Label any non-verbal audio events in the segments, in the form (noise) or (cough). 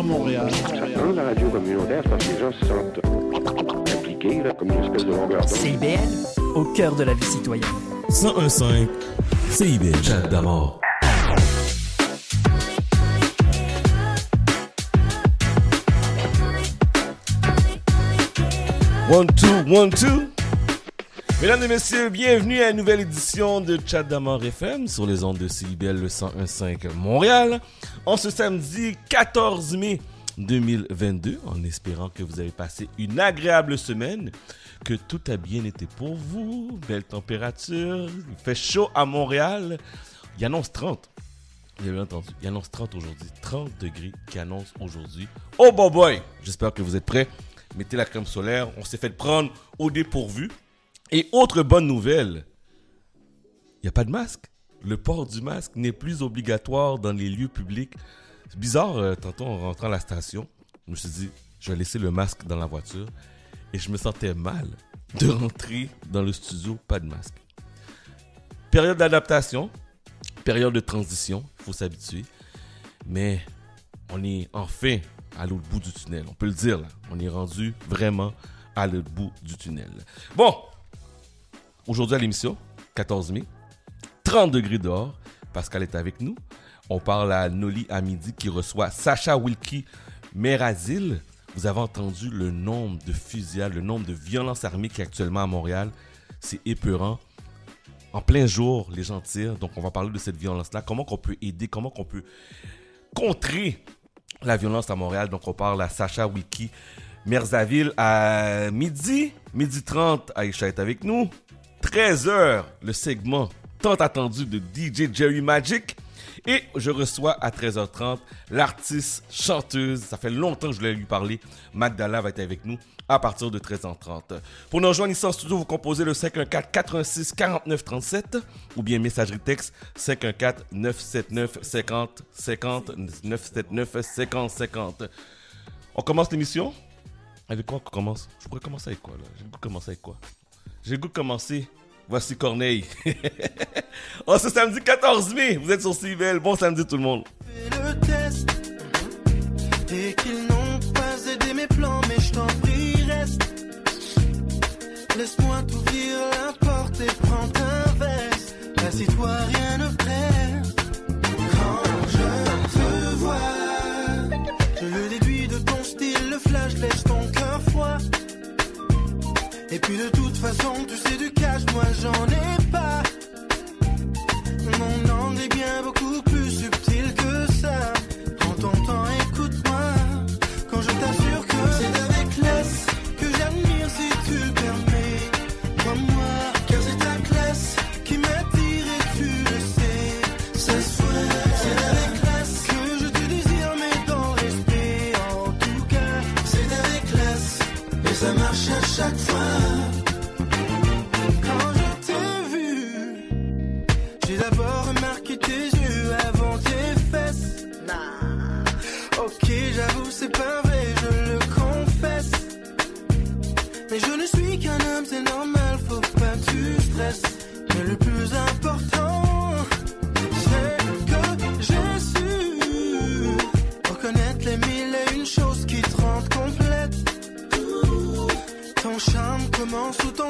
sur Montréal. Dans la radio communautaire, c'est parce que les gens se sentent impliqués, là, comme une espèce de longueur. CIBL, au cœur de la vie citoyenne. 1015 CIBL. Chat d'amour. One, two, one, two. Mesdames et messieurs, bienvenue à une nouvelle édition de Chat d'Amour FM sur les ondes de CIBL le 1015 Montréal. En ce samedi 14 mai 2022, en espérant que vous avez passé une agréable semaine, que tout a bien été pour vous, belle température, il fait chaud à Montréal, il annonce 30. Vous avez entendu, il annonce 30 aujourd'hui, 30 degrés qui annonce aujourd'hui. Oh boy, j'espère que vous êtes prêts. Mettez la crème solaire, on s'est fait prendre au dépourvu. Et autre bonne nouvelle, il n'y a pas de masque. Le port du masque n'est plus obligatoire dans les lieux publics. C'est bizarre, euh, tantôt en rentrant à la station, je me suis dit, je vais laisser le masque dans la voiture. Et je me sentais mal de rentrer dans le studio, pas de masque. Période d'adaptation, période de transition, il faut s'habituer. Mais on est enfin à l'autre bout du tunnel, on peut le dire là. On est rendu vraiment à l'autre bout du tunnel. Bon, aujourd'hui à l'émission, 14 mai, 30 degrés dehors. Pascal est avec nous. On parle à Noli à midi qui reçoit Sacha Wilkie Merazil. Vous avez entendu le nombre de fusillades, le nombre de violences armées qui est actuellement à Montréal. C'est épeurant. En plein jour, les gens tirent. Donc, on va parler de cette violence-là. Comment qu'on peut aider, comment qu'on peut contrer la violence à Montréal? Donc, on parle à Sacha Wiki Merzaville à midi. Midi 30, Aïcha est avec nous. 13h, le segment tant attendu de DJ Jerry Magic. Et je reçois à 13h30 l'artiste chanteuse, ça fait longtemps que je voulais lui parler, Magdala va être avec nous à partir de 13h30. Pour nous rejoindre ici en studio, vous composez le 514 86 49 37 ou bien messagerie texte 514 979 50 50 979 50 50. On commence l'émission? Avec quoi on commence? Je pourrais commencer avec quoi là? J'ai le commencer avec quoi? J'ai goût de commencer Voici Corneille. (laughs) oh, c'est samedi 14 mai. Vous êtes sur CIVL. Bon samedi tout le monde. Le test et qu'ils n'ont pas aidé mes plans, mais je t'en prie, reste. Laisse-moi t'ouvrir la porte et prends ta veste. Assis-toi, rien ne presse. Et puis de toute façon, tu sais du cash, moi j'en ai pas. Mon angle est bien beaucoup plus subtil que ça. Prends ton temps, écoute-moi. Quand je t'assure que c'est avec laisse que j'admire si tu permets. Crois-moi, car c'est ta classe qui m'attire et tu le sais. Ce soir, c'est avec classe que je te désire, mais dans respect. En tout cas, c'est avec classe. Et ça marche à chaque fois. J'avoue, c'est pas vrai, je le confesse. Mais je ne suis qu'un homme, c'est normal, faut pas que tu stresses. Mais le plus important, c'est que j'ai su reconnaître les mille et une choses qui te rendent complète. Ton charme commence sous ton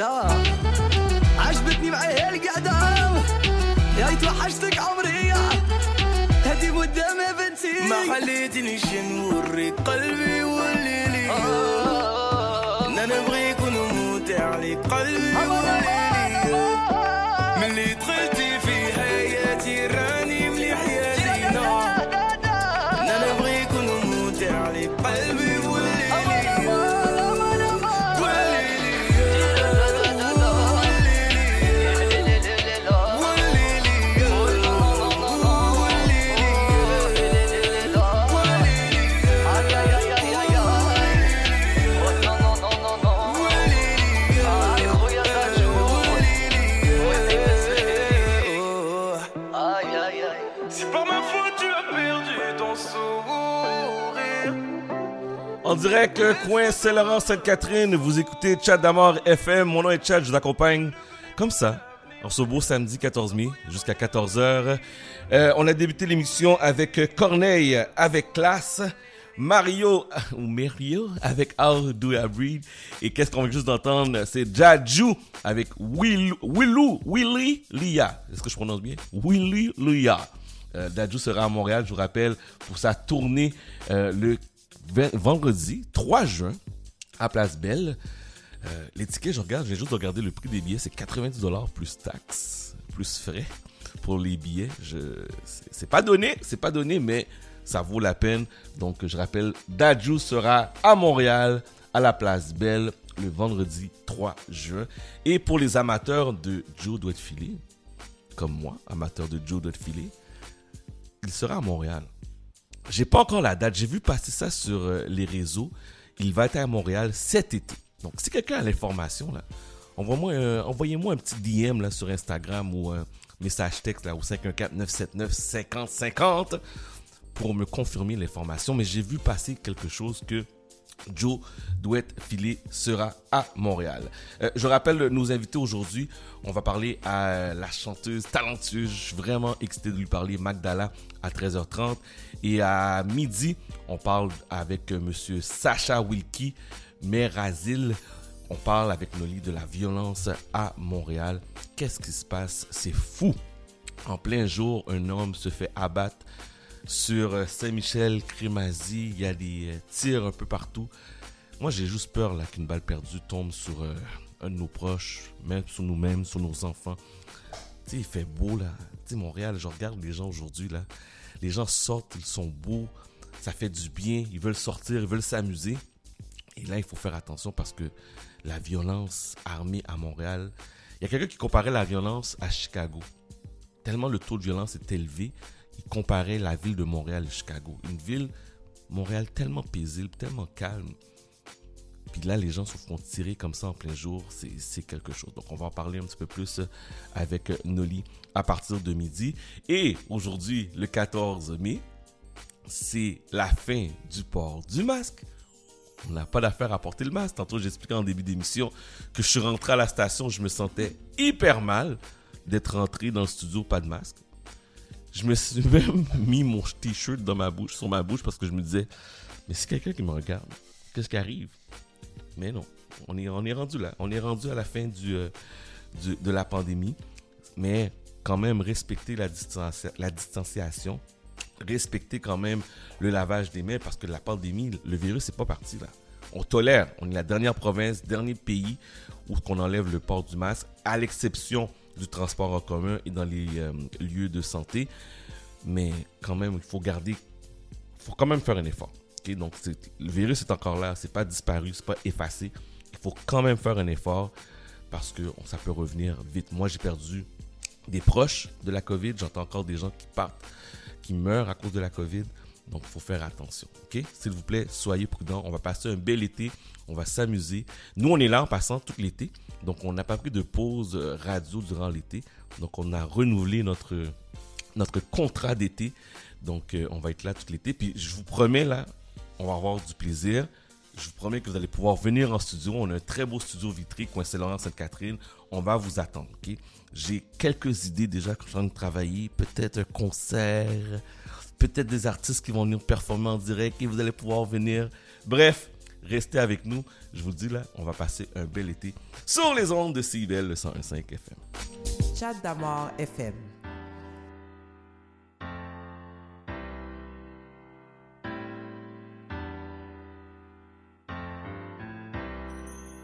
وحده عجبتني معاها القعده يا توحشتك عمري هدي مدة ما بنتي. ما خليتنيش نوري قلبي والليلي أنا نبغيك ونموت عليك قلبي والليلي من اللي دخلتي في حياتي راني direct, coin Saint-Laurent, Sainte-Catherine, vous écoutez Chat d'Amour FM. Mon nom est Chad, je vous accompagne comme ça. En ce beau samedi 14 mai jusqu'à 14h. Euh, on a débuté l'émission avec Corneille avec classe. Mario ou Mario avec How Do I Breathe et qu'est-ce qu'on vient juste d'entendre? C'est Jaju avec Will, Willou Willy Lia est-ce que je prononce bien? Willy Lia euh, sera à Montréal, je vous rappelle, pour sa tournée euh, le vendredi 3 juin à Place Belle. Euh, les tickets, je regarde, j'ai juste regardé le prix des billets, c'est 90 dollars plus taxes, plus frais pour les billets. Je, c'est- pas donné, c'est pas donné, mais ça vaut la peine. Donc, je rappelle, Dadju sera à Montréal, à la Place Belle, le vendredi 3 juin. Et pour les amateurs de Joe doit filer, comme moi, amateur de Joe doit filer, il sera à Montréal. J'ai pas encore la date. J'ai vu passer ça sur euh, les réseaux. Il va être à Montréal cet été. Donc, si quelqu'un a l'information, là, envoyez-moi un petit DM là, sur Instagram ou un message texte là, au 514-979-5050 pour me confirmer l'information. Mais j'ai vu passer quelque chose que Joe Douette Filet sera à Montréal. Euh, je rappelle nos invités aujourd'hui. On va parler à la chanteuse talentueuse. Je suis vraiment excité de lui parler, Magdala, à 13h30. Et à midi, on parle avec euh, Monsieur Sacha Wilkie, maire Asile. On parle avec Noli de la violence à Montréal. Qu'est-ce qui se passe? C'est fou. En plein jour, un homme se fait abattre sur euh, Saint-Michel, Crémazie. Il y a des euh, tirs un peu partout. Moi, j'ai juste peur qu'une balle perdue tombe sur euh, un de nos proches, même sur nous-mêmes, sur nos enfants. Tu sais, il fait beau là. Tu sais, Montréal, je regarde les gens aujourd'hui là. Les gens sortent, ils sont beaux, ça fait du bien, ils veulent sortir, ils veulent s'amuser. Et là, il faut faire attention parce que la violence armée à Montréal, il y a quelqu'un qui comparait la violence à Chicago. Tellement le taux de violence est élevé, comparait la ville de Montréal et Chicago. Une ville, Montréal, tellement paisible, tellement calme. Puis là, les gens se font tirer comme ça en plein jour, c'est quelque chose. Donc, on va en parler un petit peu plus euh, avec euh, Noli à partir de midi. Et aujourd'hui, le 14 mai, c'est la fin du port du masque. On n'a pas d'affaire à porter le masque. Tantôt, j'expliquais en début d'émission que je suis rentré à la station, je me sentais hyper mal d'être rentré dans le studio pas de masque. Je me suis (laughs) même mis mon t-shirt dans ma bouche, sur ma bouche, parce que je me disais, mais c'est quelqu'un qui me regarde. Qu'est-ce qui arrive? Mais non, on est, on est rendu là. On est rendu à la fin euh, de la pandémie. Mais quand même, respecter la, distanci- la distanciation, respecter quand même le lavage des mains, parce que la pandémie, le virus n'est pas parti là. On tolère. On est la dernière province, dernier pays où on enlève le port du masque, à l'exception du transport en commun et dans les euh, lieux de santé. Mais quand même, il faut garder, faut quand même faire un effort. Donc, le virus est encore là, c'est pas disparu, c'est pas effacé. Il faut quand même faire un effort parce que ça peut revenir vite. Moi, j'ai perdu des proches de la COVID. J'entends encore des gens qui partent, qui meurent à cause de la COVID. Donc, il faut faire attention. OK? S'il vous plaît, soyez prudents. On va passer un bel été. On va s'amuser. Nous, on est là en passant tout l'été. Donc, on n'a pas pris de pause euh, radio durant l'été. Donc, on a renouvelé notre, contrat d'été. Donc, euh, on va être là tout l'été. Puis, je vous promets, là, on va avoir du plaisir. Je vous promets que vous allez pouvoir venir en studio. On a un très beau studio vitré, coin Saint-Laurent, Sainte-Catherine. On va vous attendre? J'ai quelques idées déjà que je suis en train de travailler. Peut-être un concert, peut-être des artistes qui vont venir performer en direct et vous allez pouvoir venir. Bref, restez avec nous. Je vous dis là, on va passer un bel été sur les ondes de CIBL, le 101.5 FM. Chat d'Amor FM.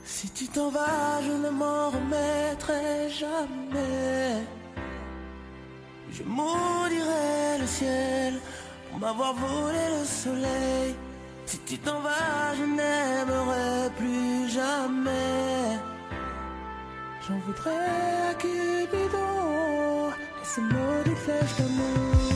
Si tu t'en vas, je ne m'en remettrai jamais. Je maudirai le ciel pour m'avoir volé le soleil. Si tu t'en vas, je n'aimerai plus jamais. J'en voudrais à Cupidon et ses maudites flèches d'amour.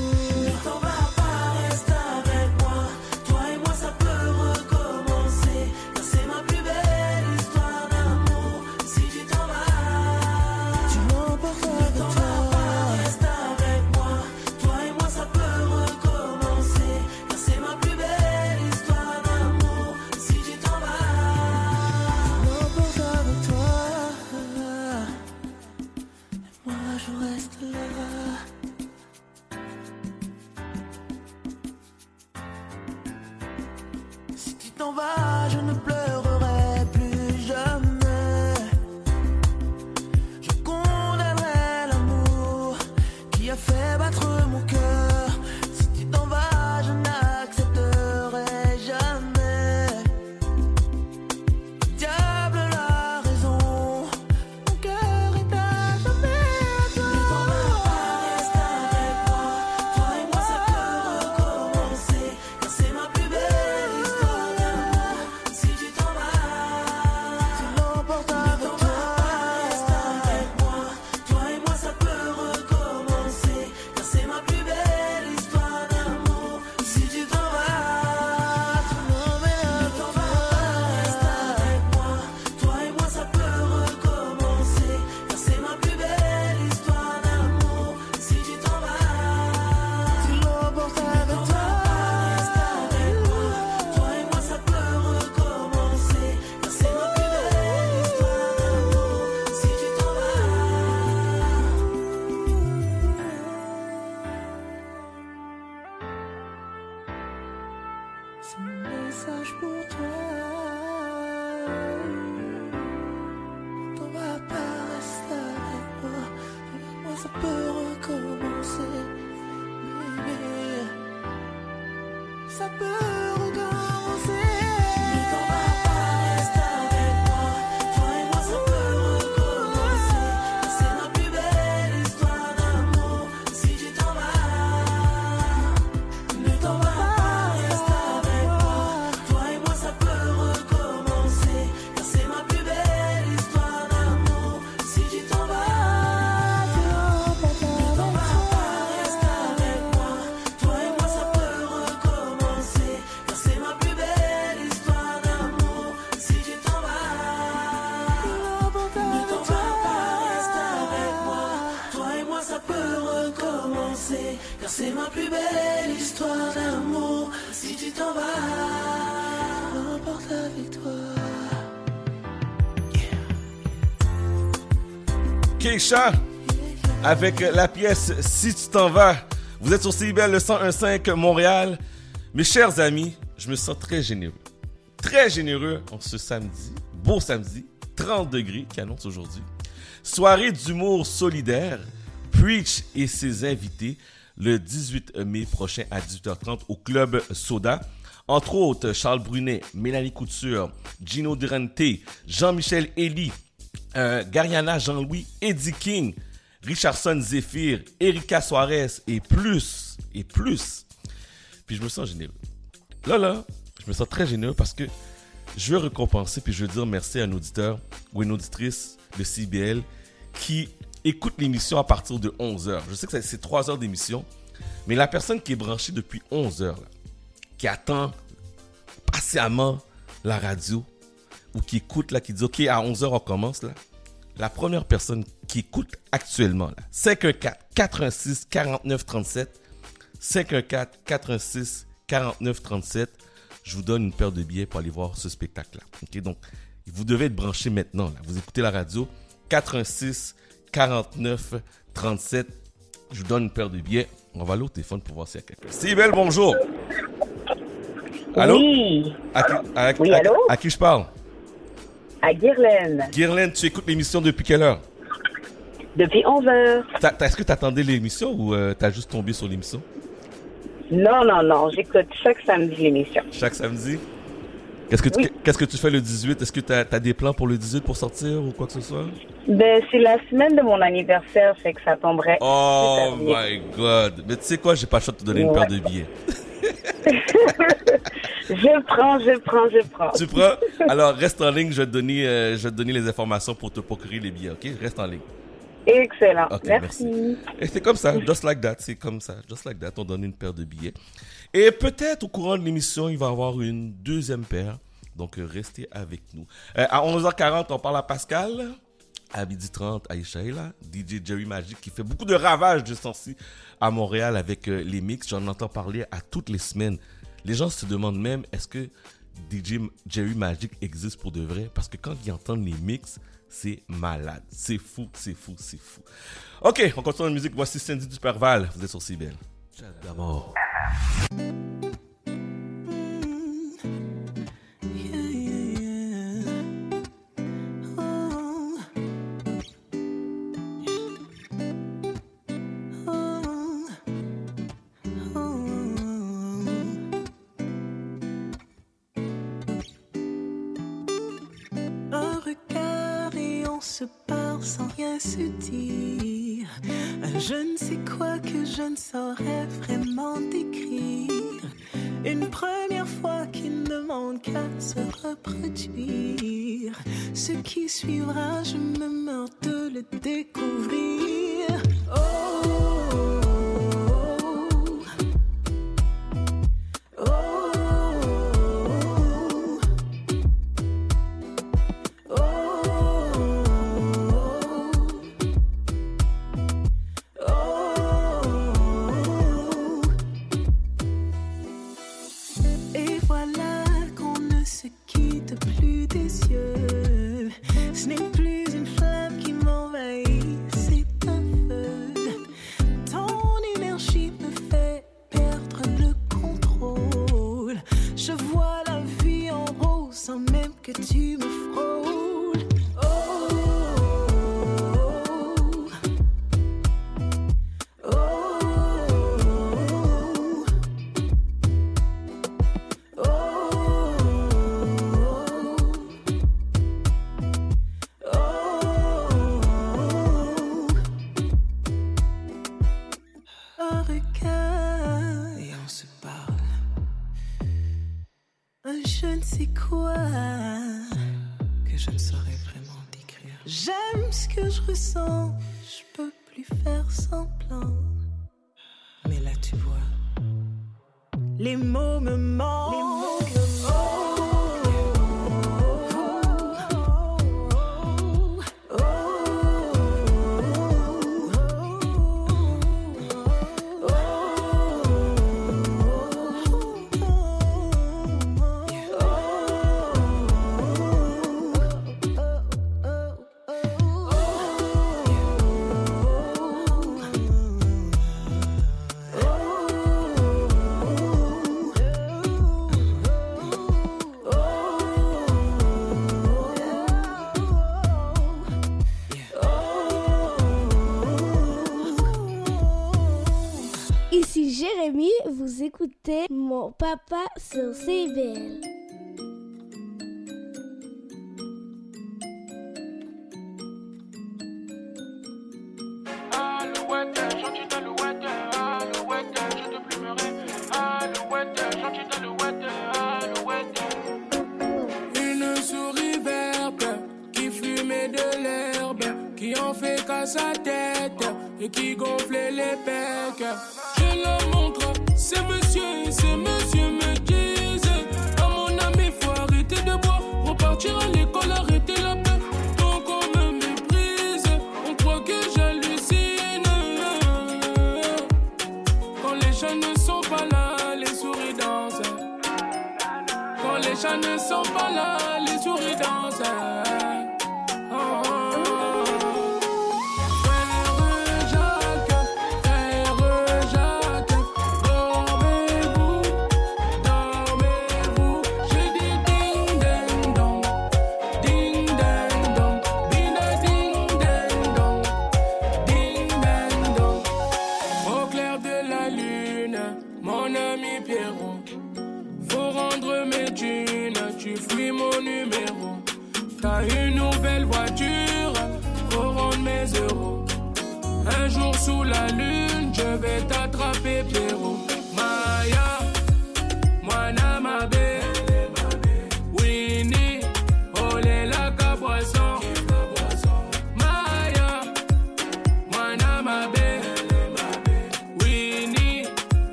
Avec la pièce Si tu t'en vas. Vous êtes sur CIBL le 1015 Montréal. Mes chers amis, je me sens très généreux. Très généreux en ce samedi, beau samedi, 30 degrés qui annonce aujourd'hui. Soirée d'humour solidaire, Preach et ses invités le 18 mai prochain à 18h30 au Club Soda. Entre autres, Charles Brunet, Mélanie Couture, Gino Durante, Jean-Michel Elie, euh, Gariana Jean-Louis, Eddie King, Richardson Zephyr, Erika Suarez et plus, et plus. Puis je me sens généreux. Là, là, je me sens très généreux parce que je veux récompenser puis je veux dire merci à un auditeur ou une auditrice de CBL qui écoute l'émission à partir de 11h. Je sais que c'est 3 heures d'émission, mais la personne qui est branchée depuis 11h, là, qui attend patiemment la radio ou qui écoute là, qui dit OK, à 11h on commence là. La première personne qui écoute actuellement là, 514 86 49 37 514 86 49 37 je vous donne une paire de billets pour aller voir ce spectacle là. OK, donc vous devez être branché maintenant là. Vous écoutez la radio 86 49 37 je vous donne une paire de billets. On va aller au téléphone pour voir s'il y a quelqu'un. Sybelle, bonjour. Allô? Oui, À qui, à- Oui, allô? à qui je parle? À Guirlaine, Guirlaine, tu écoutes l'émission depuis quelle heure? depuis 11 heures. Est-ce que tu attendais l'émission ou euh, t'as juste tombé sur l'émission? Non, non, non, j'écoute chaque samedi l'émission. chaque samedi? Qu'est-ce que tu, Oui. qu'est-ce que tu fais le 18? Est-ce que tu as, des plans pour le 18 pour sortir ou quoi que ce soit? Ben, c'est la semaine de mon anniversaire, fait que ça tomberait. Oh my god! Mais tu sais quoi, j'ai pas le choix de te donner une paire de billets. (laughs) (laughs) Je prends, je prends, je prends. Tu prends? Alors reste en ligne, je vais te donner, euh, je vais te donner les informations pour te procurer les billets, ok? Reste en ligne. Excellent. Merci. Et c'est comme ça, just like that, c'est comme ça, just like that, on donne une paire de billets. Et peut-être au courant de l'émission, il va y avoir une deuxième paire. Donc euh, restez avec nous. Euh, à 11h40, on parle à Pascal. À 12h30, Aïcha est là. DJ Jerry Magic qui fait beaucoup de ravages de sens à Montréal avec euh, les mix. J'en entends parler à toutes les semaines. Les gens se demandent même est-ce que DJ Jerry Magic existe pour de vrai? Parce que quand ils entendent les mix, c'est malade. C'est fou, c'est fou, c'est fou. Ok, on continue la musique. Voici Cindy Duperval. Vous êtes sur CBL. D'amour. Je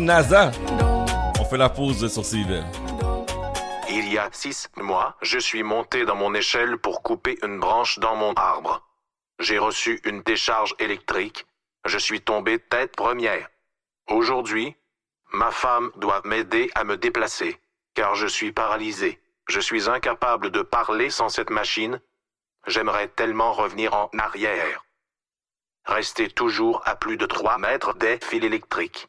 NASA. On fait la pause sur CIBL. Il y a six mois, je suis monté dans mon échelle pour couper une branche dans mon arbre. J'ai reçu une décharge électrique. Je suis tombé tête première. Aujourd'hui, ma femme doit m'aider à me déplacer, car je suis paralysé. Je suis incapable de parler sans cette machine. J'aimerais tellement revenir en arrière. Rester toujours à plus de 3 mètres des fils électriques.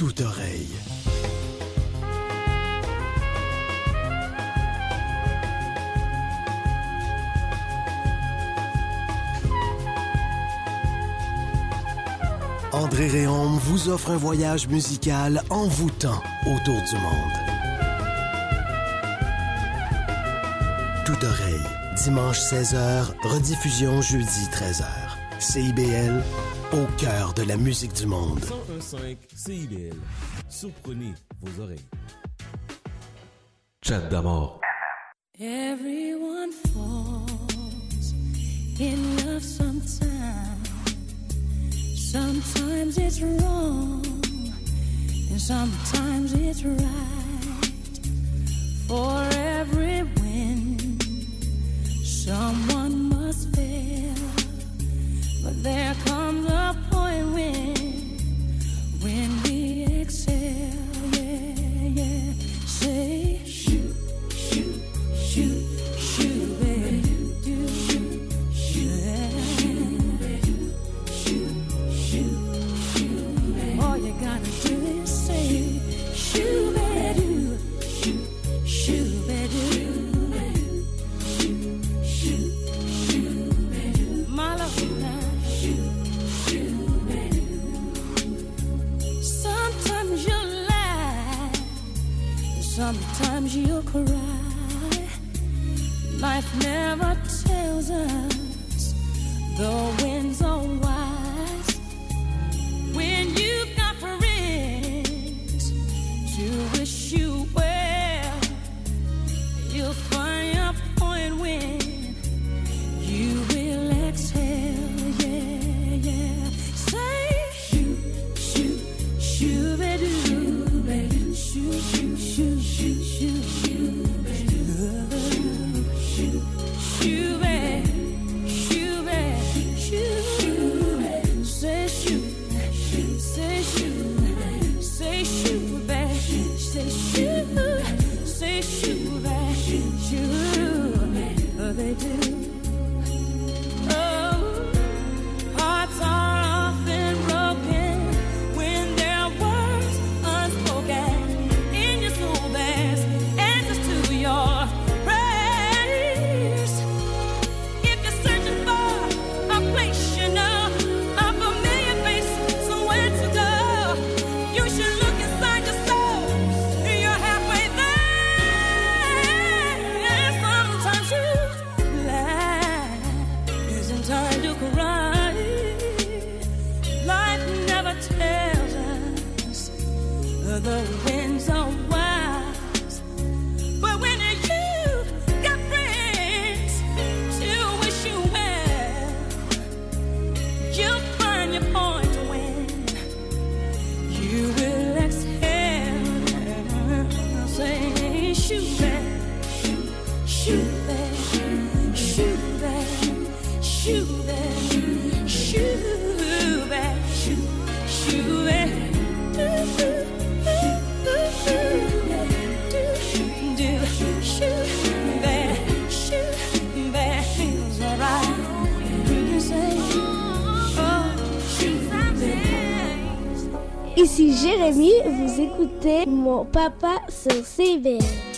Toute oreille. André Réaume vous offre un voyage musical envoûtant autour du monde. Toute oreille, dimanche 16h, rediffusion jeudi 13h. CIBL, au cœur de la musique du monde. 101.5 CIBL. Surprenez vos oreilles. Chat d'amour. Everyone falls in love sometimes. Sometimes it's wrong, and sometimes it's right. For every win, someone must fail. But there comes a point when, when we excel. Sometimes you cry. Life never tells us the winds are wild. I do. Ici Jérémy, vous écoutez mon papa sur CBL.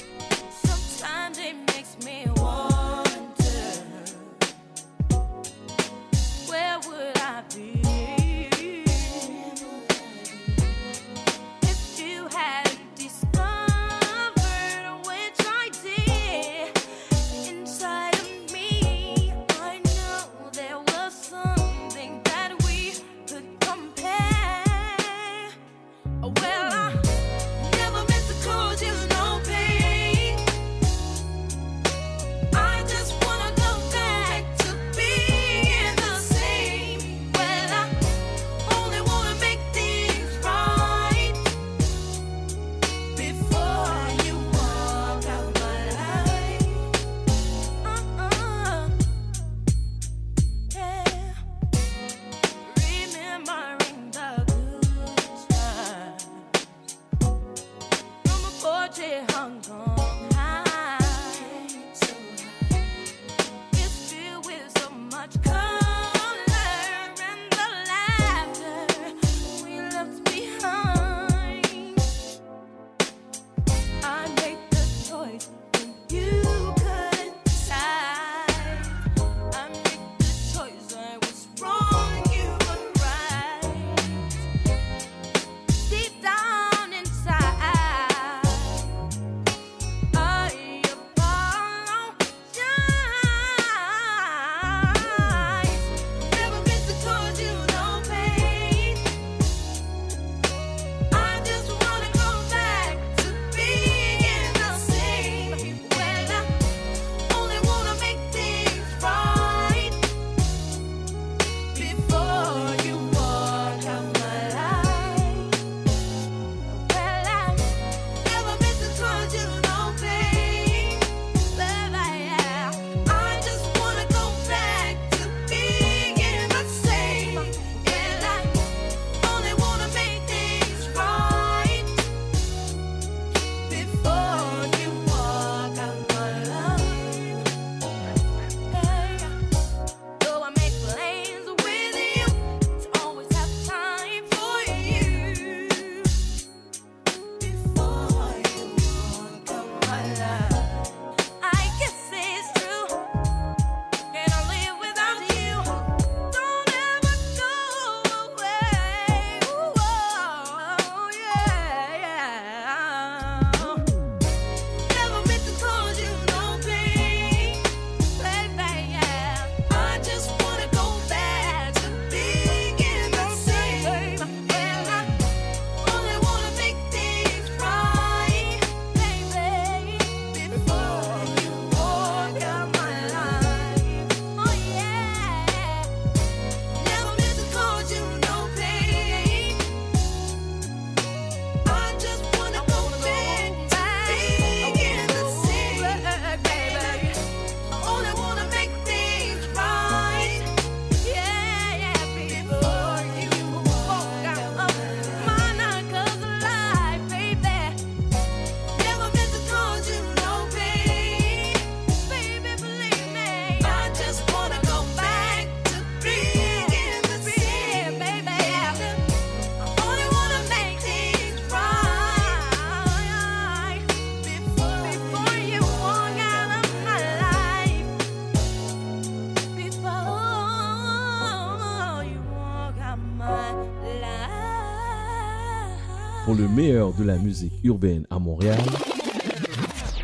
Le meilleur de la musique urbaine à Montréal,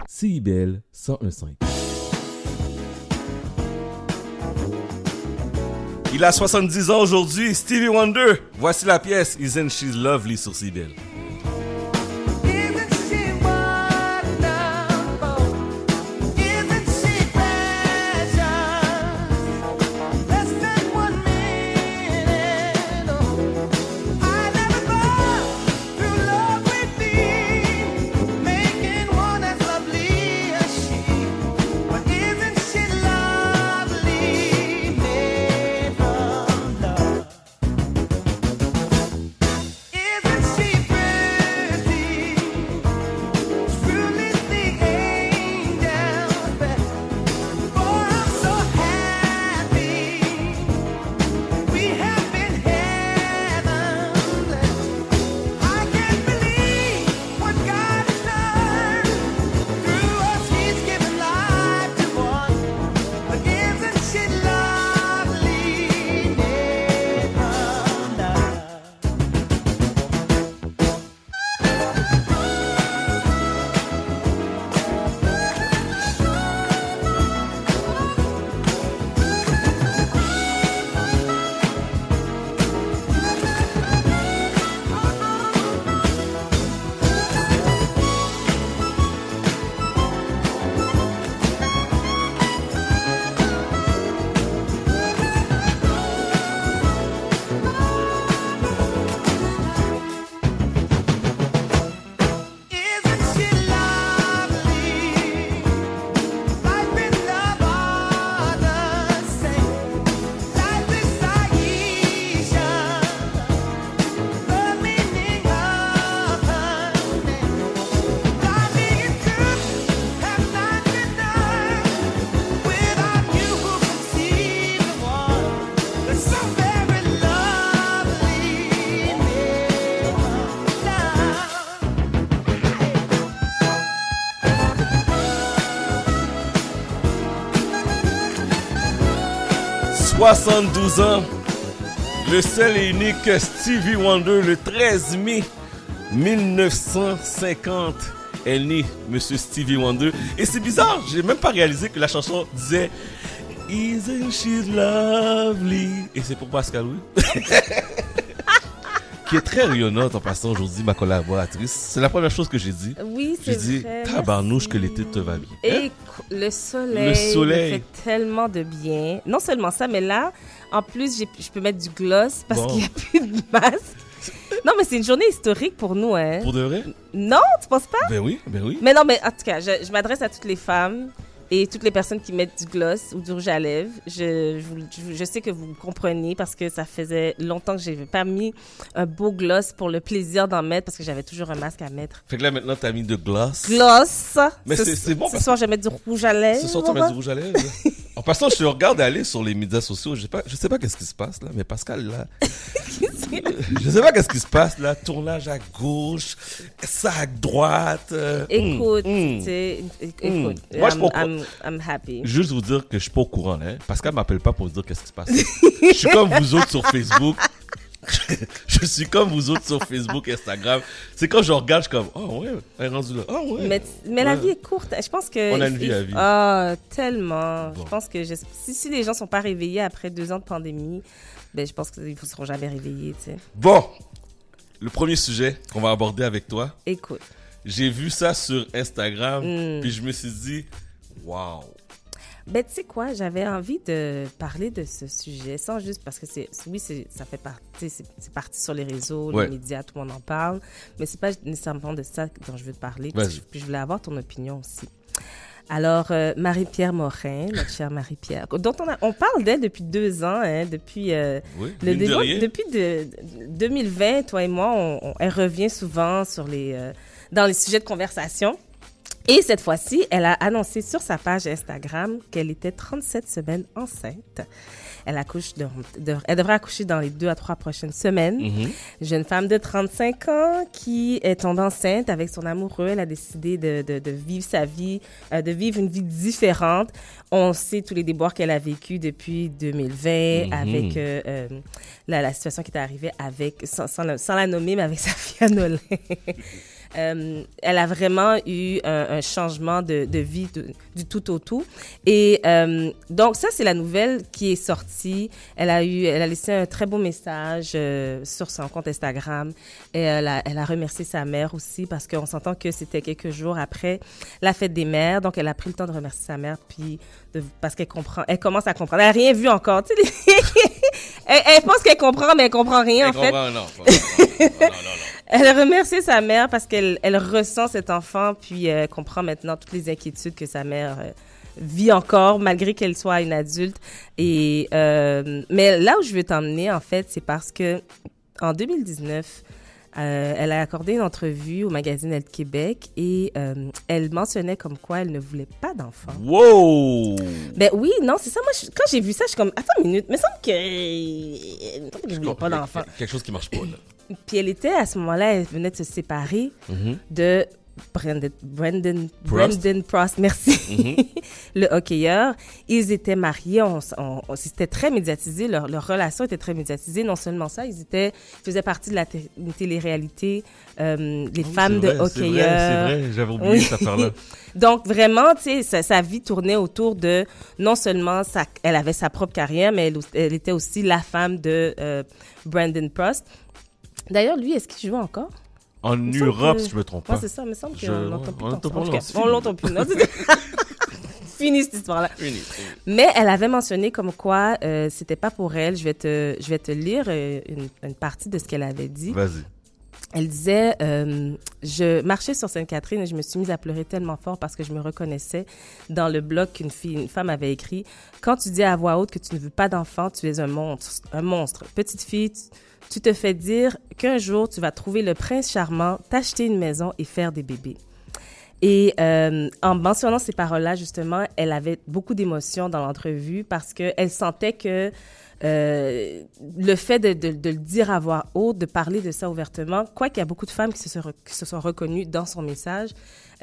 CIBL 1015. Il a 70 ans aujourd'hui, Stevie Wonder. Voici la pièce Isn't She Lovely sur CIBL. « 72 ans, le seul et unique Stevie Wonder, le 13 mai 1950 est né, Monsieur Stevie Wonder. Et c'est bizarre, j'ai même pas réalisé que la chanson disait Isn't she lovely? Et c'est pour Pascal, oui. (laughs) qui est très rayonnante en passant aujourd'hui, ma collaboratrice. C'est la première chose que j'ai dit. Oui, J'ai c'est dit, vrai, tabarnouche que l'été te va bien. Et cou- le soleil, Le soleil. me fait tellement de bien. Non seulement ça, mais là, en plus, je peux mettre du gloss parce Bon. qu'il n'y a plus de masque. Non, mais c'est une journée historique pour nous, hein. Pour de vrai? Non, tu penses pas? Ben oui, ben oui. Mais non, mais en tout cas, je, je m'adresse à toutes les femmes et toutes les personnes qui mettent du gloss ou du rouge à lèvres. Je, sais que vous comprenez parce que ça faisait longtemps que je n'avais pas mis un beau gloss pour le plaisir d'en mettre parce que j'avais toujours un masque à mettre. Fait que là, maintenant, t'as mis de glace. Gloss. Mais Ce- c'est bon Ce parce soir, je vais mettre du rouge à lèvres. Ce soir, tu vas mettre du rouge à lèvres. (laughs) en passant, je te regarde aller sur les médias sociaux. Je sais pas, je sais pas qu'est-ce qui se passe là, mais Pascal là, (laughs) je sais pas qu'est-ce qui se passe là. Tournage à gauche, ça à droite. euh, Écoute, tu sais, é- Hum. écoute, Moi, je comprends. I'm, I'm happy. Juste vous dire que je suis pas au courant hein. Pascal m'appelle pas pour me dire qu'est-ce qui se passe. je suis comme vous autres sur Facebook. (laughs) je suis comme vous autres sur Facebook, Instagram. C'est quand je regarde, je suis comme, oh ouais, elle est rendue là. Oh ouais. Mais, mais la vie est courte. Je pense que. On a une vie à vivre. Ah, tellement. Bon. Je pense que je- si, si les gens sont pas réveillés après deux ans de pandémie, ben, je pense qu'ils ne seront jamais réveillés, tu sais. Bon, le premier sujet qu'on va aborder avec toi. Écoute. J'ai vu ça sur Instagram, Mm. puis je me suis dit, waouh. Ben, tu sais quoi, j'avais envie de parler de ce sujet, sans juste parce que c'est, oui, ça fait partie, c'est, parti sur les réseaux, Ouais. les médias, tout le monde en parle, mais c'est pas nécessairement de ça dont je veux te parler. Puis je, puis je voulais avoir ton opinion aussi. Alors, euh, Marie-Pierre Morin, notre chère Marie-Pierre, dont on, a, on parle d'elle depuis deux ans, hein, depuis euh, Oui, le mine de depuis de, 2020, toi et moi, on, on- elle revient souvent sur les, euh, dans les sujets de conversation. Et cette fois-ci, elle a annoncé sur sa page Instagram qu'elle était 37 semaines enceinte. Elle accouche de, de- elle devrait accoucher dans les deux à trois prochaines semaines. Mhm. Jeune femme de 35 ans qui est tombée enceinte avec son amoureux. Elle a décidé de, de, de vivre sa vie, euh, de vivre une vie différente. On sait tous les déboires qu'elle a vécu depuis 2020 Mhm. avec euh, euh, la, la situation qui est arrivée avec, sans, sans la nommer, mais avec sa fille Anolin. (laughs) Euh, elle a vraiment eu un, un changement de, de vie de- du tout au tout. Et euh, donc ça, c'est la nouvelle qui est sortie. Elle a eu, elle a laissé un très beau message euh, sur son compte Instagram. Et elle a, elle a remercié sa mère aussi parce qu'on s'entend que c'était quelques jours après la fête des mères. Donc elle a pris le temps de remercier sa mère puis de, parce qu'elle comprend, elle commence à comprendre. Elle a rien vu encore. Tu sais, les- (laughs) elle, elle pense qu'elle comprend, mais elle comprend rien Elle en fait. non, non, non, non. Elle a remercié sa mère parce qu'elle elle ressent cet enfant, puis euh, comprend maintenant toutes les inquiétudes que sa mère euh, vit encore, malgré qu'elle soit une adulte. Et euh, mais là où je veux t'emmener, en fait, c'est parce que en 2019, euh, elle a accordé une entrevue au magazine Elle Québec et euh, elle mentionnait comme quoi elle ne voulait pas d'enfant. Wow! Ben oui, non, c'est ça. Moi, je- quand j'ai vu ça, je suis comme, attends une minute, mais il me semble que, je voulais pas d'enfant. Quelque chose qui marche pas, là. Puis elle était, à ce moment-là, elle venait de se séparer Mhm. de Brandon, Brandon, Prost. Brandon Prost, merci, Mhm. (laughs) le hockeyeur. Ils étaient mariés, on, s- on- on- c'était très médiatisé, leur, leur relation était très médiatisée. Non seulement ça, ils étaient, ils faisaient partie de la télé-réalité, euh, les femmes de vrai, hockeyeurs. c'est vrai, j'avais oublié cette affaire-là. (laughs) Donc vraiment, tu sais, sa, sa vie tournait autour de non seulement sa, elle avait sa propre carrière, mais elle, elle était aussi la femme de euh, Brandon Prost. D'ailleurs, lui, est-ce qu'il joue encore? En Europe, que- si je me trompe Ouais, pas. c'est ça, il me semble qu'on ouais, l'entend plus on On l'entend plus. non, (laughs) Fini cette histoire-là. Mais elle avait mentionné comme quoi euh, c'était pas pour elle. Je vais te, je vais te lire euh, une, une partie de ce qu'elle avait dit. Vas-y. Elle disait euh, Je marchais sur Sainte-Catherine et je me suis mise à pleurer tellement fort parce que je me reconnaissais dans le blog qu'une fille, une femme avait écrit. Quand tu dis à voix haute que tu ne veux pas d'enfant, tu es un monstre. Un monstre. Petite fille, tu, tu te fais dire qu'un jour tu vas trouver le prince charmant, t'acheter une maison et faire des bébés. Et euh, en mentionnant ces paroles-là, justement, elle avait beaucoup d'émotions dans l'entrevue parce qu'elle sentait que euh, le fait de, de- de le dire à voix haute, de parler de ça ouvertement, quoi qu'il y a beaucoup de femmes qui se, qui se sont reconnues dans son message,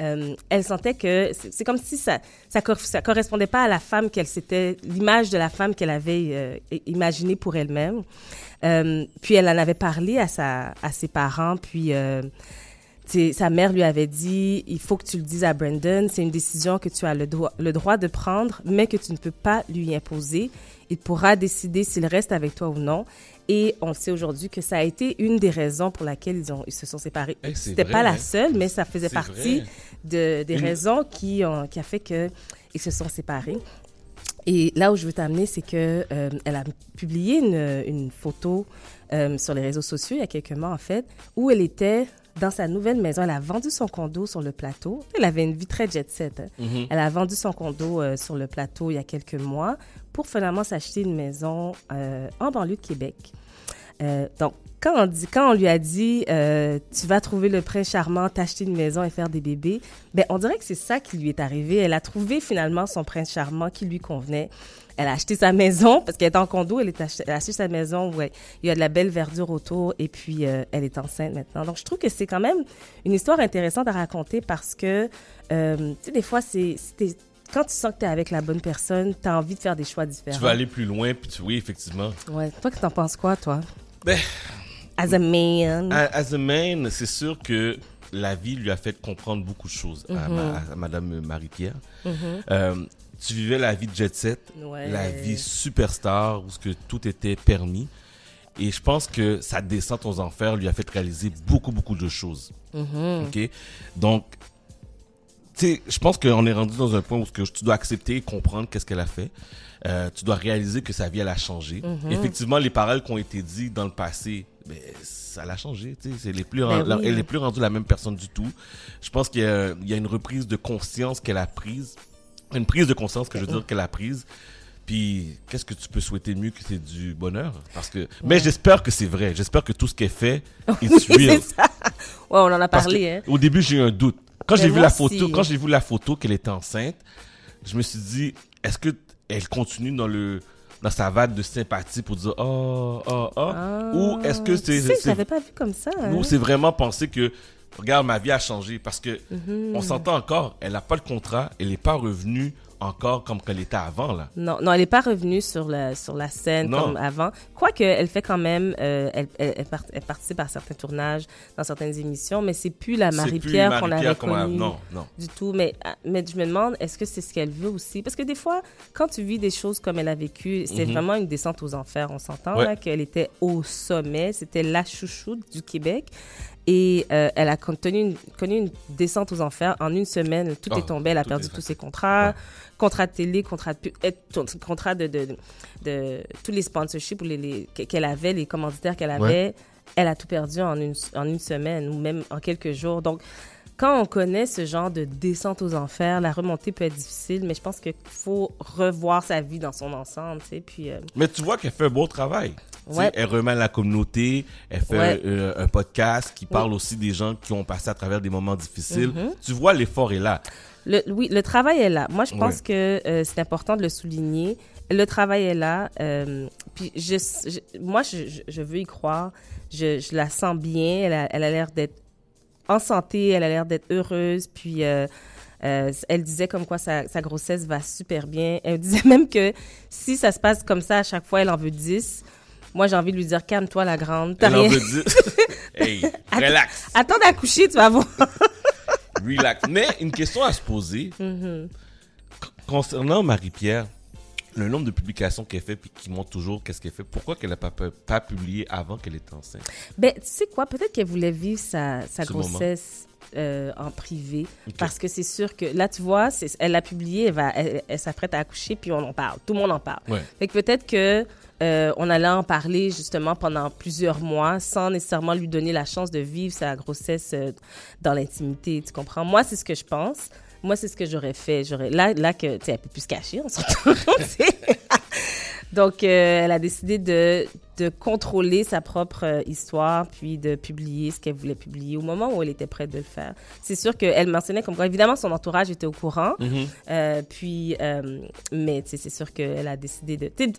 euh, elle sentait que c'est comme si ça ça, cor- ça correspondait pas à la femme qu'elle s'était, l'image de la femme qu'elle avait euh, imaginée pour elle-même. Euh, puis elle en avait parlé à sa à ses parents, puis euh, sa mère lui avait dit il faut que tu le dises à Brandon, c'est une décision que tu as le le droit de prendre, mais que tu ne peux pas lui imposer. Il pourra décider s'il reste avec toi ou non. Et on sait aujourd'hui que ça a été une des raisons pour laquelle ils, ont, ils se sont séparés. Eh, c'est C'était pas la hein. seule, mais ça faisait partie de, des raisons qui ont qui a fait que ils se sont séparés. Et là où je veux t'amener, c'est que euh, elle a publié une, une photo euh, sur les réseaux sociaux il y a quelques mois en fait, où elle était dans sa nouvelle maison. Elle a vendu son condo sur le plateau. Elle avait une vie très jet set. hein. Mhm. Elle a vendu son condo euh, sur le plateau il y a quelques mois pour finalement s'acheter une maison euh, en banlieue de Québec. Euh, donc, quand on, lui a dit euh, tu vas trouver le prince charmant, t'acheter une maison et faire des bébés, ben on dirait que c'est ça qui lui est arrivé. Elle a trouvé finalement son prince charmant qui lui convenait. Elle a acheté sa maison parce qu'elle est en condo. Elle, a acheté sa maison où il y a de la belle verdure autour et puis elle est enceinte maintenant. Donc je trouve que c'est quand même une histoire intéressante à raconter parce que tu sais des fois c'est quand tu sens que tu es avec la bonne personne, tu as envie de faire des choix différents. Tu vas aller plus loin, puis tu, oui, effectivement. Ouais. Toi, que t'en penses quoi, toi? Ben, As a man. As a man, c'est sûr que la vie lui a fait comprendre beaucoup de choses à, Mhm. ma- à Madame Marie-Pierre. Mhm. Euh, tu vivais la vie de jet set, Ouais. la vie superstar, où ce que tout était permis. Et je pense que sa descente aux enfers lui a fait réaliser beaucoup, beaucoup de choses. Mhm. OK? Donc, sais, je pense qu'on est rendu dans un point où tu dois accepter et comprendre qu'est-ce qu'elle a fait. Euh, tu dois réaliser que sa vie, elle a changé. Mhm. Effectivement, les paroles qui ont été dites dans le passé, ben, ça l'a changé. Tu sais, c'est les plus Ben oui. Elle n'est plus rendue la même personne du tout. Je pense qu'il y, a- il y a une reprise de conscience qu'elle a prise. Une prise de conscience que je veux dire qu'elle a prise. Puis, qu'est-ce que tu peux souhaiter mieux que c'est du bonheur? Parce que, mais j'espère que c'est vrai. J'espère que tout ce qu'elle fait (laughs) Oui, est ça. Ouais, on en a parlé, hein. Au début, j'ai eu un doute. Quand j'ai vu la photo, quand j'ai vu la photo qu'elle était enceinte, je me suis dit, est-ce que elle continue dans le dans sa vague de sympathie pour dire oh oh oh? Ou est-ce que Ah, Tu sais, c'est je c'est- l'avais pas vu comme ça. hein. ou c'est vraiment penser que regarde ma vie a changé parce que Mhm. on s'entend encore elle n'a pas le contrat elle n'est pas revenue encore comme qu'elle était avant là Non, non, elle n'est pas revenue sur la, sur la scène Non. comme avant. Quoique, elle fait quand même, euh, elle, elle, elle part- elle participe à certains tournages, dans certaines émissions, mais c'est plus la Marie-Pierre qu'on Marie-Pierre avait connue non, non. du tout. Mais, ah, mais je me demande, est-ce que c'est ce qu'elle veut aussi? Parce que des fois, quand tu vis des choses comme elle a vécu, c'est Mhm. vraiment une descente aux enfers. On s'entend Ouais. là qu'elle était au sommet. C'était la chouchoute du Québec. Et euh, elle a connu une, connu une descente aux enfers. En une semaine, tout Ah, est tombé. Elle a perdu tous ses contrats. Contrats de télé, contrats de euh, contrats de, de, de, de- tous les sponsorships ou les, les- qu'elle avait, les commanditaires qu'elle avait. Ouais. Elle a tout perdu en une, en une semaine ou même en quelques jours. Donc, quand on connaît ce genre de descente aux enfers, la remontée peut être difficile, mais je pense qu'il faut revoir sa vie dans son ensemble, tu sais. Puis, euh, mais tu vois qu'elle fait un beau travail Ouais. elle remet la communauté elle fait Ouais. euh, un podcast qui Oui. parle aussi des gens qui ont passé à travers des moments difficiles Mhm. tu vois l'effort est là Le, oui, le travail est là. Moi, je pense Ouais. que euh, c'est important de le souligner. Le travail est là. euh, puis je, je- moi, je, veux y croire. Je, je la sens bien. Elle a elle a l'air d'être en santé. Elle a l'air d'être heureuse. Puis euh, elle disait comme quoi sa, sa grossesse va super bien. Elle (laughs) disait même que si ça se passe comme ça à chaque fois, elle en veut 10. Moi, j'ai envie de lui dire calme-toi, la grande. T'as Elle en rien- veut dire (laughs) hey relax Attends d'accoucher, tu vas voir. Relax mais une question à se poser Mhm. Concernant Marie-Pierre, le nombre de publications qu'elle fait puis qui montre toujours qu'est-ce qu'elle fait, pourquoi qu'elle n'a pas, pas, publié avant qu'elle était enceinte? Ben, tu sais quoi? Peut-être qu'elle voulait vivre sa, sa grossesse euh, en privé. Parce que c'est sûr que, là, tu vois, c'est- elle l'a publié, elle, va, elle, elle s'apprête à accoucher, puis on en parle. Tout le monde en parle. Ouais. Fait que peut-être que euh, on allait en parler justement pendant plusieurs mois sans nécessairement lui donner la chance de vivre sa grossesse euh, dans l'intimité. Tu comprends? Moi, c'est ce que je pense. Moi, c'est ce que j'aurais fait. J'aurais là, là que tu sais, elle peut plus se cacher, on (laughs) sais. Donc, euh, elle a décidé de, de contrôler sa propre euh, histoire, puis de publier ce qu'elle voulait publier au moment où elle était prête de le faire. C'est sûr qu'elle mentionnait comme quoi, évidemment, son entourage était au courant. Mhm. Euh, puis, euh, mais c'est sûr qu'elle a décidé de. Tu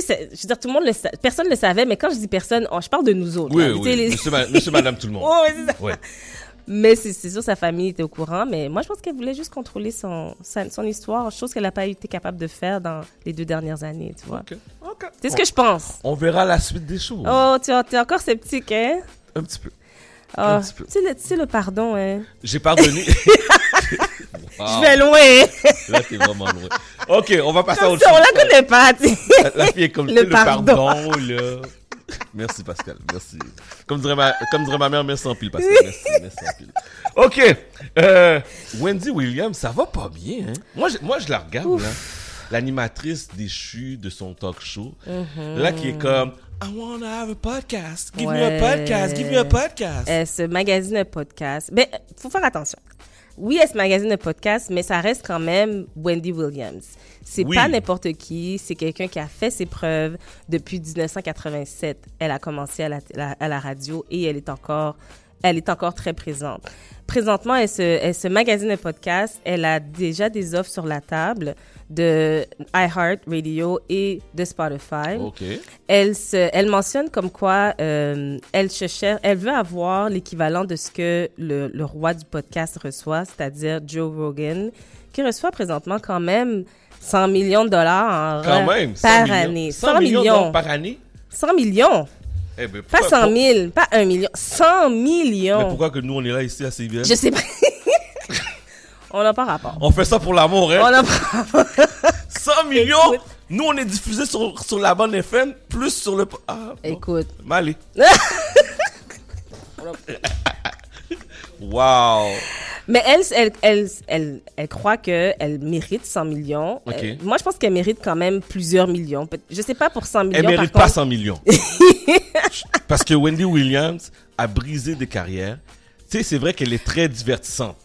sais, je veux dire, tout le monde le sa- personne ne le savait, mais quand je dis personne, oh, je parle de nous autres. Oui, oui, les- monsieur, ma- monsieur, madame, tout le monde. (laughs) Oh, ouais, c'est ça. Ouais. Mais c'est sûr, sa famille était au courant. Mais moi, je pense qu'elle voulait juste contrôler son, son histoire, chose qu'elle n'a pas été capable de faire dans les deux dernières années, tu vois. C'est ce que je pense. On verra la suite des choses. Oh, tu es encore sceptique, hein? Un petit peu. Un petit peu. Tu sais, le, tu sais, le pardon, hein? J'ai pardonné. (laughs) Je vais loin. Là, t'es vraiment loin. Ok, on va passer à Comme autre ça, chose. on la connaît pas, tu sais. La, la fille est comme Le le pardon. pardon, là. (laughs) Merci, Pascal. Merci. Comme dirait ma, comme dirait ma mère, merci en pile, Pascal. Merci, (laughs) merci en pile. Ok. Euh, Wendy Williams, ça va pas bien, hein? Moi, je, moi, je la regarde, là. L'animatrice déchue de son talk show. Mhm. Là, qui est comme, I wanna have a podcast. Give me a podcast. Give me a podcast. Elle se magazine un podcast. Mais faut faire attention. Oui, elle se magazine un podcast, mais ça reste quand même Wendy Williams. C'est Oui. pas n'importe qui. C'est quelqu'un qui a fait ses preuves depuis 1987. Elle a commencé à la, la- à la radio et elle est encore, elle est encore très présente. Présentement, elle se, elle se magasine un podcast. Elle a déjà des offres sur la table de iHeart Radio et de Spotify. Ok. Elle, se, elle mentionne comme quoi euh, elle, se cher- elle veut avoir l'équivalent de ce que le, le roi du podcast reçoit, c'est-à-dire Joe Rogan, qui reçoit présentement quand même 100 millions de dollars en Quand re- même. 100 par millions. année. 100 100 millions par année? 100 millions. Eh ben, Pas pourquoi- 100 000, pas 1 million. 100 millions. Mais pourquoi que nous, on est là ici à CBL? Je sais pas. (laughs) On n'a pas rapport. On fait ça pour l'amour, hein? On n'a pas rapport. (laughs) 100 millions! Nous, on est diffusé sur, sur la bande FM, plus sur le... Ah. Écoute. Malé. (laughs) wow! Mais elle, elle, elle, elle, elle croit qu'elle mérite 100 millions. Euh, moi, je pense qu'elle mérite quand même plusieurs millions. Je sais pas pour 100 millions. Elle mérite par pas contre. 100 millions. (laughs) Parce que Wendy Williams a brisé des carrières. Tu sais, c'est vrai qu'elle est très divertissante.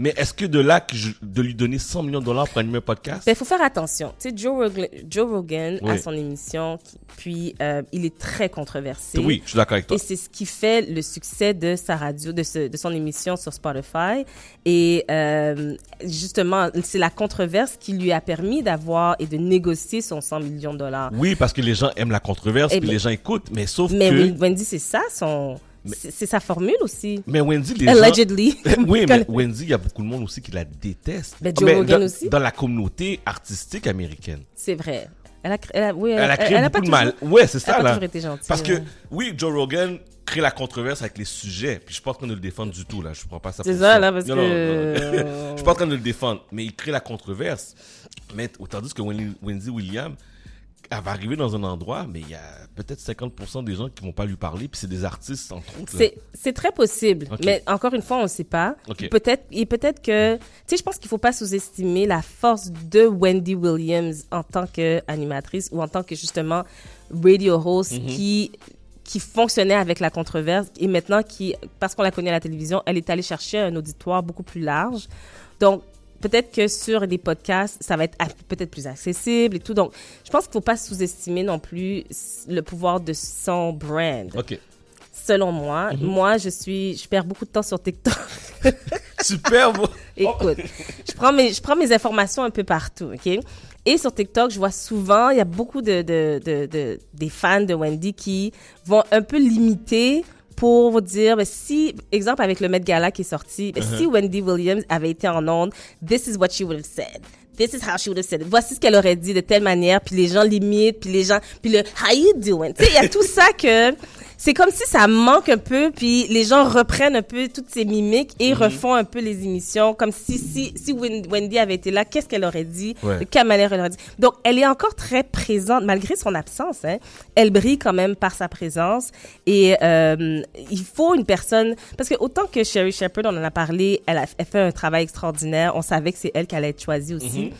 Mais est-ce que de là que je- de lui donner 100 millions de dollars pour animer un podcast? Ben, il faut faire attention. Tu sais, Joe Rogan, Joe Rogan a Oui. son émission, puis euh, il est très controversé. Oui, je suis d'accord avec toi. Et c'est ce qui fait le succès de sa radio, de, ce- de son émission sur Spotify. Et euh, justement, c'est la controverse qui lui a permis d'avoir et de négocier son 100 millions de dollars. Oui, parce que les gens aiment la controverse, Eh puis ben- les gens écoutent, mais sauf Mais que... oui, Wendy, c'est ça son... C'est sa formule aussi. Mais Wendy, les Allegedly. gens... (laughs) oui, mais Wendy, il y a beaucoup de monde aussi qui la déteste. Ben, Joe Rogan dans, aussi. Dans la communauté artistique américaine. C'est vrai. Elle a, elle a, oui, Elle a créé elle beaucoup pas de mal. toujours- Ouais, c'est elle ça, a pas là. toujours été gentille. Parce que, ouais. oui, Joe Rogan crée la controverse avec les sujets. Puis je suis pas en train de le défendre du tout, là. Je prends pas ça C'est ça, là, parce Non, que- non, non. (laughs) je suis pas en train de le défendre. Mais il crée la controverse. Mais tandis que Wendy, Wendy Williams, elle va arriver dans un endroit, mais il y a peut-être 50% des gens qui vont pas lui parler. Puis c'est des artistes, entre autres. C'est, très possible, mais encore une fois, on ne sait pas. Peut-être, et peut-être que, tu sais, je pense qu'il faut pas sous-estimer la force de Wendy Williams en tant qu'animatrice ou en tant que justement radio host Mhm. qui qui fonctionnait avec la controverse et maintenant qui, parce qu'on la connaît à la télévision, elle est allée chercher un auditoire beaucoup plus large. Donc, peut-être que sur des podcasts, ça va être peut-être plus accessible et tout. Donc, je pense qu'il faut pas sous-estimer non plus le pouvoir de son brand. OK. Selon moi, Mhm. moi, je suis, je perds beaucoup de temps sur TikTok. (laughs) Super. (laughs) Écoute, je prends mes, je prends mes informations un peu partout, ok? Et sur TikTok, je vois souvent, il y a beaucoup de, de, de, de- des fans de Wendy qui vont un peu limiter pour vous dire, ben, si, exemple avec le Met Gala qui est sorti, ben, si Uh-huh. Wendy Williams avait été en onde, this is what she would have said. This is how she would have said it. Voici ce qu'elle aurait dit de telle manière, puis les gens limitent, puis les gens, puis le how you doing? Tu sais, il y a tout ça que c'est comme si ça manque un peu, puis les gens reprennent un peu toutes ces mimiques et Mhm. refont un peu les émissions, comme si si si Wen- Wendy avait été là, qu'est-ce qu'elle aurait dit, Ouais. de quelle manière elle aurait dit? Donc elle est encore très présente malgré son absence. Hein, elle brille quand même par sa présence et euh, il faut une personne parce que autant que Sherry Shepherd, on en a parlé, elle a elle fait un travail extraordinaire. On savait que c'est elle qui allait être choisie aussi. Mhm.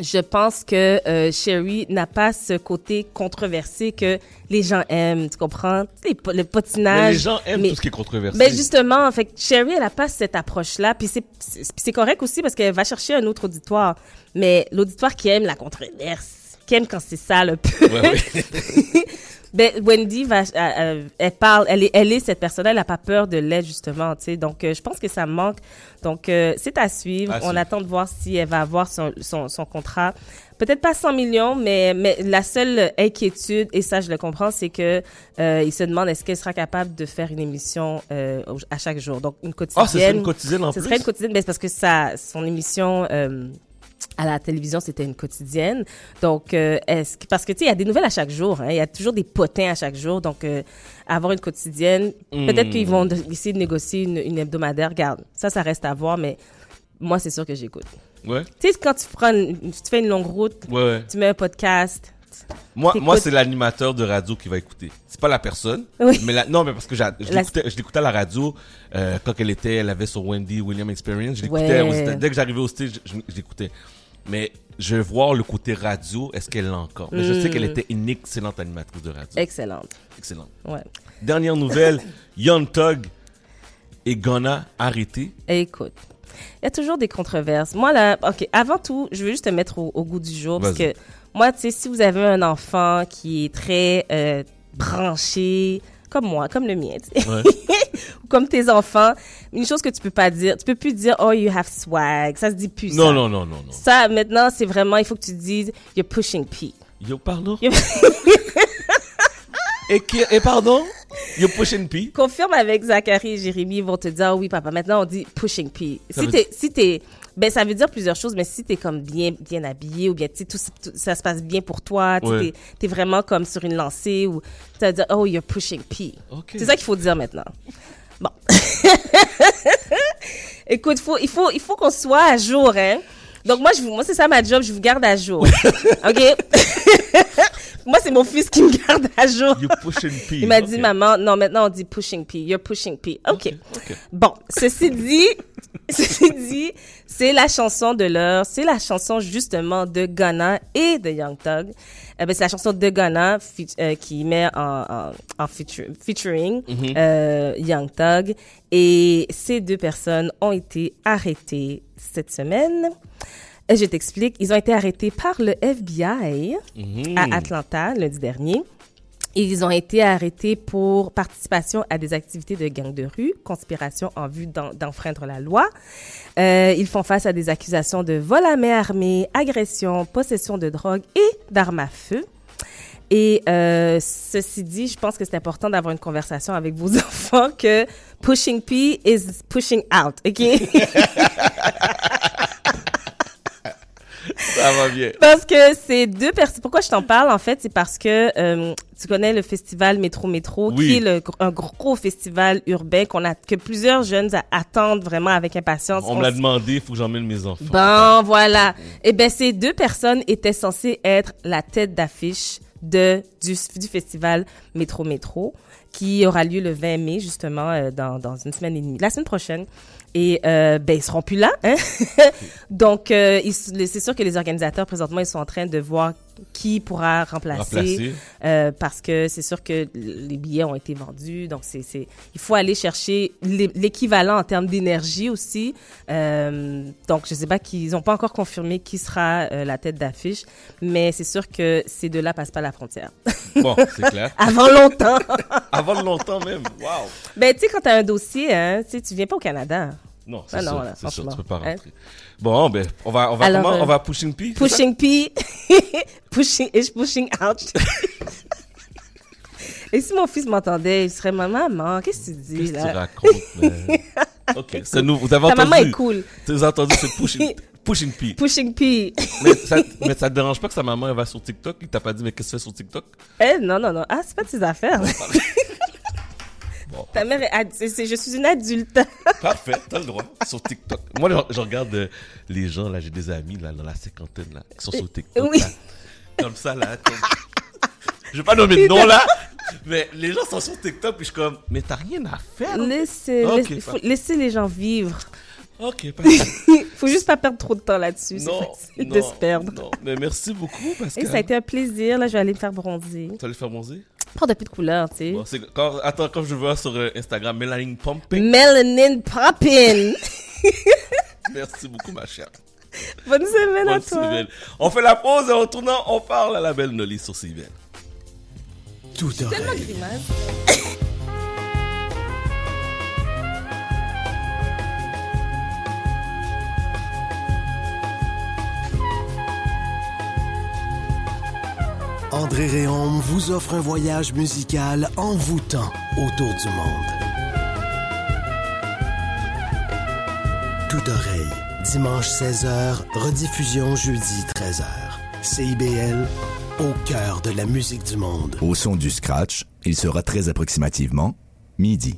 Je pense que euh, Sherry n'a pas ce côté controversé que les gens aiment, tu comprends? Les, le potinage. Mais les gens aiment tout ce qui est controversé. Ben justement, en fait, Sherry, elle a pas cette approche-là, puis c'est correct aussi parce qu'elle va chercher un autre auditoire, mais l'auditoire qui aime la controverse, qui aime quand c'est sale un peu. Ouais, (laughs) Ben, Wendy va, euh, euh, elle parle, elle est, elle est cette personne, elle a pas peur de l'être justement, tu sais. Donc, euh, je pense que ça manque. Donc, euh, c'est à suivre. À On suivre. attend de voir si elle va avoir son, son, son contrat. Peut-être pas 100 millions, mais, mais la seule inquiétude, et ça je le comprends, c'est que euh, il se demande est-ce qu'elle sera capable de faire une émission euh, à chaque jour? Donc, une quotidienne. Ah, ce serait une quotidienne en Ce plus? serait une quotidienne, ben, c'est parce que ça, son émission. À la télévision, c'était une quotidienne. Donc, euh, est-ce que, parce que, tu sais, il y a des nouvelles à chaque jour. hein. Il y a toujours des potins à chaque jour. Donc, euh, avoir une quotidienne, peut-être qu'ils vont de- essayer de négocier une, une hebdomadaire. Regarde, ça, ça reste à voir, mais moi, c'est sûr que j'écoute. Ouais. Tu sais, quand tu, prends une- tu fais une longue route, Ouais, ouais. tu mets un podcast. Moi, moi c'est l'animateur de radio qui va écouter. C'est pas la personne. Oui. Mais la, non, mais parce que je l'écoutais, à la radio euh, quand elle était, elle avait son Wendy William Experience. Je l'écoutais Ouais. dès que j'arrivais au stage, je, l'écoutais. Mais je veux voir le côté radio. Est-ce qu'elle l'a encore? Mais je sais qu'elle était une excellente animatrice de radio. Excellente. Excellente. Ouais. Dernière nouvelle, (laughs) Young Thug est gonna arrêter. Et écoute, il y a toujours des controverses. Moi, là, OK, avant tout, je veux juste te mettre au, au goût du jour. Parce que moi, tu sais, si vous avez un enfant qui est très euh, branché, comme moi, comme le mien, tu sais, Ouais. (laughs) ou comme tes enfants, une chose que tu peux pas dire, tu peux plus dire, oh, you have swag. Ça se dit plus. Non, ça. non, non, non, non. Ça, maintenant, c'est vraiment, il faut que tu dises, you're pushing P. Yo, pardon? et, qui, et pardon? You're pushing P? Confirme avec Zachary et Jérémy, ils vont te dire, Ah oui, papa, maintenant on dit pushing P. Ça Si t'es, si t'es, ben, ça veut dire plusieurs choses, mais si t'es comme bien, bien habillé ou bien, tu sais, tout, tout- ça se passe bien pour toi, tu Ouais. t'es, t'es vraiment comme sur une lancée ou tu vas dire, oh, you're pushing P. Ok. C'est ça qu'il faut dire maintenant. Bon. (laughs) Écoute, faut, il faut, il faut qu'on soit à jour, hein. Donc moi, je vous, moi c'est ça ma job, je vous garde à jour. OK? (laughs) Moi, c'est mon fils qui me garde à jour. You pushing P. Il m'a dit, maman, non, maintenant on dit pushing P. You're pushing P. OK. Bon, ceci dit, (laughs) ceci dit, c'est la chanson de l'heure. C'est la chanson justement de Ghana et de Young Thug. Eh ben, c'est la chanson de Ghana euh, qui met en, en, en feature- featuring euh, Young Thug. Et ces deux personnes ont été arrêtées cette semaine. Je t'explique, ils ont été arrêtés par le FBI à Atlanta lundi dernier. Ils ont été arrêtés pour participation à des activités de gang de rue, conspiration en vue d'en- d'enfreindre la loi. Euh, ils font face à des accusations de vol à main armée, agression, possession de drogue et d'armes à feu. Et euh, ceci dit, je pense que c'est important d'avoir une conversation avec vos (laughs) enfants que pushing P is pushing out, OK? (laughs) Ça va bien. Parce que c'est deux personnes. Pourquoi je t'en parle, en fait, c'est parce que euh, tu connais le festival Métro Métro, Oui. qui est le, un gros festival urbain qu'on a, que plusieurs jeunes attendent vraiment avec impatience. On me l'a demandé, il faut que j'emmène mes enfants. Bon, voilà. Eh ben, ces deux personnes étaient censées être la tête d'affiche de du, du festival Métro Métro, qui aura lieu le 20 mai justement euh, dans dans une semaine et demie, la semaine prochaine. Et euh, ben ils seront plus là, hein? (laughs) Donc euh, c'est sûr que les organisateurs présentement ils sont en train de voir qui pourra remplacer, Remplacer. euh, parce que c'est sûr que les billets ont été vendus, donc c'est il faut aller chercher l'é- l'équivalent en termes d'énergie aussi. Euh, donc je sais pas qu'ils ont pas encore confirmé qui sera euh, la tête d'affiche, mais c'est sûr que ces deux-là passent pas la frontière. Bon, c'est (laughs) clair. Avant longtemps. (laughs) Avant longtemps même. Wow. ben tu sais quand as un dossier, hein, tu tu viens pas au Canada. Non, c'est Ah sûr, voilà, c'est sûr, tu peux pas Hein? rentrer. Bon, ben, on va, on va, Alors, comment? euh, on va pushing P? Pushing P, (laughs) pushing is pushing out. (laughs) Et si mon fils m'entendait, il serait maman, maman, qu'est-ce que tu dis Qu'est-ce que là? tu racontes? (laughs) Ok, c'est nous. Vous avez Ta entendu? maman est cool. Tu as entendu, c'est pushing, pushing P. Pushing P. mais, ça, mais ça te dérange pas que sa maman elle va sur TikTok? Il t'a pas dit, mais qu'est-ce que tu fais sur TikTok? Eh, non, non, non. Ah, c'est pas de ses affaires. Ta mère est ad- c'est- je suis une adulte. (laughs) Parfait, t'as le droit. Sur TikTok. Moi, je, je regarde euh, les gens, là, j'ai des amis, là, dans la cinquantaine, là, qui sont sur TikTok. Oui. là. Comme ça, là. Comme... Je vais pas nommer de nom, là. Mais les gens sont sur TikTok, puis je suis comme, mais t'as rien à faire. Laissez, Ok, laissez, faut- parfait. laissez les gens vivre. Ok, (laughs) faut juste pas perdre trop de temps là-dessus. Non, non, de se perdre. non. Mais merci beaucoup, parce Et ça a été un plaisir. Là, je vais aller me faire bronzer. Tu vas aller faire bronzer? (laughs) Prends de plus de couleurs, tu sais. Bon, c'est quand, attends, quand je vois sur euh, Instagram, Melanin Pumping. Melanin poppin'. (laughs) Merci beaucoup, ma chère. Bonne semaine à Bonne toi. semaine. On fait la pause et en retournant, on parle à la belle Nolly sur CIBL. Tout Tellement oreille. grimace. (laughs) André Réaume vous offre un voyage musical envoûtant autour du monde. Tout oreille, dimanche 16h, rediffusion jeudi 13h. CIBL, au cœur de la musique du monde. Au son du scratch, il sera très approximativement midi.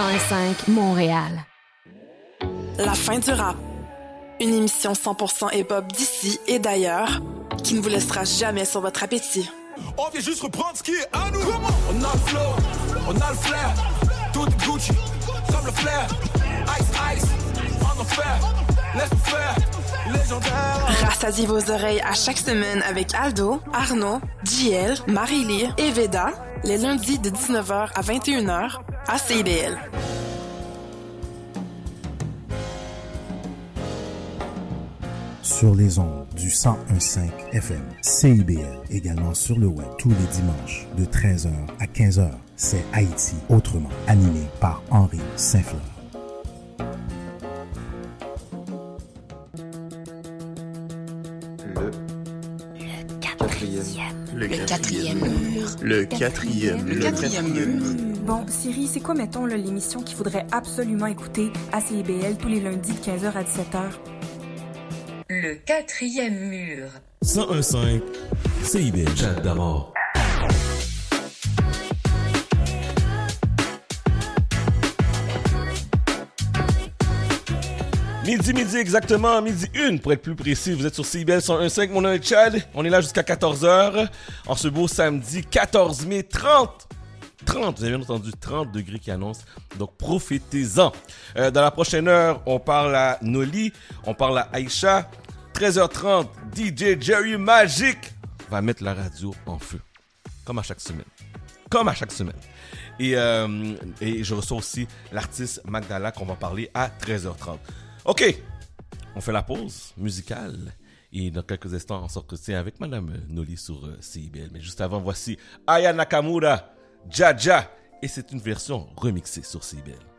CIBL 105 Montréal. La fin du rap. Une émission 100% hip-hop d'ici et d'ailleurs qui ne vous laissera jamais sur votre appétit. On vient juste reprendre ce qui est à nous. On a le flow, on a le flair. Tout est Gucci, comme le flair. Ice, ice, en enfer. Laisse faire, légendaire. Rassasiez vos oreilles à chaque semaine avec Aldo, Arnaud, JL, Marie-Lee et Veda, les lundis de 19h à 21h à CIBL. sur les ondes du 1015 FM CIBL, également sur le web tous les dimanches de 13h à 15h. C'est Haïti autrement, animé par Henri Saint-Fleur. Le Le quatrième mur. Le quatrième Le quatrième mur. Bon, Siri, c'est quoi, mettons, l'émission qu'il faudrait absolument écouter à CIBL tous les lundis de 15h à 17h? Le quatrième mur. 1015 CIBL. Chat d'amour. Midi, midi exactement, midi une pour être plus précis. Vous êtes sur CBL 101.5, mon nom est Chad. On est là jusqu'à 14h. En ce beau samedi 14 mai 30. 30, vous avez bien entendu 30 degrés qui annoncent. Donc profitez-en. Euh, dans la prochaine heure, on parle à Noli, on parle à Aïcha. 13h30, DJ Jerry Magic va mettre la radio en feu. Comme à chaque semaine. Comme à chaque semaine. Et, euh, et je reçois aussi l'artiste Magdala qu'on va parler à 13h30. OK, on fait la pause musicale. Et dans quelques instants, on s'entretient avec Madame Noli sur euh, CIBL. Mais juste avant, voici Aya Nakamura, Jaja. Et c'est une version remixée sur CIBL.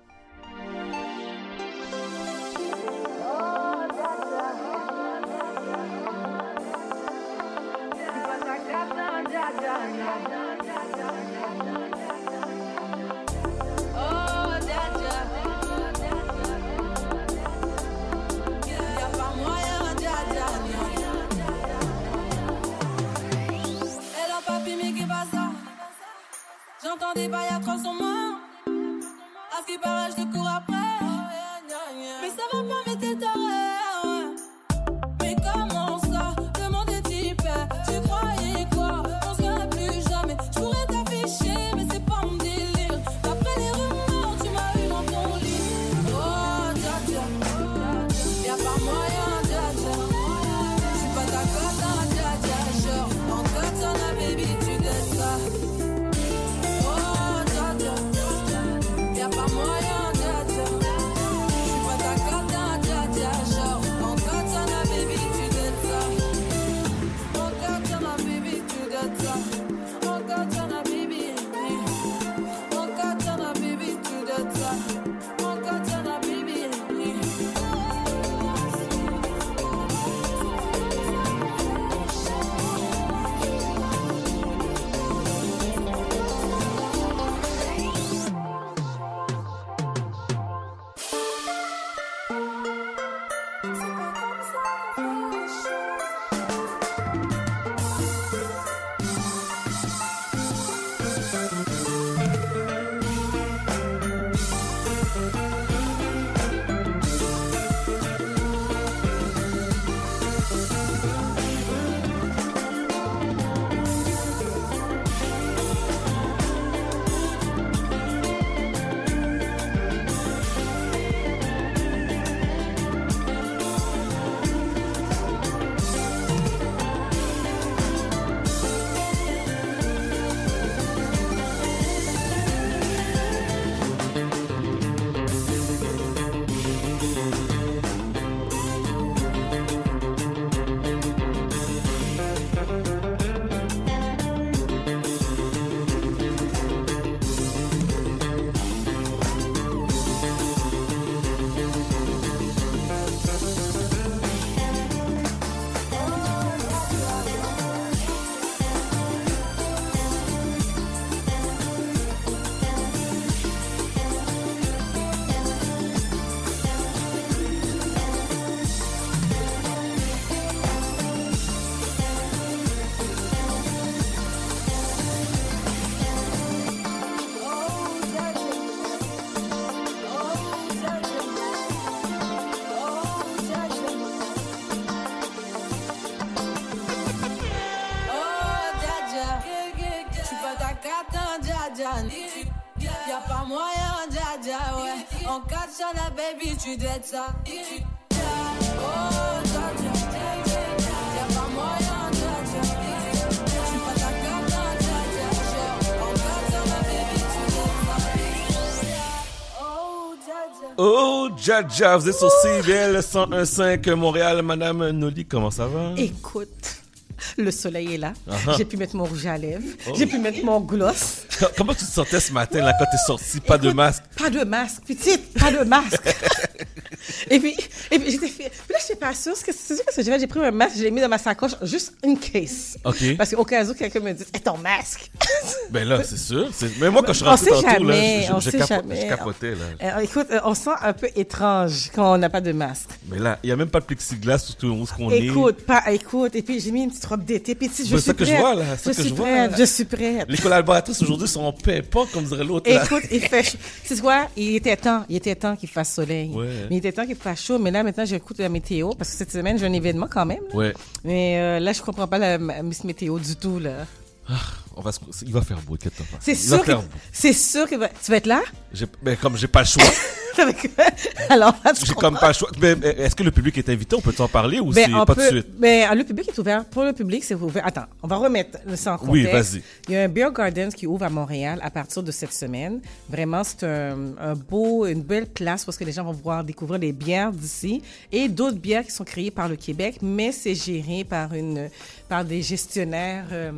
Tu dettes ça. Oh, dja dja. Y'a pas moyen, pas ta carte. Oh, dja dja. Oh, Jaja, vous êtes sur CBL 101.5 Montréal. Madame Noli, comment ça va? Écoute, le soleil est là. Ah-ha. J'ai pu mettre mon rouge à lèvres. Oh. J'ai pu mettre mon gloss. Co- Comment tu te sentais ce matin là quand t'es sorti, pas de masque? Pas de masque, petite, pas de masque. (laughs) et puis, et puis j'étais fait. Puis là, je sais pas sûre. C'est sûr que j'ai fait, j'ai pris un masque, je l'ai mis dans ma sacoche, juste in case. Ok. Parce qu'au cas où quelqu'un me dit, et ton masque. (laughs) Ben là, c'est sûr. c'est- Mais moi, quand je suis rentré sait tantôt, jamais, là, je, je sait capo- jamais. je capotais, là. Euh, écoute, euh, on sent un peu étrange quand on n'a pas de masque. Mais là, il n'y a même pas de plexiglas sur tout où ce qu'on est. Écoute, pas, écoute, et puis j'ai mis une petite robe d'été, puis je Ben, suis ça que je vois, là, ça je que suis je vois, prête, là. je suis prête. Les collaboratrices aujourd'hui sont en paix, pas comme dirait l'autre. là. Écoute, il fait. C'est quoi? Il était temps. Il était temps qu'il fasse soleil. Ouais. Mais il était temps qu'il fasse chaud, mais là, maintenant, j'écoute la météo parce que cette semaine, j'ai un événement quand même. là. Ouais. Mais euh, là, je comprends pas la Miss Météo du tout, là. On va se- Il va faire beau, inquiète-toi pas. C'est sûr, que, c'est sûr que tu vas être là? Ben, comme j'ai pas le choix, (laughs) (laughs) Alors, j'ai comme pas le choix. Ben, Est-ce que le public est invité? On peut t'en parler ou c'est pas peut- de suite ben, le public est ouvert. Pour le public, c'est ouvert. Attends, on va remettre en contexte. Oui, vas-y. Il y a un Beer Gardens qui ouvre à Montréal à partir de cette semaine. Vraiment, c'est un, un beau, une belle place parce que les gens vont pouvoir découvrir les bières d'ici et d'autres bières qui sont créées par le Québec, mais c'est géré par une, par des gestionnaires. euh,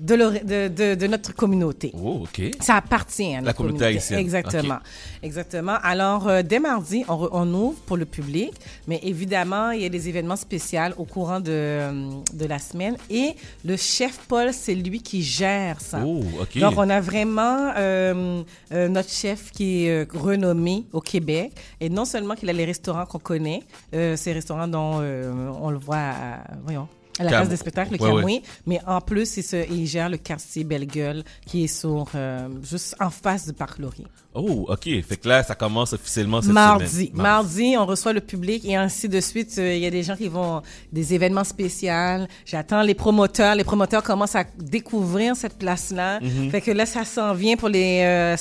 de, l'ori- de, de, de notre communauté. Oh, OK. Ça appartient à La communauté haïtienne. Exactement. Exactement. Alors, euh, dès mardi, on, re- on ouvre pour le public, mais évidemment, il y a des événements spéciaux au courant de, euh, de la semaine. Et le chef Paul, c'est lui qui gère ça. Oh, OK. Donc, on a vraiment euh, euh, notre chef qui est renommé au Québec. Et non seulement qu'il a les restaurants qu'on connaît, ces restaurants dont on le voit à, voyons, à la Cam- place des spectacles, le Ouais, mais en plus, il, se- il gère le quartier Belle-Gueule qui est sur, euh, juste en face du Parc Laurier. Oh, OK. Fait que là, ça commence officiellement cette Mardi. semaine. Mardi, on reçoit le public et ainsi de suite. Euh, Il y a des gens qui vont, des événements spéciaux. J'attends les promoteurs. Les promoteurs commencent à découvrir cette place-là. Mhm. Fait que là, ça s'en vient pour les, euh,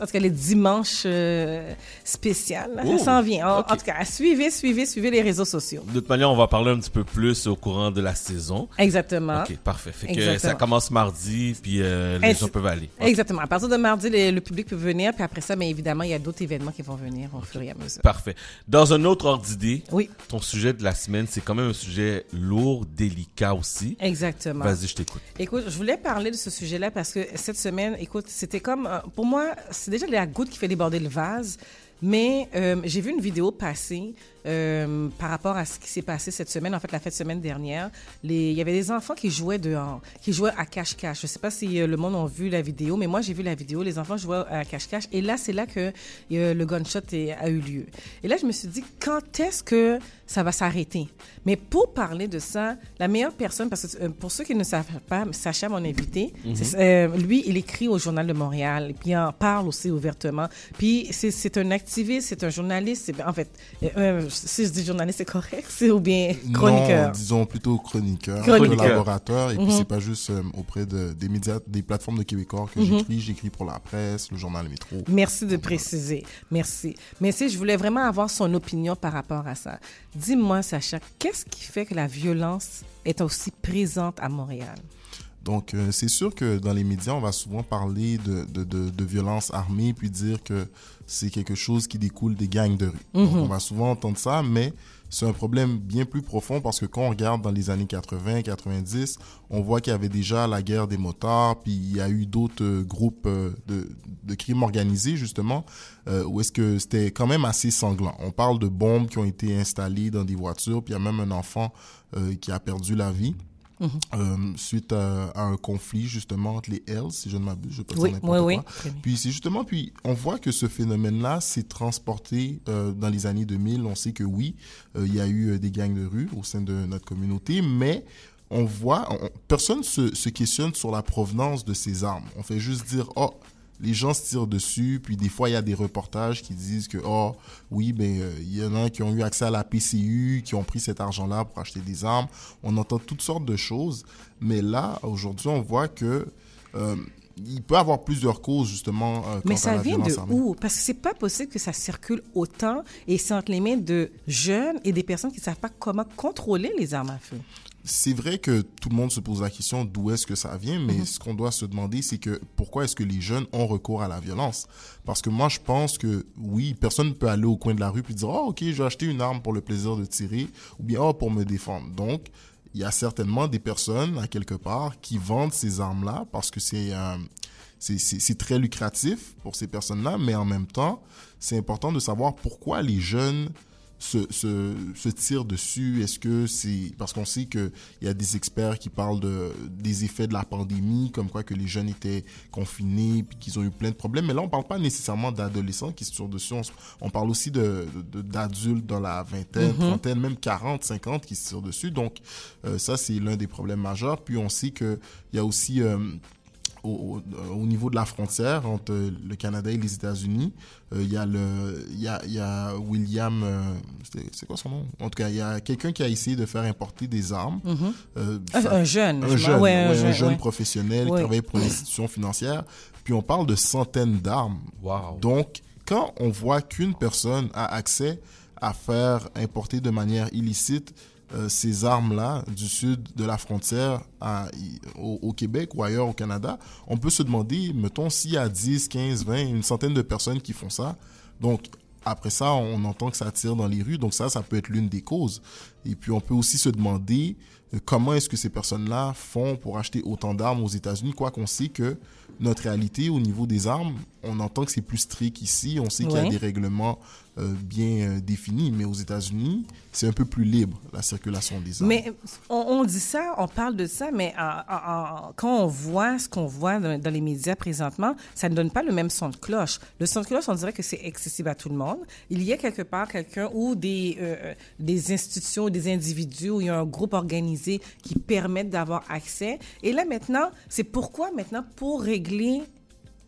en tout cas, les dimanches euh, spéciales. là. Oh, ça s'en vient. En, tout cas, suivez, suivez, suivez les réseaux sociaux. De toute manière, on va parler un petit peu plus au courant de la saison. Exactement. OK, parfait. Fait que Exactement. ça commence mardi, puis euh, les Et gens peuvent aller. Exactement. À partir de mardi, le public peut venir. Puis après ça, mais évidemment, il y a d'autres événements qui vont venir au fur et à mesure. Parfait. Dans un autre ordre d'idée, Oui. ton sujet de la semaine, c'est quand même un sujet lourd, délicat aussi. Exactement. Vas-y, je t'écoute. Écoute, je voulais parler de ce sujet-là parce que cette semaine, écoute, c'était comme, euh, pour moi, c'est déjà la goutte qui fait déborder le vase. Mais euh, j'ai vu une vidéo passer euh, par rapport à ce qui s'est passé cette semaine, en fait la fête semaine dernière. Les, il y avait des enfants qui jouaient dehors, qui jouaient à cache-cache. Je ne sais pas si euh, le monde a vu la vidéo, mais moi j'ai vu la vidéo. Les enfants jouaient à cache-cache. Et là, c'est là que euh, le gunshot est- a eu lieu. Et là, je me suis dit, quand est-ce que ça va s'arrêter? Mais pour parler de ça, la meilleure personne, parce que pour ceux qui ne savent pas, Sacha, mon invité, Mhm. lui, il écrit au Journal de Montréal, et puis il en parle aussi ouvertement. Puis c'est- un activiste, c'est un journaliste. En fait, si je dis journaliste, c'est correct, c'est ou bien chroniqueur? Non, disons plutôt chroniqueur, Chroniqueur. collaborateur. Et puis, Mhm. c'est pas juste euh, auprès de, des médias, des plateformes de Québécois que Mhm. j'écris. J'écris pour la presse, le journal Métro. Merci de préciser. Merci. Mais si je voulais vraiment avoir son opinion par rapport à ça. Dis-moi, Sacha, qu'est-ce qui fait que la violence est aussi présente à Montréal? Donc, euh, c'est sûr que dans les médias, on va souvent parler de, de, de, de violence armée, puis dire que c'est quelque chose qui découle des gangs de rue. Donc, Mhm. on va souvent entendre ça, mais c'est un problème bien plus profond parce que quand on regarde dans les années 80, 90, on voit qu'il y avait déjà la guerre des motards, puis il y a eu d'autres euh, groupes euh, de, de crimes organisés, justement, euh, où est-ce que c'était quand même assez sanglant. On parle de bombes qui ont été installées dans des voitures, puis il y a même un enfant euh, qui a perdu la vie. Euh, suite à, à un conflit justement entre les Hells, si je ne m'abuse, je peux Oui, oui, quoi. oui. Puis c'est justement, puis on voit que ce phénomène-là s'est transporté euh, dans les années 2000. On sait que oui, euh, il y a eu des gangs de rue au sein de notre communauté, mais on voit, on- personne se, se questionne sur la provenance de ces armes. On fait juste dire, oh, les gens se tirent dessus, puis des fois il y a des reportages qui disent que oh oui ben euh, il y en a qui ont eu accès à la PCU, qui ont pris cet argent-là pour acheter des armes. On entend toutes sortes de choses, mais là aujourd'hui on voit que euh, il peut avoir plusieurs causes justement euh, Mais à ça la vient de armée. où? Parce que c'est pas possible que ça circule autant et c'est entre les mains de jeunes et des personnes qui ne savent pas comment contrôler les armes à feu. C'est vrai que tout le monde se pose la question d'où est-ce que ça vient, mais Mhm. ce qu'on doit se demander, c'est que pourquoi est-ce que les jeunes ont recours à la violence? Parce que moi, je pense que oui, personne ne peut aller au coin de la rue puis dire oh ok, je vais acheter une arme pour le plaisir de tirer ou bien oh pour me défendre. Donc il y a certainement des personnes à quelque part qui vendent ces armes-là parce que c'est euh, c'est très lucratif pour ces personnes-là, mais en même temps, c'est important de savoir pourquoi les jeunes se, se, se tirent dessus? Est-ce que c'est parce qu'on sait qu'il y a des experts qui parlent de, des effets de la pandémie, comme quoi que les jeunes étaient confinés puis qu'ils ont eu plein de problèmes. Mais là, on parle pas nécessairement d'adolescents qui se tirent dessus. On, parle aussi d'adultes dans la vingtaine, Mhm. trentaine, même 40, 50 qui se tirent dessus. Donc, euh, ça, c'est l'un des problèmes majeurs. Puis on sait qu'il y a aussi... euh, au, au- euh, au niveau de la frontière entre le Canada et les États-Unis, euh, il y a le, il y a, il y a William, euh, c'est quoi son nom? En tout cas, il y a quelqu'un qui a essayé de faire importer des armes. Mhm. Euh, Un- ça- un jeune, un je jeune, m'en- ouais, un ouais, un jeune, jeune ouais. professionnel Ouais. qui travaille pour une institution financière. Puis on parle de centaines d'armes. Donc, quand on voit qu'une personne a accès à faire importer de manière illicite euh, ces armes-là du sud de la frontière au, au Québec ou ailleurs au Canada, on peut se demander, mettons, s'il y a 10, 15, 20, une centaine de personnes qui font ça. Donc, après ça, on entend que ça tire dans les rues. Donc ça, ça peut être l'une des causes. Et puis, on peut aussi se demander euh, comment est-ce que ces personnes-là font pour acheter autant d'armes aux États-Unis, quoi qu'on sait que notre réalité au niveau des armes, on entend que c'est plus strict ici. On sait qu'il y a des règlements euh, bien euh, définis, mais aux États-Unis, c'est un peu plus libre, la circulation des armes. Mais on, on dit ça, on parle de ça, mais en- en- en- quand on voit ce qu'on voit dans, dans les médias présentement, ça ne donne pas le même son de cloche. Le son de cloche, on dirait que c'est accessible à tout le monde. Il y a quelque part quelqu'un ou des, euh, des institutions, des individus, où il y a un groupe organisé qui permettent d'avoir accès. Et là, maintenant, c'est pourquoi maintenant, pour régler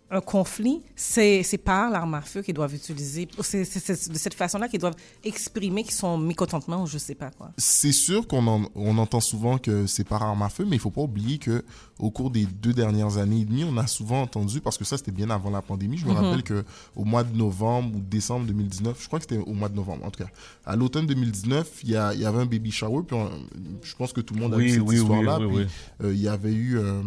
un conflit, c'est par l'arme à feu qu'ils doivent utiliser. C'est de cette façon-là qu'ils doivent exprimer qu'ils sont mécontentement ou je sais pas quoi. C'est sûr qu'on en- on entend souvent que c'est par arme à feu, mais il faut pas oublier que au cours des deux dernières années et demie, on a souvent entendu, parce que ça c'était bien avant la pandémie, je me Mhm. rappelle que au mois de novembre ou décembre 2019, je crois que c'était au mois de novembre en tout cas, à l'automne 2019, il y, a- il y avait un baby shower, puis on- je pense que tout le monde a Oui, vu cette oui, histoire-là, oui, puis oui. euh, il y avait eu... euh,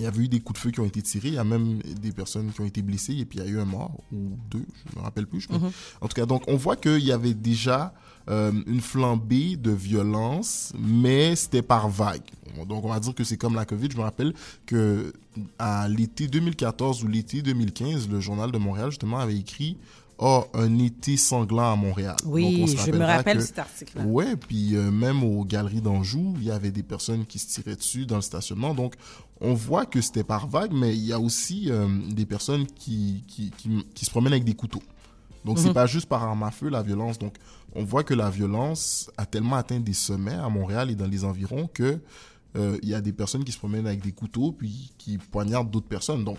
il y avait eu des coups de feu qui ont été tirés, il y a même des personnes qui ont été blessées et puis il y a eu un mort ou deux, je me rappelle plus. je Mhm. En tout cas, donc on voit qu'il y avait déjà euh, une flambée de violence, mais c'était par vague. Donc on va dire que c'est comme la Covid. Je me rappelle que à l'été 2014 ou l'été 2015, le journal de Montréal justement avait écrit Oh, un été sanglant à Montréal. Oui, Donc, on se je me rappelle que- cet article-là. Ouais, puis euh, même aux galeries d'Anjou, il y avait des personnes qui se tiraient dessus dans le stationnement. Donc, on voit que c'était par vague, mais il y a aussi euh, des personnes qui, qui, qui, qui se promènent avec des couteaux. Donc, c'est Mhm. pas juste par arme à feu, la violence. Donc, on voit que la violence a tellement atteint des sommets à Montréal et dans les environs que euh, il y a des personnes qui se promènent avec des couteaux puis qui poignardent d'autres personnes. Donc,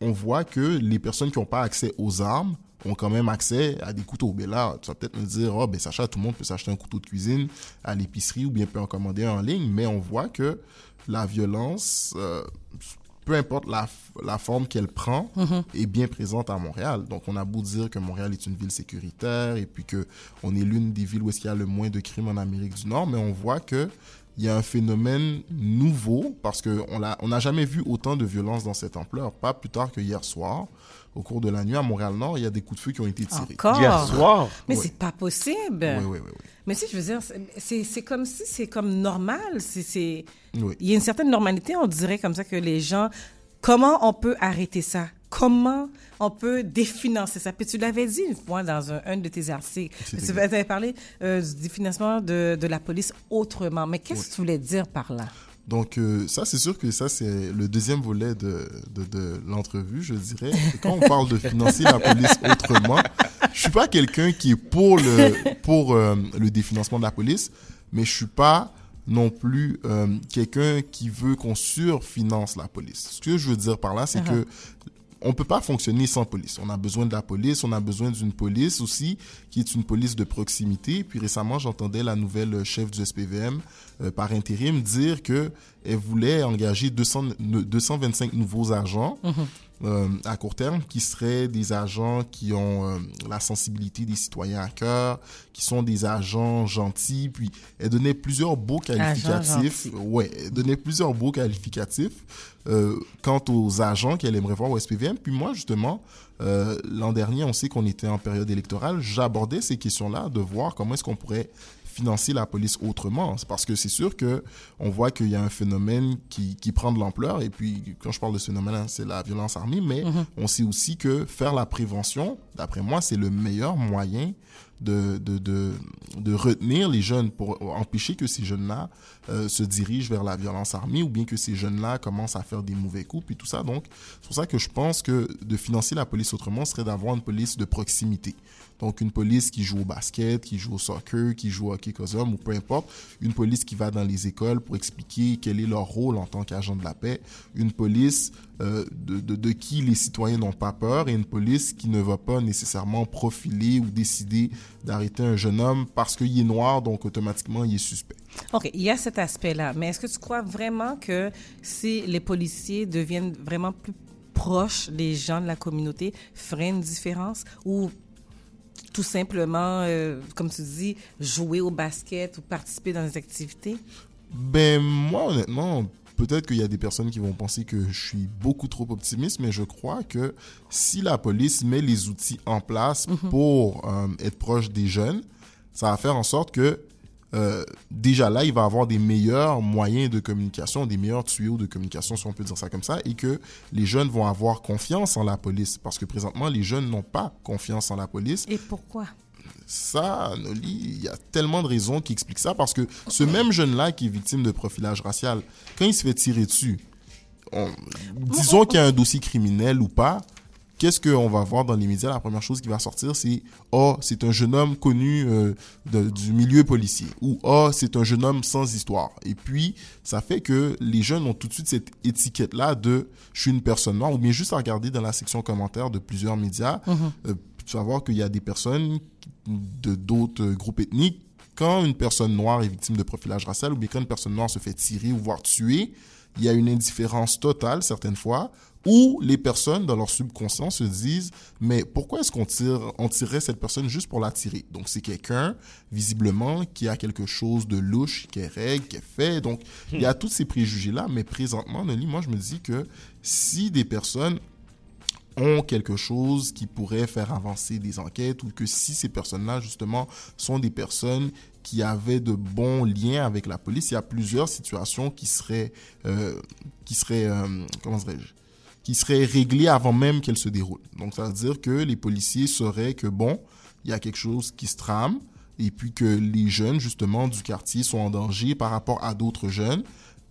on voit que les personnes qui n'ont pas accès aux armes ont quand même accès à des couteaux. Mais là, tu vas peut-être me dire, oh, ben, Sacha, tout le monde peut s'acheter un couteau de cuisine à l'épicerie ou bien peut en commander un en ligne. Mais on voit que la violence, euh, peu importe la, la forme qu'elle prend, Mhm. est bien présente à Montréal. Donc, on a beau dire que Montréal est une ville sécuritaire et puis que on est l'une des villes où est-ce qu'il y a le moins de crimes en Amérique du Nord, mais on voit que il y a un phénomène nouveau parce que on l'a- on n'a jamais vu autant de violence dans cette ampleur. Pas plus tard que hier soir, au cours de la nuit à Montréal-Nord, il y a des coups de feu qui ont été tirés. Encore? Mais Ouais. c'est pas possible. Oui, oui, oui. Mais si je veux dire, c'est- comme si c'est comme normal. C'est Oui. il y a une certaine normalité. On dirait comme ça que les gens. Comment on peut arrêter ça? Comment on peut définancer ça? Puis tu l'avais dit une fois dans un, un de tes articles. Tu avais parlé euh, du définancement de, de la police autrement. Mais qu'est-ce que tu voulais dire par là? Donc euh, ça, c'est sûr que ça, c'est le deuxième volet de, de, de l'entrevue, je dirais. Et quand on parle de financer la police autrement, je suis pas quelqu'un qui est pour le, pour, euh, le définancement de la police, mais je suis pas non plus euh, quelqu'un qui veut qu'on surfinance la police. Ce que je veux dire par là, c'est Uh-huh. que on peut pas fonctionner sans police. On a besoin de la police, on a besoin d'une police aussi qui est une police de proximité. Puis récemment, j'entendais la nouvelle chef du SPVM euh, par intérim dire que elle voulait engager 200, ne- 225 nouveaux agents Mhm. Euh, à court terme qui seraient des agents qui ont euh, la sensibilité des citoyens à cœur, qui sont des agents gentils. Puis elle donnait plusieurs beaux qualificatifs. Ouais, elle donnait plusieurs beaux qualificatifs euh, quant aux agents qu'elle aimerait voir au SPVM. Puis moi, justement, l'an dernier, on sait qu'on était en période électorale. J'abordais ces questions-là de voir comment est-ce qu'on pourrait financer la police autrement. Parce que c'est sûr que on voit qu'il y a un phénomène qui, qui prend de l'ampleur. Et puis, quand je parle de ce phénomène, c'est la violence armée. Mais Mhm. on sait aussi que faire la prévention, d'après moi, c'est le meilleur moyen de, de, de, de retenir les jeunes pour empêcher que ces jeunes-là euh, se dirigent vers la violence armée ou bien que ces jeunes-là commencent à faire des mauvais coups et tout ça. Donc, c'est pour ça que je pense que de financer la police autrement serait d'avoir une police de proximité. Donc, une police qui joue au basket, qui joue au soccer, qui joue au hockey cosum ou peu importe. Une police qui va dans les écoles pour expliquer quel est leur rôle en tant qu'agent de la paix. Une police euh, de, de, de qui les citoyens n'ont pas peur et une police qui ne va pas nécessairement profiler ou décider d'arrêter un jeune homme parce qu'il est noir, donc automatiquement il est suspect. OK, il y a cet aspect-là. Mais est-ce que tu crois vraiment que si les policiers deviennent vraiment plus proches des gens de la communauté, ferait une différence? Ou tout simplement, euh, comme tu dis, jouer au basket ou participer dans des activités? Ben, moi, honnêtement, peut-être qu'il y a des personnes qui vont penser que je suis beaucoup trop optimiste, mais je crois que si la police met les outils en place pour euh, être proche des jeunes, ça va faire en sorte que euh, déjà là, il va avoir des meilleurs moyens de communication, des meilleurs tuyaux de communication, si on peut dire ça comme ça, et que les jeunes vont avoir confiance en la police. Parce que présentement, les jeunes n'ont pas confiance en la police. Et pourquoi? Ça, Noli, il y a tellement de raisons qui expliquent ça. Parce que ce même jeune-là qui est victime de profilage racial, quand il se fait tirer dessus, on- disons qu'il y a un dossier criminel ou pas, qu'est-ce qu'on va voir dans les médias? La première chose qui va sortir, c'est Oh, c'est un jeune homme connu euh, de- du milieu policier. Ou Oh, c'est un jeune homme sans histoire. Et puis, ça fait que les jeunes ont tout de suite cette étiquette-là de Je suis une personne noire. Ou bien juste à regarder dans la section commentaires de plusieurs médias, Mhm. euh, tu vas voir qu'il y a des personnes de d'autres groupes ethniques. Quand une personne noire est victime de profilage racial ou bien quand une personne noire se fait tirer ou voire tuer, il y a une indifférence totale certaines fois où les personnes dans leur subconscient se disent mais pourquoi est-ce qu'on tire on tirerait cette personne juste pour la tirer donc c'est quelqu'un visiblement qui a quelque chose de louche qui est règle qui est fait. Donc il y a tous ces préjugés là mais présentement Nelly moi je me dis que si des personnes ont quelque chose qui pourrait faire avancer des enquêtes ou que si ces personnes-là, justement, sont des personnes qui avaient de bons liens avec la police, il y a plusieurs situations qui seraient, euh, qui seraient, euh, comment dirais-je, qui seraient réglées avant même qu'elles se déroulent. Donc, ça veut dire que les policiers sauraient que, bon, il y a quelque chose qui se trame et puis que les jeunes, justement, du quartier sont en danger par rapport à d'autres jeunes.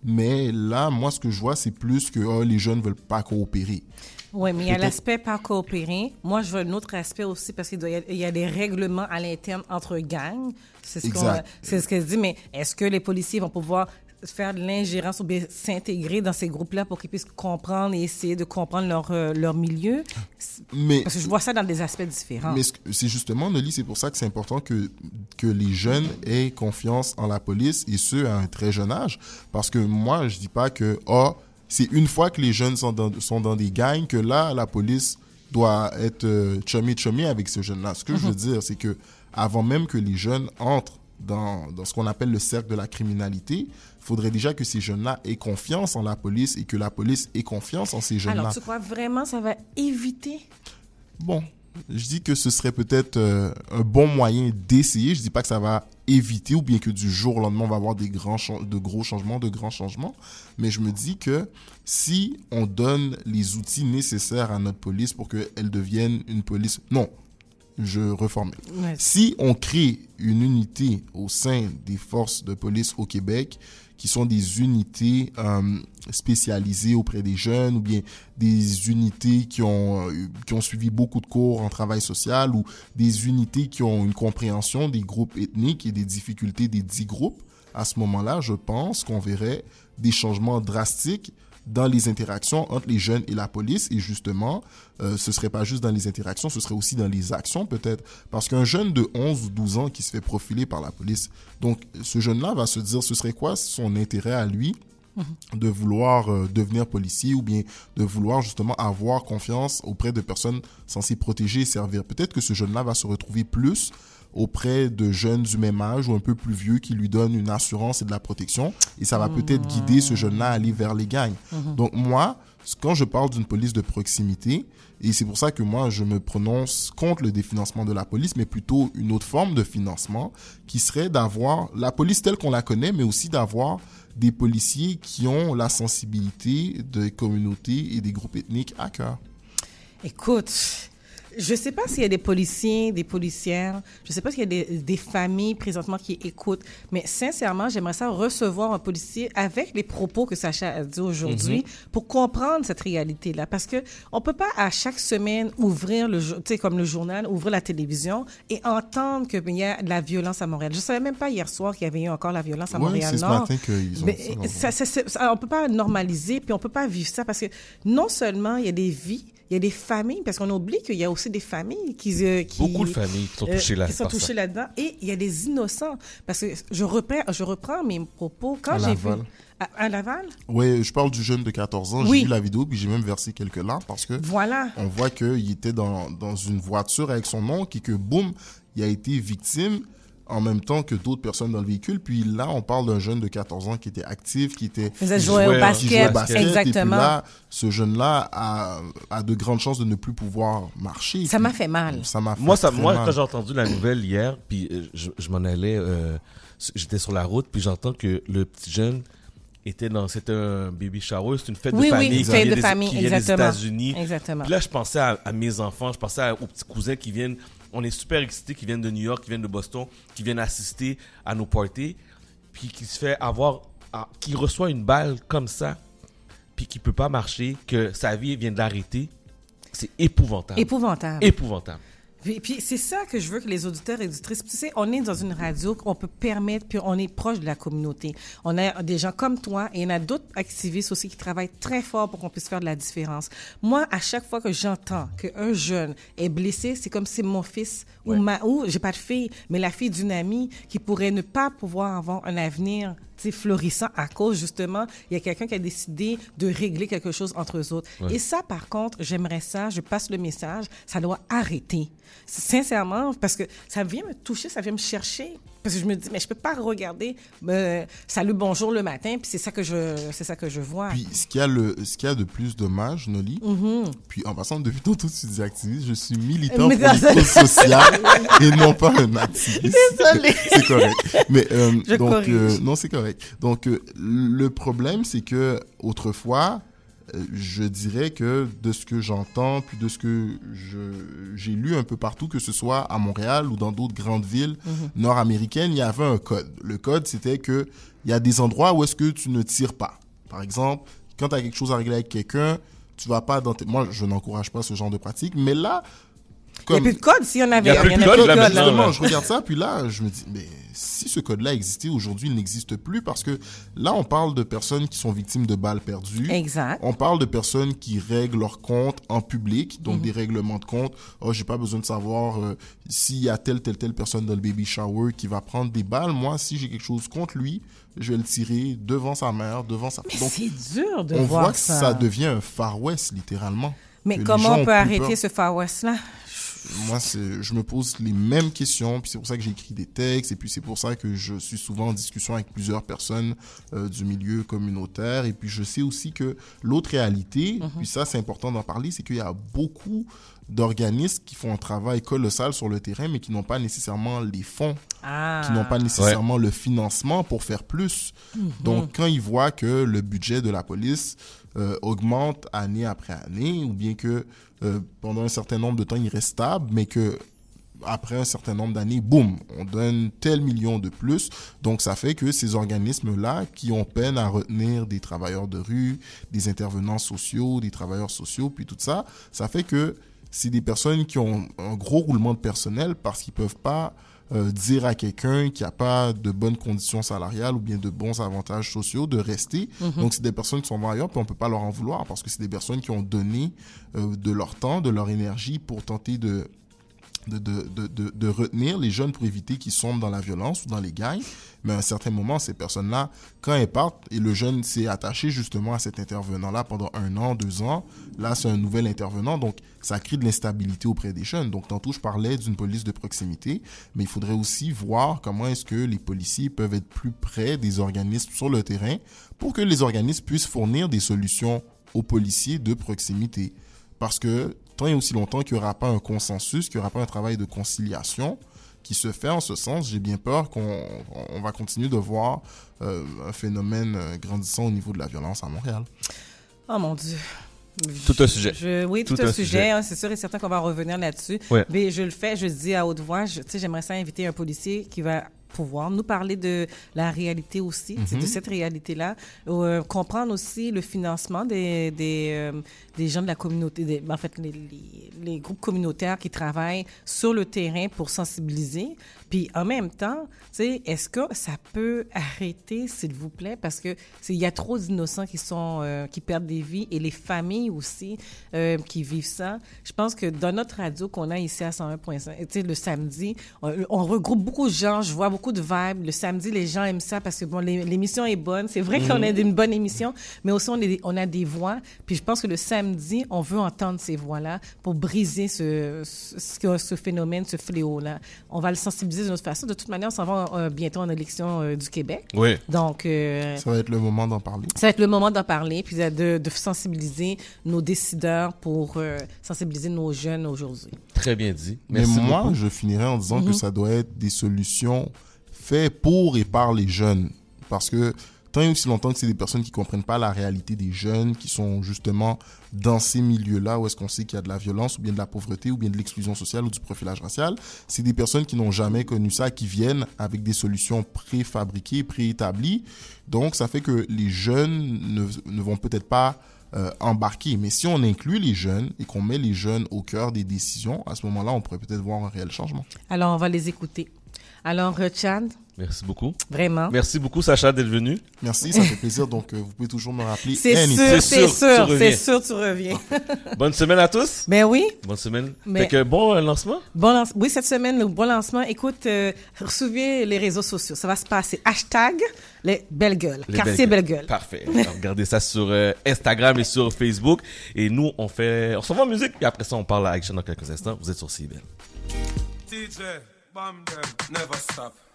Mais là, moi, ce que je vois, c'est plus que oh, les jeunes veulent pas coopérer. Oui, mais il y a l'aspect pas coopérer. Moi, je veux un autre aspect aussi parce qu'il y a- il y a des règlements à l'interne entre gangs. C'est ce qu'on- c'est ce qu'elle dit. Mais est-ce que les policiers vont pouvoir faire de l'ingérence ou bien s'intégrer dans ces groupes-là pour qu'ils puissent comprendre et essayer de comprendre leur, euh, leur milieu? Mais Parce que je vois ça dans des aspects différents. Mais c'est justement, Nelly, c'est pour ça que c'est important que, que les jeunes aient confiance en la police et ce, à un très jeune âge. Parce que moi, je dis pas que, oh, c'est une fois que les jeunes sont dans, sont dans des gangs que là, la police doit être euh, chummy-chummy avec ces jeunes-là. Ce que je veux Mhm. dire, c'est que avant même que les jeunes entrent dans, dans ce qu'on appelle le cercle de la criminalité, faudrait déjà que ces jeunes-là aient confiance en la police et que la police ait confiance en ces jeunes-là. Alors, tu crois vraiment ça va éviter? Bon, je dis que ce serait peut-être euh, un bon moyen d'essayer. Je dis pas que ça va éviter ou bien que du jour au lendemain on va avoir des grands de gros changements, de grands changements, mais je me dis que si on donne les outils nécessaires à notre police pour qu'elle devienne une police non, je reformule. Ouais. Si on crée une unité au sein des forces de police au Québec, qui sont des unités euh, spécialisées auprès des jeunes, ou bien des unités qui ont, euh, qui ont suivi beaucoup de cours en travail social, ou des unités qui ont une compréhension des groupes ethniques et des difficultés des dix groupes, à ce moment-là, je pense qu'on verrait des changements drastiques dans les interactions entre les jeunes et la police. Et justement, euh, ce serait pas juste dans les interactions, ce serait aussi dans les actions peut-être. Parce qu'un jeune de 11 ou 12 ans qui se fait profiler par la police, donc ce jeune-là va se dire ce serait quoi son intérêt à lui de vouloir euh, devenir policier ou bien de vouloir justement avoir confiance auprès de personnes censées protéger et servir? Peut-être que ce jeune-là va se retrouver plus auprès de jeunes du même âge ou un peu plus vieux qui lui donnent une assurance et de la protection et ça va peut-être guider ce jeune-là à aller vers les gangs. Mhm. Donc moi, quand je parle d'une police de proximité, et c'est pour ça que moi je me prononce contre le définancement de la police, mais plutôt une autre forme de financement qui serait d'avoir la police telle qu'on la connaît, mais aussi d'avoir des policiers qui ont la sensibilité des communautés et des groupes ethniques à cœur. Écoute, Je sais pas s'il y a des policiers, des policières, je sais pas s'il y a des, des familles présentement qui écoutent, mais sincèrement, j'aimerais ça recevoir un policier avec les propos que Sacha a dit aujourd'hui Mhm. pour comprendre cette réalité-là. Parce que on peut pas à chaque semaine ouvrir le, jo- tu sais, comme le journal, ouvrir la télévision et entendre qu'il y a de la violence à Montréal. Je savais même pas hier soir qu'il y avait eu encore la violence à Ouais, Montréal ce matin qu'ils ont Mais, ça, ça, ça, on peut pas normaliser, puis on peut pas vivre ça parce que non seulement il y a des vies, il y a des familles, parce qu'on oublie qu'il y a aussi des familles qui... euh, qui Beaucoup de familles qui sont touchées là- qui sont touchées là-dedans. Et il y a des innocents. Parce que je reprends, je reprends mes propos. Quand À j'ai vu... Laval. À, à Laval? Oui, je parle du jeune de 14 ans. Oui. J'ai vu la vidéo, puis j'ai même versé quelques larmes parce que Voilà. on voit qu'il était dans, dans une voiture avec son oncle et que, boum, il a été victime en même temps que d'autres personnes dans le véhicule. Puis là, on parle d'un jeune de 14 ans qui était actif, qui était... Faisait jouer au basket, basket. Et puis exactement. là, ce jeune-là a, a de grandes chances de ne plus pouvoir marcher. Ça m'a fait mal. Ça m'a fait Moi, ça, très moi mal. quand j'ai entendu la nouvelle hier, puis euh, je, je m'en allais, euh, j'étais sur la route, puis j'entends que le petit jeune était dans, c'était un baby shower, c'est une fête Oui, de oui, famille, une qui fête vient de des- famille, qui vient des exactement. États-Unis. Exactement. Puis là, je pensais à, à mes enfants, je pensais à- aux petits cousins qui viennent, on est super excités, qui viennent de New York, qui viennent de Boston, qui viennent assister à nos parties, puis qui se fait avoir, qui reçoit une balle comme ça, puis qui peut pas marcher, que sa vie vient d'arrêter. C'est épouvantable. Épouvantable. Épouvantable. Puis, puis c'est ça que je veux que les auditeurs et auditrices. Tu sais, on est dans une radio qu'on peut permettre, puis on est proche de la communauté. On a des gens comme toi et il y en a d'autres activistes aussi qui travaillent très fort pour qu'on puisse faire de la différence. Moi, à chaque fois que j'entends qu'un jeune est blessé, c'est comme si mon fils ou ma, ou j'ai pas de fille, mais la fille d'une amie qui pourrait ne pas pouvoir avoir un avenir florissant à cause justement, il y a quelqu'un qui a décidé de régler quelque chose entre eux autres. Ouais. Et ça, par contre, j'aimerais ça, je passe le message, ça doit arrêter. Sincèrement, parce que ça vient me toucher, ça vient me chercher. Parce que je me dis, mais je peux pas regarder euh, Salut, bonjour le matin, puis c'est ça que je, c'est ça que je vois. Puis ce qu'il y a, le, ce qu'il y a de plus dommage, Noli, Mhm. puis en passant depuis tantôt tu dis activiste, je suis militant Mais pour les désolé. causes sociales et non pas un activiste. Désolé. (laughs) c'est correct. Mais euh, Je donc euh, non, c'est correct. Donc euh, le problème c'est que autrefois je dirais que de ce que j'entends, puis de ce que j'ai lu un peu partout, que ce soit à Montréal ou dans d'autres grandes villes Mhm. nord-américaines, il y avait un code. Le code, c'était que il y a des endroits où est-ce que tu ne tires pas. Par exemple, quand tu as quelque chose à régler avec quelqu'un, tu vas pas dans tes... Moi, je n'encourage pas ce genre de pratique, mais là... Il n'y a plus de code s'il y en avait. Il y a plus de code, code, là. justement, je regarde ça, puis là, je me dis, mais si ce code-là existait aujourd'hui, il n'existe plus parce que là, on parle de personnes qui sont victimes de balles perdues. Exact. On parle de personnes qui règlent leurs comptes en public, donc Mhm. des règlements de compte. Oh, j'ai pas besoin de savoir euh, s'il y a telle, telle, telle personne dans le baby shower qui va prendre des balles. Moi, si j'ai quelque chose contre lui, je vais le tirer devant sa mère, devant sa... Mais c'est dur de on voir voit que ça. ça devient un Far West, littéralement. Mais comment on peut arrêter peur. ce Far West-là? Moi, je me pose les mêmes questions, puis c'est pour ça que j'ai écrit des textes, et puis c'est pour ça que je suis souvent en discussion avec plusieurs personnes euh, du milieu communautaire, et puis je sais aussi que l'autre réalité, Mhm. puis ça c'est important d'en parler, c'est qu'il y a beaucoup d'organismes qui font un travail colossal sur le terrain, mais qui n'ont pas nécessairement les fonds, Ah. qui n'ont pas nécessairement le financement pour faire plus. Mhm. Donc, quand ils voient que le budget de la police euh, augmente année après année, ou bien que euh, pendant un certain nombre de temps, il reste stable, mais que après un certain nombre d'années, boum, on donne tel million de plus. Donc, ça fait que ces organismes-là, qui ont peine à retenir des travailleurs de rue, des intervenants sociaux, des travailleurs sociaux, puis tout ça, ça fait que c'est des personnes qui ont un gros roulement de personnel parce qu'ils peuvent pas euh, dire à quelqu'un qui a pas de bonnes conditions salariales ou bien de bons avantages sociaux de rester. Mhm. Donc, c'est des personnes qui sont ailleurs, puis on peut pas leur en vouloir parce que c'est des personnes qui ont donné euh, de leur temps, de leur énergie pour tenter de de, retenir les jeunes pour éviter qu'ils sombrent dans la violence ou dans les gangs. Mais à un certain moment, ces personnes-là, quand elles partent, et le jeune s'est attaché justement à cet intervenant-là pendant un an, deux ans, là, c'est un nouvel intervenant, donc ça crée de l'instabilité auprès des jeunes. Donc, tantôt, je parlais d'une police de proximité, mais il faudrait aussi voir comment est-ce que les policiers peuvent être plus près des organismes sur le terrain pour que les organismes puissent fournir des solutions aux policiers de proximité. Parce que tant et aussi longtemps qu'il n'y aura pas un consensus, qu'il n'y aura pas un travail de conciliation qui se fait en ce sens, j'ai bien peur qu'on on va continuer de voir euh, un phénomène euh, grandissant au niveau de la violence à Montréal. Oh mon Dieu. Tout un sujet. Je- oui, tout, Tout un, un sujet. sujet. hein, c'est sûr et certain qu'on va revenir là-dessus. Ouais. Mais je le fais, je le dis à haute voix. Je- Tu sais, j'aimerais ça inviter un policier qui va pouvoir nous parler de la réalité aussi, sais, Mhm. de cette réalité-là, euh, comprendre aussi le financement des, des, euh, des gens de la communauté, des, en fait, les, les- les groupes communautaires qui travaillent sur le terrain pour sensibiliser. Puis en même temps, tu sais, est-ce que ça peut arrêter, s'il vous plaît, parce que il y a trop d'innocents qui sont euh, qui perdent des vies et les familles aussi euh, qui vivent ça. Je pense que dans notre radio qu'on a ici à 101.5, tu sais, le samedi, on, on regroupe beaucoup de gens. Je vois beaucoup de vibes. Le samedi, les gens aiment ça parce que bon, l'é- l'émission est bonne. C'est vrai qu'on a une bonne émission, mais aussi on, est- on a des voix. Puis je pense que le samedi, on veut entendre ces voix-là pour briser ce, ce, ce- ce phénomène, ce fléau-là. On va le sensibiliser de notre façon. De toute manière, on s'en va euh, bientôt en élection euh, du Québec. Oui. Donc, euh, Ça va être le moment d'en parler. ça va être le moment d'en parler, puis de, sensibiliser nos décideurs pour euh, sensibiliser nos jeunes aujourd'hui. Très bien dit. Mais Merci moi, beaucoup. je finirais en disant Mhm. que ça doit être des solutions faites pour et par les jeunes. Parce que tant et aussi longtemps que c'est des personnes qui comprennent pas la réalité des jeunes, qui sont justement dans ces milieux-là où est-ce qu'on sait qu'il y a de la violence ou bien de la pauvreté ou bien de l'exclusion sociale ou du profilage racial, c'est des personnes qui n'ont jamais connu ça, qui viennent avec des solutions préfabriquées, préétablies. Donc, ça fait que les jeunes ne, ne vont peut-être pas euh, embarquer. Mais si on inclut les jeunes et qu'on met les jeunes au cœur des décisions, à ce moment-là, on pourrait peut-être voir un réel changement. Alors, on va les écouter. Alors, euh, Chad, Merci beaucoup. Vraiment. Merci beaucoup, Sacha, d'être venu. Merci, ça fait plaisir. Donc, euh, vous pouvez toujours me rappeler. c'est sûr, c'est sûr, c'est sûr, tu reviens. (laughs) Bonne semaine à tous. Ben oui. Bonne semaine. Mais- Fait que bon euh, lancement? Bon lance- Oui, cette semaine, le bon lancement. Écoute, euh, suivez les réseaux sociaux. Ça va se passer. Hashtag les belles gueules. Les Quartier belles belle gueule. Parfait. Alors, regardez ça sur euh, Instagram et sur Facebook. Et nous, on fait, on s'en va en musique. Et après ça, on parle à Action dans quelques instants. Vous êtes sur CIBL. DJ, bomb them, never stop.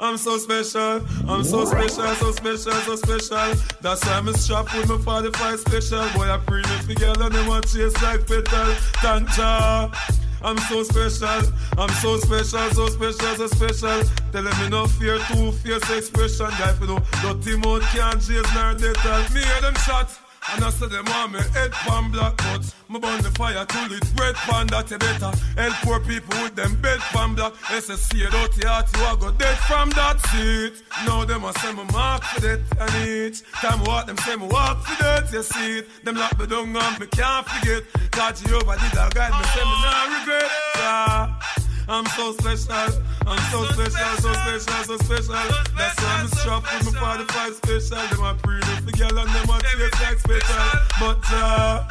I'm so special, I'm so special, so special, so special. That's why I'm strapped with my 45 special. Boy, I pre me girl and them want chase like petal. Tanja. I'm so special, I'm so special, so special, so special. Tell them me no fear, two fierce expression. Guy for no dirty mouth can't chase nor detal. Me hear them shot. And I said them want me head pan black but Me burn the fire till it red pan that you better. Help poor people with them bed pan black. SSC dirty heart you a go dead from that seat Now them a say me mark for that and each Time walk them say me walk for that you see it. Them lock me down and me can't forget. God Jehovah did a guide me say me not regret. Yeah. I'm so special, I'm so special, so special, so special. That's why I'm strapped with my 45 special. Them a pre the girl and them a taste like special. But uh,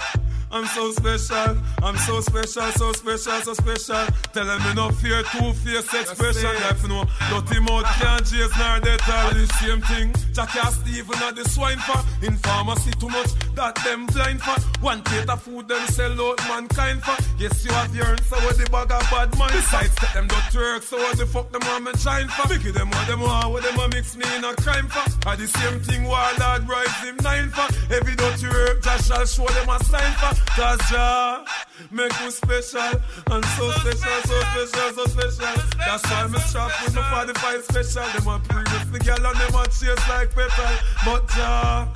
I'm so special, I'm so special, so special, so special. Tell them me no fear two face expression. If you know, dirty mouth can't chase nor they tell the same thing. Jackie and Stephen at the swine for. In pharmacy too much that them blind for. One plate of food them sell out mankind for. Yes, you have your answer with the bag of bad mind. Besides, them got work, so what the fuck them want me shine for? Mickey them what them want, what them a mix me in a crime for. Are the same thing while Warlord rise him nine for. Every dirty work, Josh shall show them a sign for. Cause Jah make me special. And so special, so special, so special. That's why I'm strapped with my 45 special. Them a pre the girl and them a chase like petal. But Jah.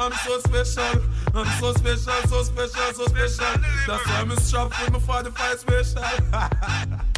I'm so special, I'm so special, so special, so special. That's why I'm strapped with my 45 special. (laughs)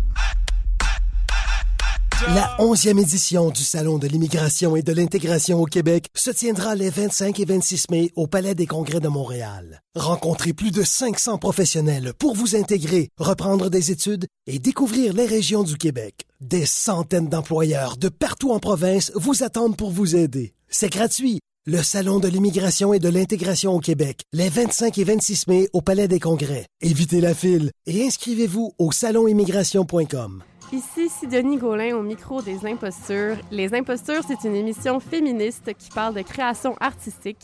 La 11e édition du Salon de l'immigration et de l'intégration au Québec se tiendra les 25 et 26 mai au Palais des Congrès de Montréal. Rencontrez plus de 500 professionnels pour vous intégrer, reprendre des études et découvrir les régions du Québec. Des centaines d'employeurs de partout en province vous attendent pour vous aider. C'est gratuit. Le Salon de l'immigration et de l'intégration au Québec, les 25 et 26 mai au Palais des Congrès. Évitez la file et inscrivez-vous au salonimmigration.com. Ici Sidonie Gaulin au micro des Impostures. Les Impostures, c'est une émission féministe qui parle de création artistique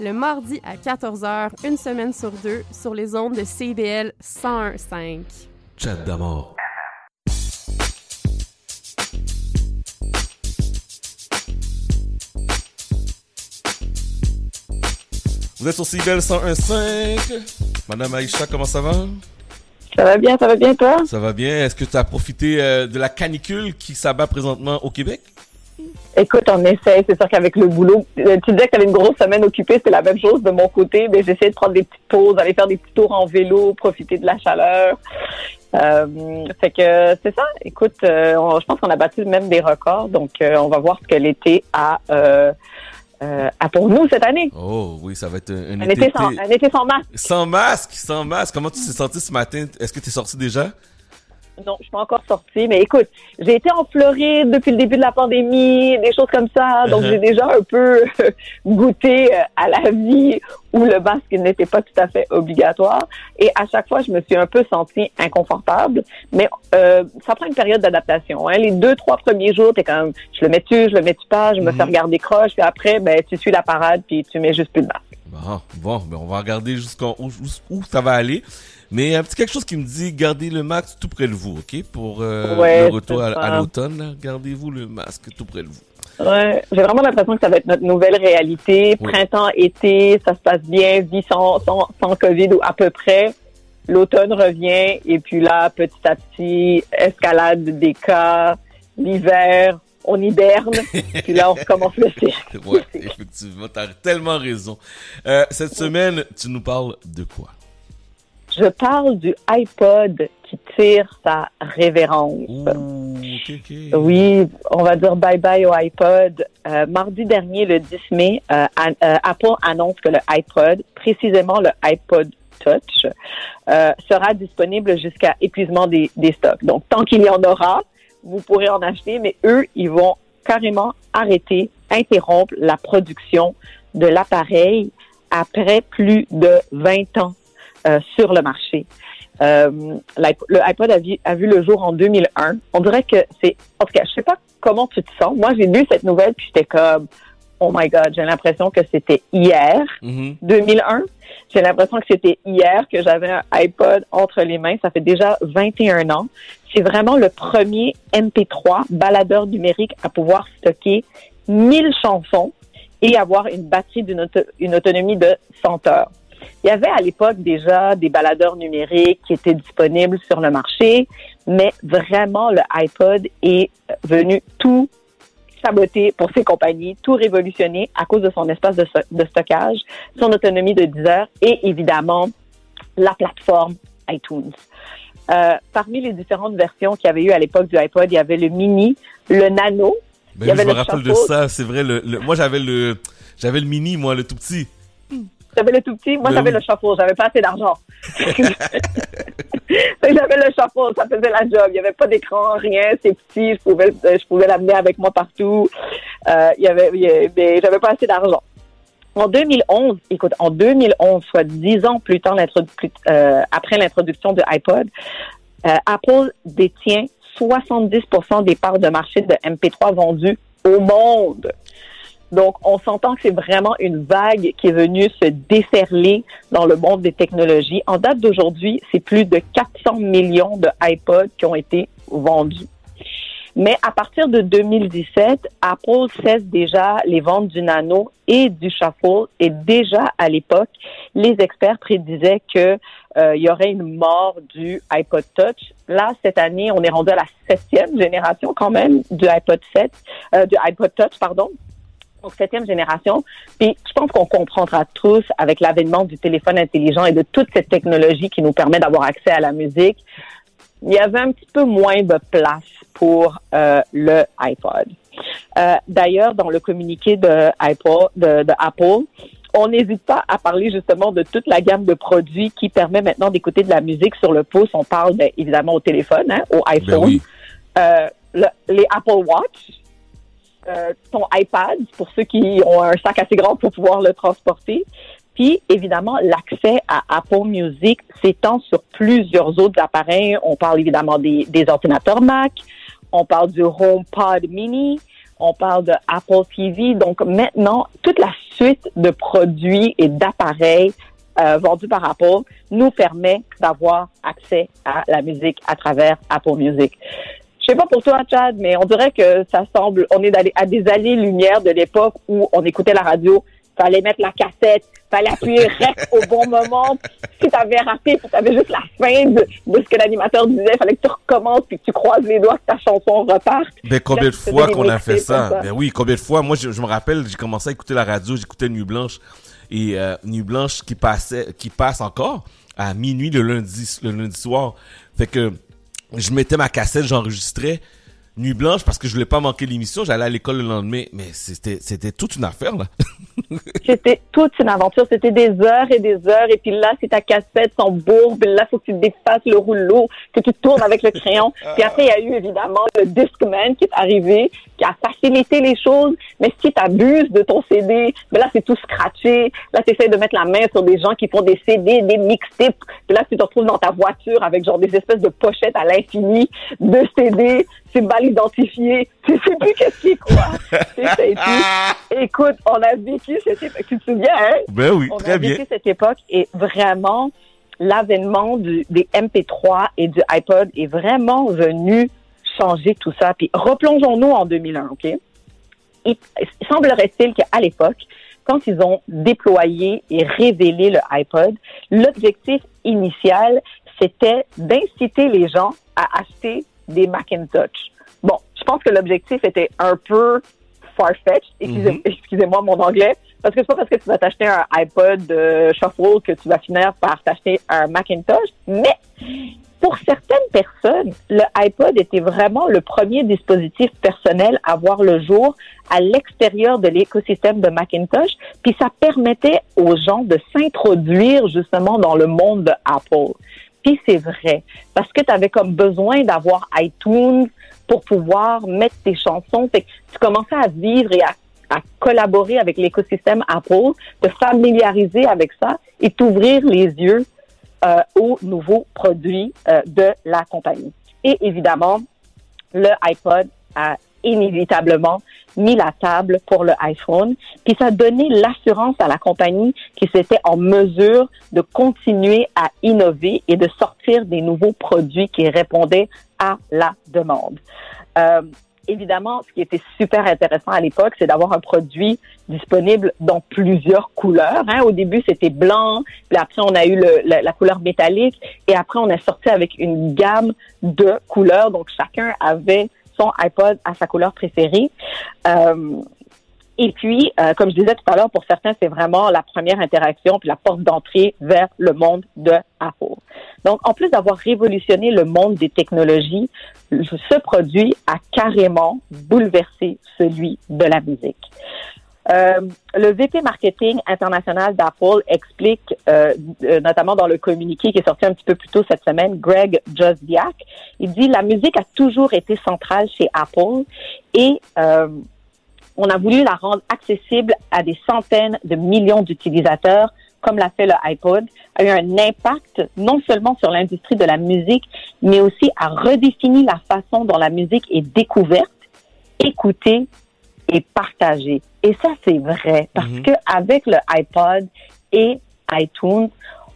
le mardi à 14h, une semaine sur deux, sur les ondes de CBL 101.5. Chat d'amour. Vous êtes sur CBL 101.5. Madame Aïcha, comment ça va? Ça va bien, ça va bien, toi? Ça va bien. Est-ce que tu as profité euh, de la canicule qui s'abat présentement au Québec? Écoute, on essaie. C'est sûr qu'avec le boulot, euh, tu disais que tu avais une grosse semaine occupée. C'était la même chose de mon côté. Mais j'essaie de prendre des petites pauses, aller faire des petits tours en vélo, profiter de la chaleur. Euh, fait que c'est ça. Écoute, euh, on- je pense qu'on a battu même des records. Donc, euh, on va voir ce que l'été a, euh, a pour nous cette année. Oh oui, ça va être un, un Un été, sans, un été sans masque. Sans masque, sans masque. Comment tu t'es senti ce matin? Est-ce que tu es sorti déjà? Non, je suis pas encore sortie, mais écoute, j'ai été en Floride depuis le début de la pandémie, des choses comme ça, donc Uh-huh. j'ai déjà un peu goûté euh, à la vie où le masque n'était pas tout à fait obligatoire. Et à chaque fois, je me suis un peu sentie inconfortable, mais euh, ça prend une période d'adaptation. Hein. Les deux, trois premiers jours, t'es comme, je le mets-tu, je le mets-tu pas, je me fais regarder croche, puis après, ben, tu suis la parade, puis tu mets juste plus de masque. Bon, bon, ben on va regarder jusqu'où où ça va aller. Mais un petit quelque chose qui me dit gardez le masque tout près de vous, ok? Pour euh, Ouais, le retour à, à l'automne, gardez-vous le masque tout près de vous. Ouais, j'ai vraiment l'impression que ça va être notre nouvelle réalité. Oui. Printemps, été, ça se passe bien, vie sans, sans, sans COVID ou à peu près. L'automne revient et puis là, petit à petit, escalade des cas, l'hiver, on hiberne, (laughs) puis là, on recommence le cirque. Ouais, effectivement, t'as tellement raison. Euh, cette semaine, tu nous parles de quoi? Je parle du iPod qui tire sa révérence. Oui, on va dire bye bye au iPod. Euh, mardi dernier, le 10 mai, euh, euh, Apple annonce que le iPod, précisément le iPod Touch, euh, sera disponible jusqu'à épuisement des, des stocks. Donc, tant qu'il y en aura, vous pourrez en acheter, mais eux, ils vont carrément arrêter, interrompre la production de l'appareil après plus de 20 ans euh, sur le marché. Euh, le iPod a vu, a vu le jour en 2001. On dirait que c'est... En tout cas, je sais pas comment tu te sens. Moi, j'ai lu cette nouvelle, puis j'étais comme... Oh my God, j'ai l'impression que c'était hier, 2001. J'ai l'impression que c'était hier que j'avais un iPod entre les mains. Ça fait déjà 21 ans. C'est vraiment le premier MP3 baladeur numérique à pouvoir stocker 1000 chansons et avoir une batterie d'une auto- autonomie de 100 heures. Il y avait à l'époque déjà des baladeurs numériques qui étaient disponibles sur le marché, mais vraiment le iPod est venu tout saboter pour ces compagnies, tout révolutionner à cause de son espace de, so- de stockage, son autonomie de 10 heures et évidemment la plateforme iTunes. Euh, parmi les différentes versions qu'il y avait eu à l'époque du iPod, il y avait le mini, le nano, Ben il y oui, avait je me le rappelle de ça, c'est vrai. Le, le- moi, j'avais le, j'avais le mini, moi, le tout petit. J'avais le tout petit, moi j'avais le chapeau, j'avais pas assez d'argent. (laughs) J'avais le chapeau, ça faisait la job. Il y avait pas d'écran, rien, c'est petit, je pouvais, euh, je pouvais l'amener avec moi partout. Euh, il y avait, il y avait- mais j'avais pas assez d'argent. En 2011, écoute, en 2011, soit dix ans plus tard, euh, après l'introduction de iPod, euh, Apple détient 70% des parts de marché de MP3 vendues au monde. Donc, on s'entend que c'est vraiment une vague qui est venue se déferler dans le monde des technologies. En date d'aujourd'hui, c'est plus de 400 millions de iPods qui ont été vendus. Mais à partir de 2017, Apple cesse déjà les ventes du Nano et du Shuffle. Et déjà à l'époque, les experts prédisaient que euh, il y aurait une mort du iPod Touch. Là, cette année, on est rendu à la septième génération quand même du iPod 7, euh, du iPod Touch, pardon. Donc, septième génération. Puis, je pense qu'on comprendra tous avec l'avènement du téléphone intelligent et de toute cette technologie qui nous permet d'avoir accès à la musique. Il y avait un petit peu moins de place pour euh, le iPod. Euh, D'ailleurs, dans le communiqué de, iPod, de, de Apple, on n'hésite pas à parler justement de toute la gamme de produits qui permet maintenant d'écouter de la musique sur le pouce. On parle ben, évidemment au téléphone, hein, au iPhone, oui. Euh, le- les Apple Watch, euh, ton iPad pour ceux qui ont un sac assez grand pour pouvoir le transporter. Puis, évidemment, l'accès à Apple Music s'étend sur plusieurs autres appareils. On parle évidemment des, ordinateurs Mac, on parle du HomePod Mini, on parle de Apple TV. Donc, maintenant, toute la suite de produits et d'appareils euh, vendus par Apple nous permet d'avoir accès à la musique à travers Apple Music. Je sais pas pour toi, Chad, mais on dirait que ça semble, on est à des années-lumière de l'époque où on écoutait la radio fallait mettre la cassette, fallait appuyer (laughs) rec au bon moment. Si t'avais raté, si t'avais juste la fin de, de ce que l'animateur disait, fallait que tu recommences puis que tu croises les doigts que ta chanson reparte. Ben, combien Là, de fois qu'on a fait ça? Ben oui, combien de fois? Moi, je, je me rappelle, j'ai commencé à écouter la radio, j'écoutais Nuit Blanche. Et euh, Nuit Blanche qui passait, qui passe encore à minuit le lundi, le lundi soir. Fait que je mettais ma cassette, j'enregistrais Nuit Blanche parce que je voulais pas manquer l'émission. J'allais à l'école le lendemain. Mais c'était, c'était toute une affaire, là. (laughs) C'était toute une aventure. C'était des heures et des heures. Et puis là, c'est ta cassette, son bourbe. Là, faut que tu défasses le rouleau, que tu tournes avec le crayon. (laughs) Puis après, il y a eu évidemment le Discman qui est arrivé, qui a facilité les choses. Mais si tu abuses de ton CD, ben là, c'est tout scratché. Là, tu essaies de mettre la main sur des gens qui font des CD, des mixtapes. Puis là, tu te retrouves dans ta voiture avec genre des espèces de pochettes à l'infini de CD. C'est mal identifié. Tu sais plus qu'est-ce qui est quoi. Ça a (laughs) Écoute, on a vécu cette époque. Tu te souviens, hein? Ben oui, on très a bien. vécu cette époque et vraiment, l'avènement des MP3 et du iPod est vraiment venu changer tout ça. Puis replongeons-nous en 2001, OK? Il, il semblerait-il qu'à l'époque, quand ils ont déployé et révélé le iPod, l'objectif initial, c'était d'inciter les gens à acheter des Macintosh. Bon, je pense que l'objectif était un peu far-fetched, excusez- Mhm. excusez-moi mon anglais, parce que c'est pas parce que tu vas t'acheter un iPod euh, Shuffle que tu vas finir par t'acheter un Macintosh, mais pour certaines personnes, le iPod était vraiment le premier dispositif personnel à voir le jour à l'extérieur de l'écosystème de Macintosh, puis ça permettait aux gens de s'introduire justement dans le monde de Apple. Puis c'est vrai, parce que tu avais comme besoin d'avoir iTunes pour pouvoir mettre tes chansons. Tu commençais à vivre et à, à collaborer avec l'écosystème Apple, te familiariser avec ça et t'ouvrir les yeux euh, aux nouveaux produits euh, de la compagnie. Et évidemment, le iPod a inévitablement mis la table pour le iPhone, puis ça a donné l'assurance à la compagnie qui s'était en mesure de continuer à innover et de sortir des nouveaux produits qui répondaient à la demande. Euh, évidemment, ce qui était super intéressant à l'époque, c'est d'avoir un produit disponible dans plusieurs couleurs. hein. Au début, c'était blanc, puis après, on a eu la, la couleur métallique, et après, on est sorti avec une gamme de couleurs. Donc, chacun avait son iPod à sa couleur préférée. Euh, et puis, euh, comme je disais tout à l'heure, pour certains, c'est vraiment la première interaction puis la porte d'entrée vers le monde de Apple. Donc, en plus d'avoir révolutionné le monde des technologies, ce produit a carrément bouleversé celui de la musique. Euh, le VP marketing international d'Apple explique, euh, euh, notamment dans le communiqué qui est sorti un petit peu plus tôt cette semaine, Greg Josdiak, il dit la musique a toujours été centrale chez Apple et on a voulu la rendre accessible à des centaines de millions d'utilisateurs, comme l'a fait le iPod, a eu un impact non seulement sur l'industrie de la musique, mais aussi a redéfini la façon dont la musique est découverte, écoutée et partagée. Et ça, c'est vrai, parce que avec le iPod et iTunes,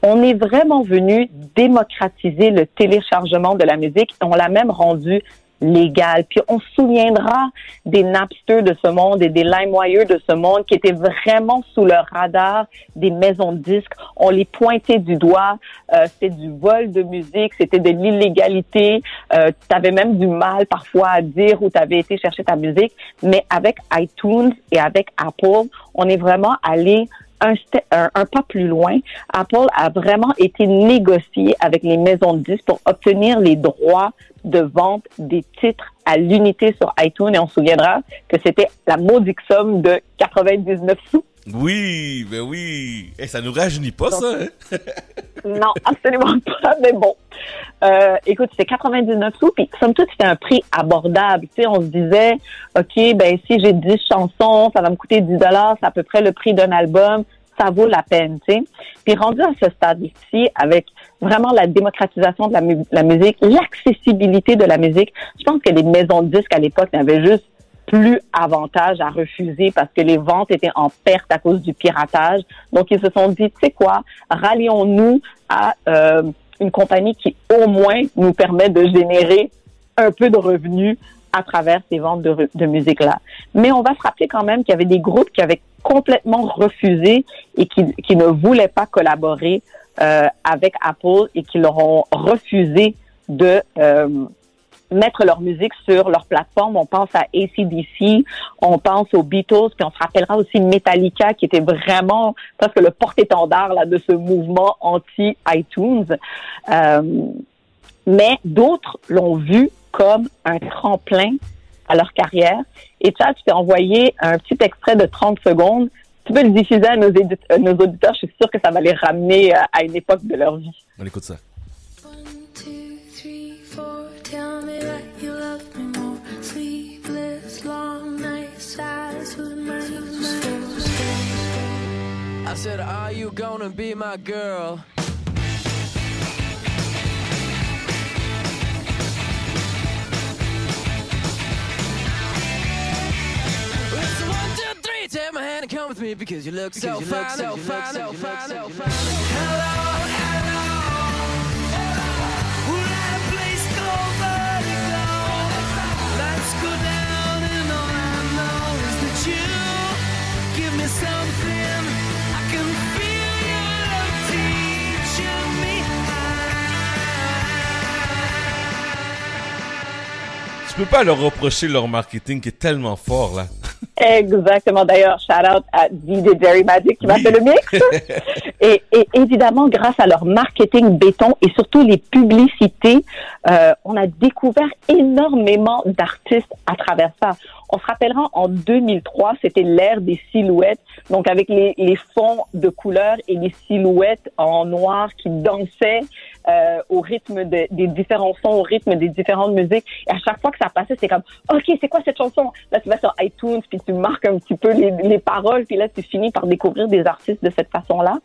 on est vraiment venu démocratiser le téléchargement de la musique et on l'a même rendu légal. Puis on se souviendra des Napster de ce monde et des LimeWire de ce monde qui étaient vraiment sous le radar des maisons de disques. On les pointait du doigt. Euh, c'était du vol de musique, c'était de l'illégalité. Euh, tu avais même du mal parfois à dire où tu avais été chercher ta musique. Mais avec iTunes et avec Apple, on est vraiment allé un, un pas plus loin. Apple a vraiment été négocié avec les maisons de disques pour obtenir les droits de vente des titres à l'unité sur iTunes. Et on se souviendra que c'était la maudite somme de 99 sous. Oui, ben oui. Eh, ça nous rajeunit pas, ça, hein? (laughs) Non, absolument pas, mais bon. Euh, écoute, c'était 99 sous, puis somme toute, c'était un prix abordable. Tu sais, on se disait, OK, ben si j'ai 10 chansons, ça va me coûter 10 dollars, c'est à peu près le prix d'un album, ça vaut la peine, tu sais. Puis rendu à ce stade-ci, avec vraiment la démocratisation de la, mu- la musique, l'accessibilité de la musique, je pense que les maisons de disques à l'époque n'avaient juste plus avantage à refuser parce que les ventes étaient en perte à cause du piratage. Donc, ils se sont dit, tu sais quoi, rallions-nous à euh, une compagnie qui, au moins, nous permet de générer un peu de revenus à travers ces ventes de, musique-là. Mais on va se rappeler quand même qu'il y avait des groupes qui avaient complètement refusé et qui ne voulaient pas collaborer euh, avec Apple et qui leur ont refusé de euh, mettre leur musique sur leur plateforme. On pense à ACDC, on pense aux Beatles, puis on se rappellera aussi Metallica qui était vraiment presque le porte-étendard là, de ce mouvement anti-iTunes. Euh, mais d'autres l'ont vu comme un tremplin à leur carrière. Et Chad, je t'ai envoyé un petit extrait de 30 secondes. Tu peux le diffuser à nos, édite- euh, nos auditeurs. Je suis sûre que ça va les ramener euh, à une époque de leur vie. On écoute ça. three, four. Tell me that you love me more. Sleepless, long nights, eyes with my I said, Are you gonna be my girl? One, two, three. Take my hand and come with me because you look so fine, so fine, so fine, so fine. Hello, hello, hello. We're at a place called Vertigo? Lights go down and all I know is that you? Give me something. I can feel your love teaching me Tu peux pas leur reprocher leur marketing qui est tellement fort, là. Exactement. D'ailleurs, shout out à DJ Jerry Magic qui m'a fait le mix. (laughs) et, et évidemment, grâce à leur marketing béton et surtout les publicités, euh, on a découvert énormément d'artistes à travers ça. On se rappellera en 2003, c'était l'ère des silhouettes, donc avec les, les fonds de couleurs et les silhouettes en noir qui dansaient euh, au rythme de- des différents sons, au rythme des différentes musiques. Et à chaque fois que ça passait, c'est comme, OK, c'est quoi cette chanson? Là, tu vas sur iTunes, puis tu marques un petit peu les, les paroles, puis là, tu finis par découvrir des artistes de cette façon-là.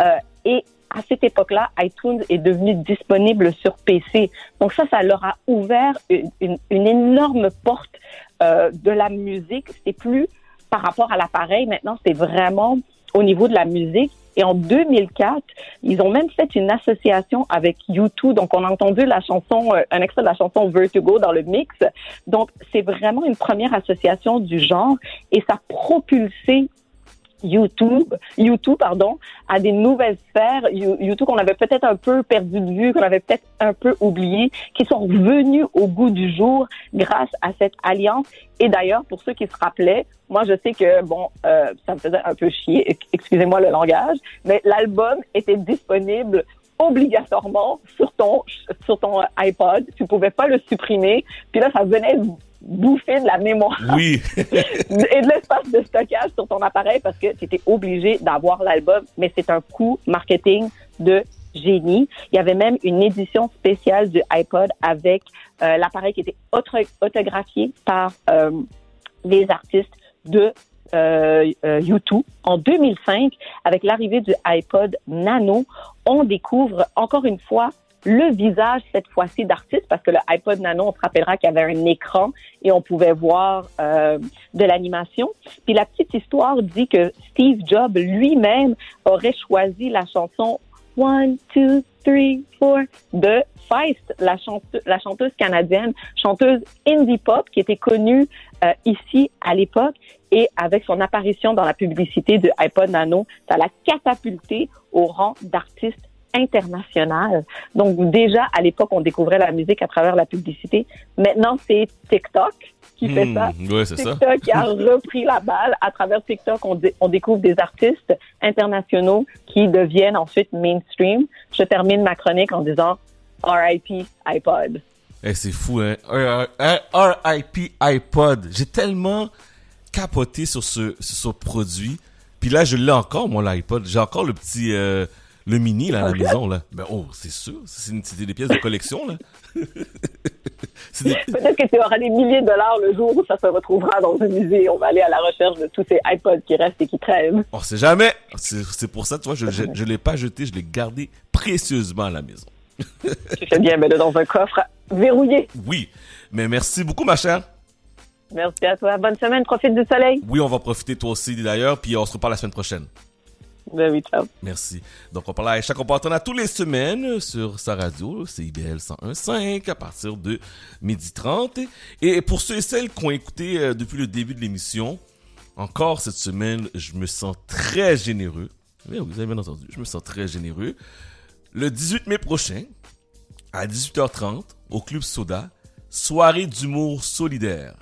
Euh, et à cette époque-là, iTunes est devenu disponible sur PC. Donc ça, ça leur a ouvert une, une- une énorme porte euh, de la musique. C'est plus par rapport à l'appareil. Maintenant, c'est vraiment au niveau de la musique. Et en 2004, ils ont même fait une association avec U2. Donc, on a entendu la chanson, euh, un extrait de la chanson Vertigo dans le mix. Donc, c'est vraiment une première association du genre et ça a propulsé YouTube, YouTube pardon, à des nouvelles sphères, You- YouTube qu'on avait peut-être un peu perdu de vue, qu'on avait peut-être un peu oublié, qui sont revenus au goût du jour grâce à cette alliance. Et d'ailleurs, pour ceux qui se rappelaient, moi je sais que bon, euh, ça me faisait un peu chier, ex- excusez-moi le langage, mais l'album était disponible obligatoirement sur ton sur ton iPod. Tu pouvais pas le supprimer. Puis là, ça venait bouffer de la mémoire Oui. (laughs) et de l'espace de stockage sur ton appareil parce que tu étais obligé d'avoir l'album, mais c'est un coup marketing de génie. Il y avait même une édition spéciale du iPod avec euh, l'appareil qui était auto- autographié par euh, les artistes de euh, euh, U2. En 2005, avec l'arrivée du iPod Nano, on découvre encore une fois le visage cette fois-ci d'artiste parce que le iPod Nano, on se rappellera qu'il y avait un écran et on pouvait voir euh, de l'animation. Puis la petite histoire dit que Steve Jobs lui-même aurait choisi la chanson One, Two, Three, Four. De Feist, la, chante- la chanteuse canadienne, chanteuse indie pop qui était connue euh, ici à l'époque et avec son apparition dans la publicité de iPod Nano, ça l'a catapulté au rang d'artiste international. Donc déjà à l'époque on découvrait la musique à travers la publicité. Maintenant c'est TikTok qui fait Hmm, ça. ouais, c'est ça. TikTok qui a (laughs) repris la balle. À travers TikTok, on, dé- on découvre des artistes internationaux qui deviennent ensuite mainstream. Je termine ma chronique en disant RIP iPod. Eh, c'est fou, hein. R- R- RIP iPod. J'ai tellement capoté sur ce, sur ce produit. Puis là, je l'ai encore, moi, l'iPod. J'ai encore le petit, euh, le mini, là, à la (laughs) maison, là. Ben, oh, c'est sûr. C'était des pièces de collection, là. (laughs) Des- Peut-être que tu auras des milliers de dollars le jour où ça se retrouvera dans un musée. On va aller à la recherche de tous ces iPods qui restent et qui traînent. On sait jamais. C'est pour ça, tu vois, je, je l'ai pas jeté, je l'ai gardé précieusement à la maison. (laughs) Tu fais bien, mets-le dans un coffre verrouillé. Oui. Mais merci beaucoup, ma chère. Merci à toi. Bonne semaine. Profite du soleil. Oui, on va profiter toi aussi d'ailleurs, puis on se reparle la semaine prochaine. Ben. Merci. Donc, on parle à chaque comportement tous les semaines sur sa radio, CIBL 101.5, à partir de midi 30. Et pour ceux et celles qui ont écouté euh, depuis le début de l'émission, Encore cette semaine, je me sens très généreux. Oui, vous avez bien entendu, je me sens très généreux. Le 18 mai prochain, à 18h30, au Club Soda, soirée d'humour solidaire.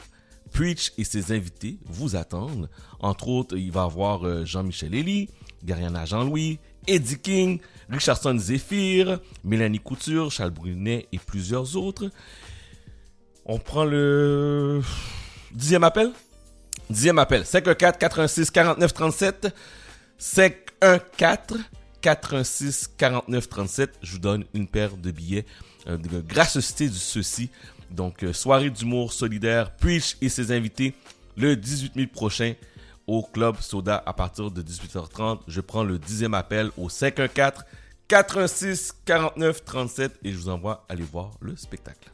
Preach et ses invités vous attendent. Entre autres, il va y avoir euh, Jean-Michel Elie, Gariana Jean-Louis, Eddie King, Richardson Zephyr, Mélanie Couture, Charles Brunet et plusieurs autres. On prend le dixième appel? Dixième appel. 514 86 49 37. 514 86 49 37. Je vous donne une paire de billets euh, de gracieuseté du ceci. Donc, euh, soirée d'humour solidaire, Preach et ses invités le 18 mai prochain au Club Soda à partir de 18h30. Je prends le dixième appel au 514 86 49 37 et je vous envoie aller voir le spectacle.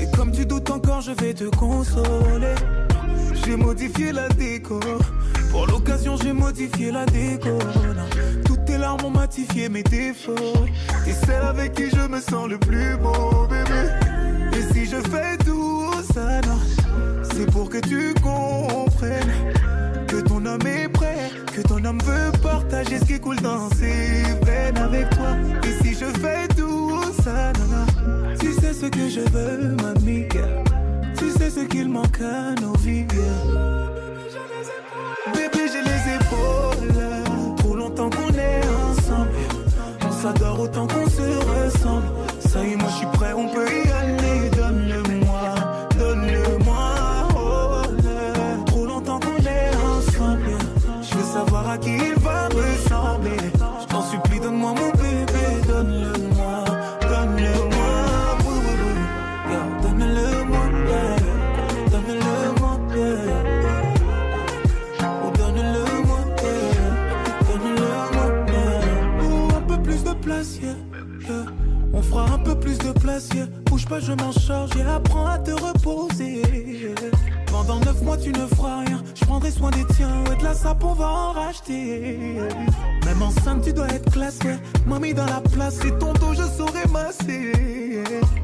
Et comme tu doutes encore, je vais te consoler. J'ai modifié la déco. Pour l'occasion, j'ai modifié la déco. Toutes tes larmes ont matifié mes défauts. T'es celle avec qui je me sens le plus beau, Mamie dans la place, et ton je saurai masser.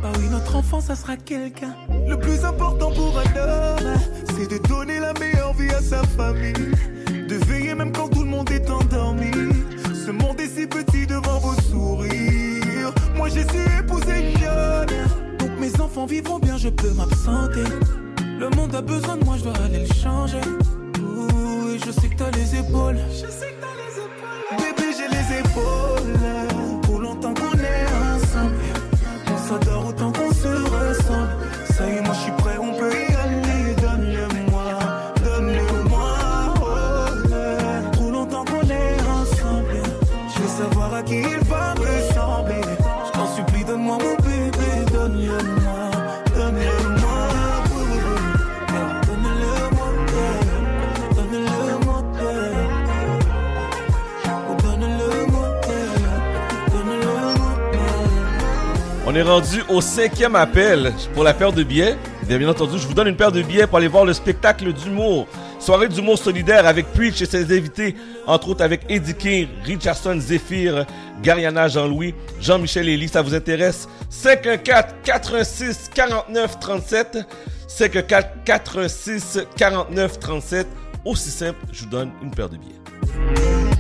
Ah oui, notre enfant, ça sera quelqu'un. Le plus important pour un homme, c'est de donner la meilleure vie à sa famille. De veiller même quand tout le monde est endormi. Ce monde est si petit devant vos sourires. Moi, j'ai su épouser une lionne. Donc mes enfants vivront bien, je peux m'absenter. Le monde a besoin de moi, je dois aller le changer. Et je sais que t'as les épaules. Je sais que On s'adore On est rendu au cinquième appel pour la paire de billets. Et bien entendu, je vous donne une paire de billets pour aller voir le spectacle d'humour. Soirée d'humour solidaire avec Preach et ses invités, entre autres avec Eddie King, Richardson Zephyr, Gariana Jean-Louis, Jean-Michel Elie. Ça vous intéresse? 514 86 49 37. 514 86 49 37. Aussi simple, je vous donne une paire de billets.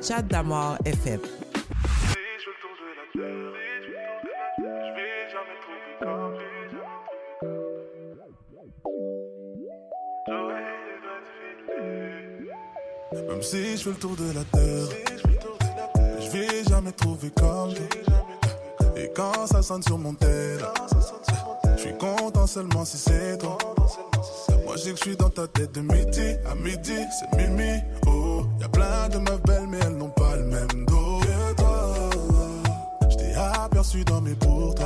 Chat d'amour FM. Même si je fais le tour de la terre, je vais jamais trouver comme. Et quand ça sonne sur mon tel, je suis content seulement si c'est toi. Moi je sais que je suis dans ta tête de midi à midi, c'est Mimi. Oh, y a plein de meufs belles, mais elles n'ont pas le même dos que toi. Je t'ai aperçu dans mes pourtours.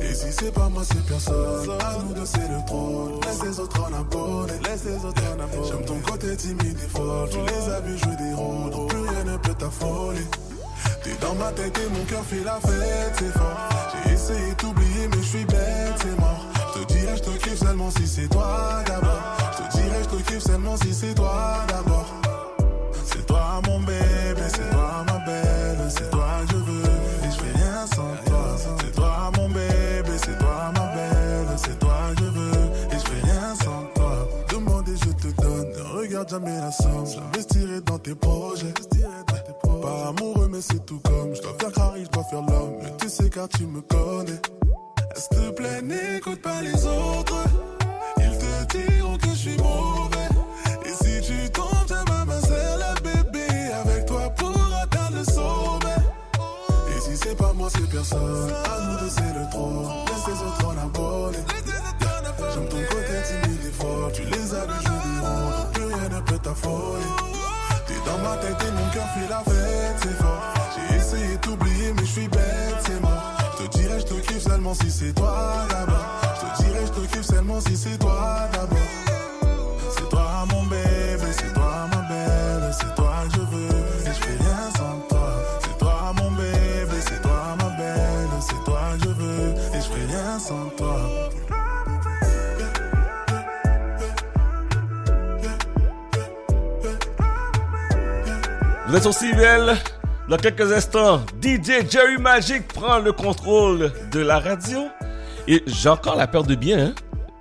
Et si c'est pas moi, c'est personne. À nous deux, c'est le trône. Laisse les autres en abonner. Laisse les autres en abonner. J'aime ton côté timide et fort. Tu les as vus jouer des rôles. Plus rien ne peut t'affoler. T'es dans ma tête et mon cœur fait la fête, c'est fort. J'ai essayé d'oublier, mais je suis bête, c'est mort. Je te dirais, je te kiffe seulement si c'est toi d'abord. Je te dirais, je te kiffe seulement si c'est toi d'abord. C'est toi ma belle, c'est toi je veux. Et je fais rien sans toi. C'est toi mon bébé, c'est toi ma belle, c'est toi je veux. Et je fais rien sans toi. Demande et je te donne. Ne regarde jamais la somme. J'investirai dans tes projets. Pas amoureux, mais c'est tout comme. Je dois faire carré, je dois faire l'homme. Mais tu sais car tu me connais. S'il te plaît, n'écoute pas les autres. Ils te diront que je suis mauvais. C'est personne. À nous deux, c'est le trône. Laisse les autres en abonner. J'aime ton côté timide et fort. Tu les as jouer des rôles. Donc plus rien ne peut t'affoler. T'es dans ma tête et mon cœur fait la fête, c'est fort. J'ai essayé d'oublier, mais je suis bête, c'est mort. Je te dirais, je te kiffe seulement si c'est toi d'abord? Je te dirais, je te kiffe seulement si c'est toi d'abord? Vous êtes sur CIBL. Dans quelques instants, DJ Jerry Magic prend le contrôle de la radio. Et j'ai encore la paire de hein.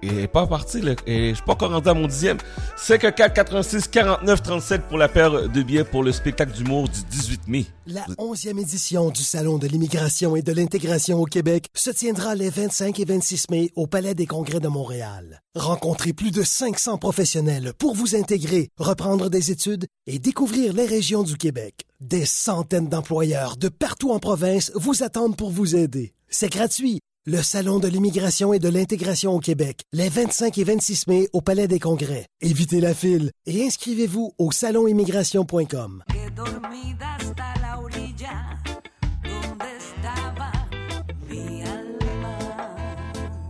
Et pas parti, là. Et je suis pas encore rendu à mon dixième. 54 86 49 37 pour la paire de billets pour le spectacle d'humour du 18 mai. La 11e édition du Salon de l'immigration et de l'intégration au Québec se tiendra les 25 et 26 mai au Palais des Congrès de Montréal. Rencontrez plus de 500 professionnels pour vous intégrer, reprendre des études et découvrir les régions du Québec. Des centaines d'employeurs de partout en province vous attendent pour vous aider. C'est gratuit. Le Salon de l'immigration et de l'intégration au Québec, les 25 et 26 mai au Palais des Congrès. Évitez la file et inscrivez-vous au salonimmigration.com.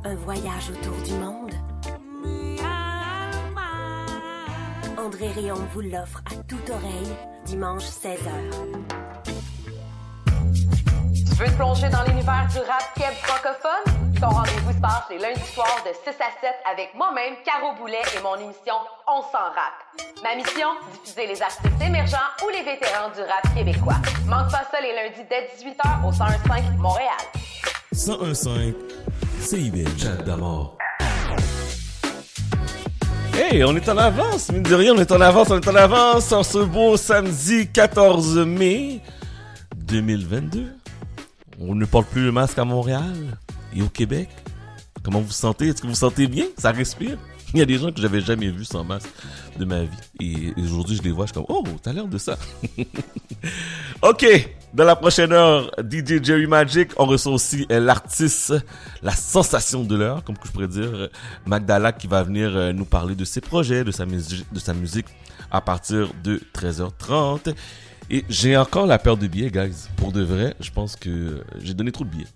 Un voyage autour du monde. Mi alma. André Réon vous l'offre à toute oreille, dimanche 16h. Tu veux te plonger dans l'univers du rap keb francophone? Ton rendez-vous se passe les lundis soirs de 6 à 7 avec moi-même, Caro Boulet et mon émission On s'en rap. Ma mission, diffuser les artistes émergents ou les vétérans du rap québécois. Manque pas ça les lundis dès 18h au 1015 Montréal. 1015 CIBL. Chat d'amour. Hey, on est en avance, mine de rien, on est en avance, on est en avance en ce beau samedi 14 mai 2022. On ne porte plus le masque à Montréal et au Québec. Comment vous sentez? Est-ce que vous vous sentez bien? Ça respire? (laughs) Il y a des gens que j'avais jamais vus sans masque de ma vie. Et aujourd'hui, je les vois, je suis comme, oh, t'as l'air de ça. (laughs) ok, dans la prochaine heure, DJ Jerry Magic, on reçoit aussi euh, l'artiste, la sensation de l'heure, comme que je pourrais dire, euh, Magdala, qui va venir euh, nous parler de ses projets, de sa, musique, de sa musique à partir de 13h30. Et j'ai encore la paire de billets, guys. Pour de vrai, je pense que j'ai donné trop de billets.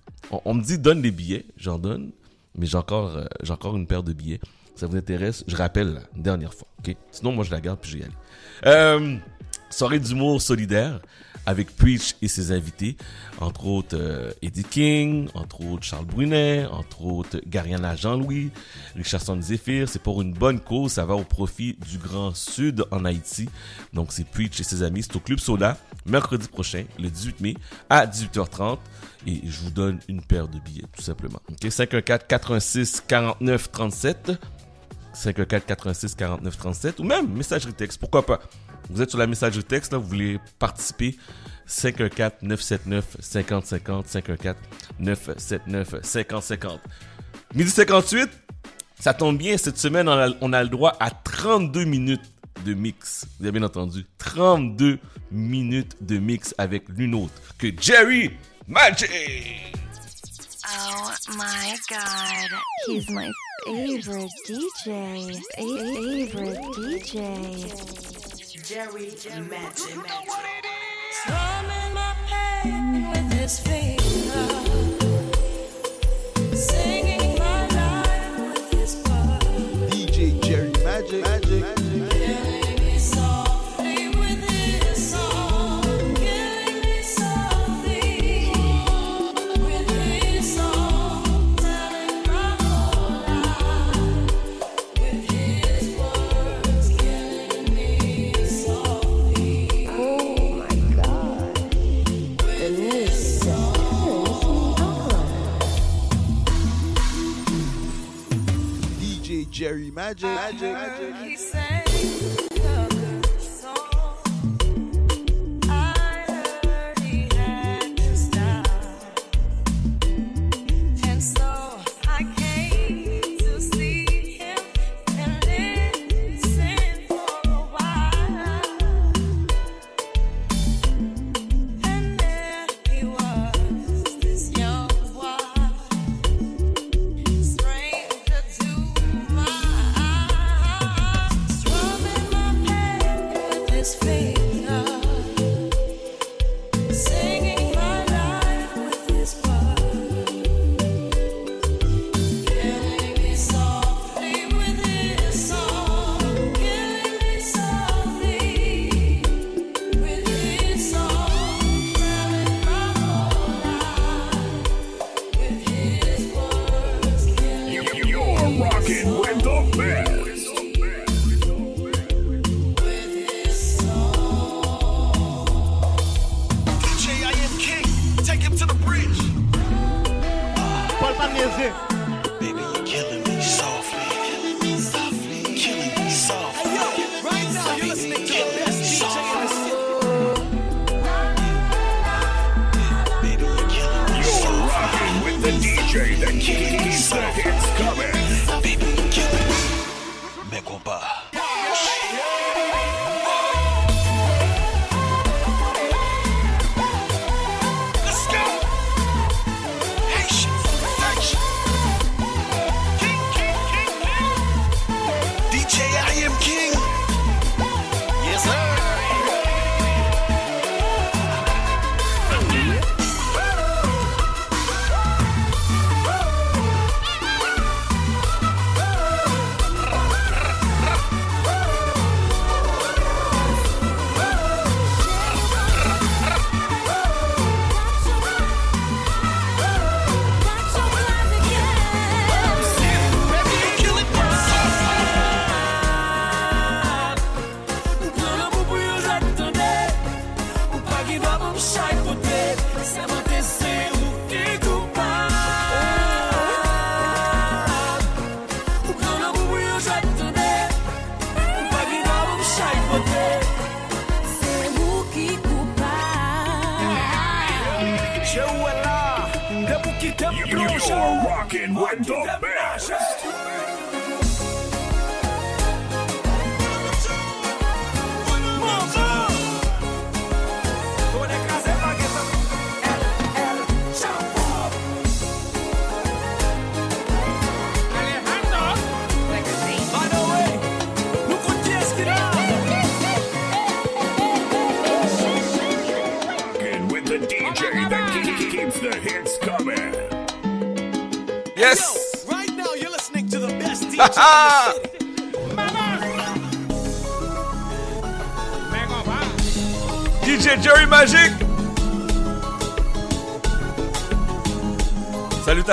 On, me dit donne des billets, j'en donne, mais j'ai encore, euh, encore une paire de billets. Ça vous intéresse? Je rappelle la dernière fois, ok? Sinon, moi je la garde puis je vais y aller. Euh, soirée d'humour solidaire avec Preach et ses invités, entre autres euh, Eddie King, entre autres Charles Brunet, entre autres Gariana Jean-Louis, Richardson Zephyr. C'est pour une bonne cause, ça va au profit du Grand Sud en Haïti. Donc c'est Preach et ses amis, c'est au Club Soda, mercredi prochain, le 18 mai, à 18h30. Et je vous donne une paire de billets, tout simplement. Ok, 514 86 49 37. 514 86 49 37 ou même messagerie texte, pourquoi pas. Vous êtes sur la messagerie texte, là, vous voulez participer, 514 979 50 50 514 979 50 50. Midi 58, ça tombe bien, cette semaine, on a, on a le droit à 32 minutes de mix. Vous avez bien entendu, 32 minutes de mix avec l'une autre que Jerry Magic. Oh my god. He's my favorite DJ. Favorite DJ. Jerry Magic. Strumming my pain with his finger. Singing my life with his blood. DJ Jerry Magic. Magic. Jerry Magic. Magic. Magic.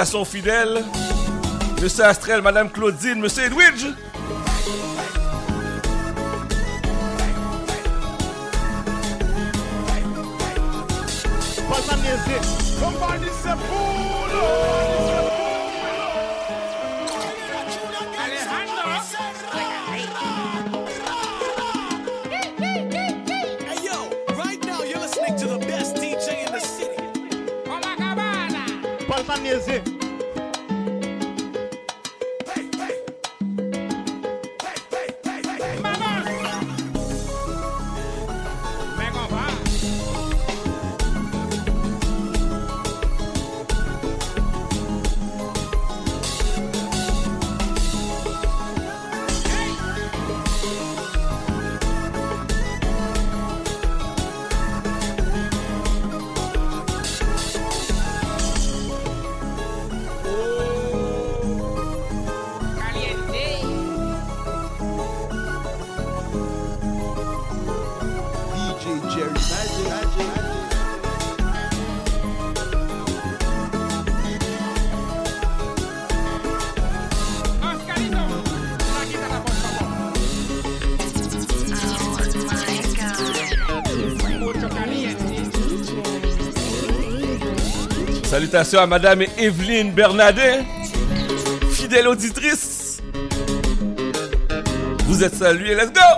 son fidèle, Monsieur Astrel, Madame Claudine, Monsieur Edwidge. salutations à Madame Evelyne Bernadin, fidèle auditrice. Vous êtes saluée, let's go!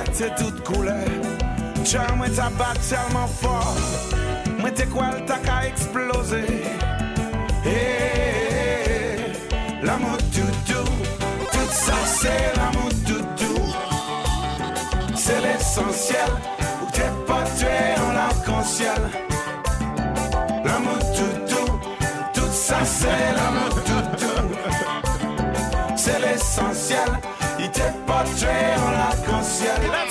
Lumière t'es toute couleur Tiens, moi t'as pas tellement fort. Moi t'es quoi t'as qu'à exploser Hey, l'amour doudou. Tout ça c'est l'amour doudou. C'est l'essentiel. Ou t'es pas tué en l'arc-en-ciel. L'amour doudou. Tout ça c'est l'amour doudou. C'est l'essentiel Il t'est pas tué en l'arc-en-ciel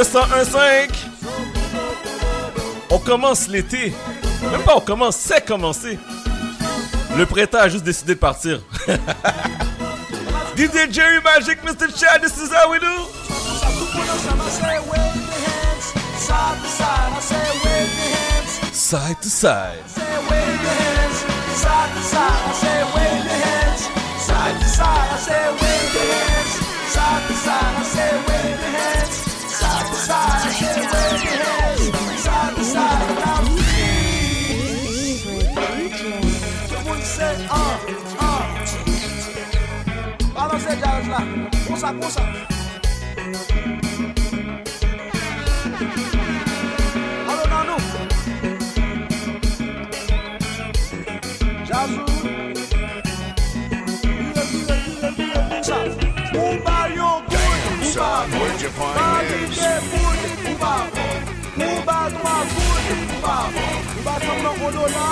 le 101.5. On commence l'été. Même pas on commence, c'est commencé. Le printemps a juste décidé de partir. (laughs) DJ Jerry Magic, Mr. Chad, this is how we do. Side to side. Balancez sa, kon sa. Alo nan nou. Jazou. Bile, bile, bile, bile, kon sa. Ou ba yon kouy, ou ba kouy. Ba li de kouy, ou ba kouy. Ou ba dwa kouy, ou ba kouy. Ou ba tam nan kodo la,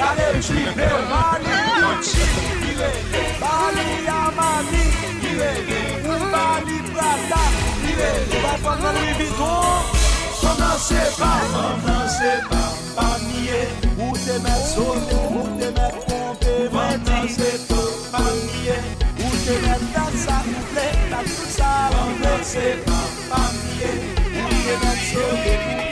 yale chipe, ba li kouy. Bile, ba li yamani, bile, bile. Bali Prada Mwen pa nan Louis Vuitton Son nan se pa Son nan se pa Pa miye Ou te met sote Ou te met pompe Mwen nan se pa Pa miye Ou te met dan sa Ou te met tout sa Mwen nan se pa Pa miye Ou te met sote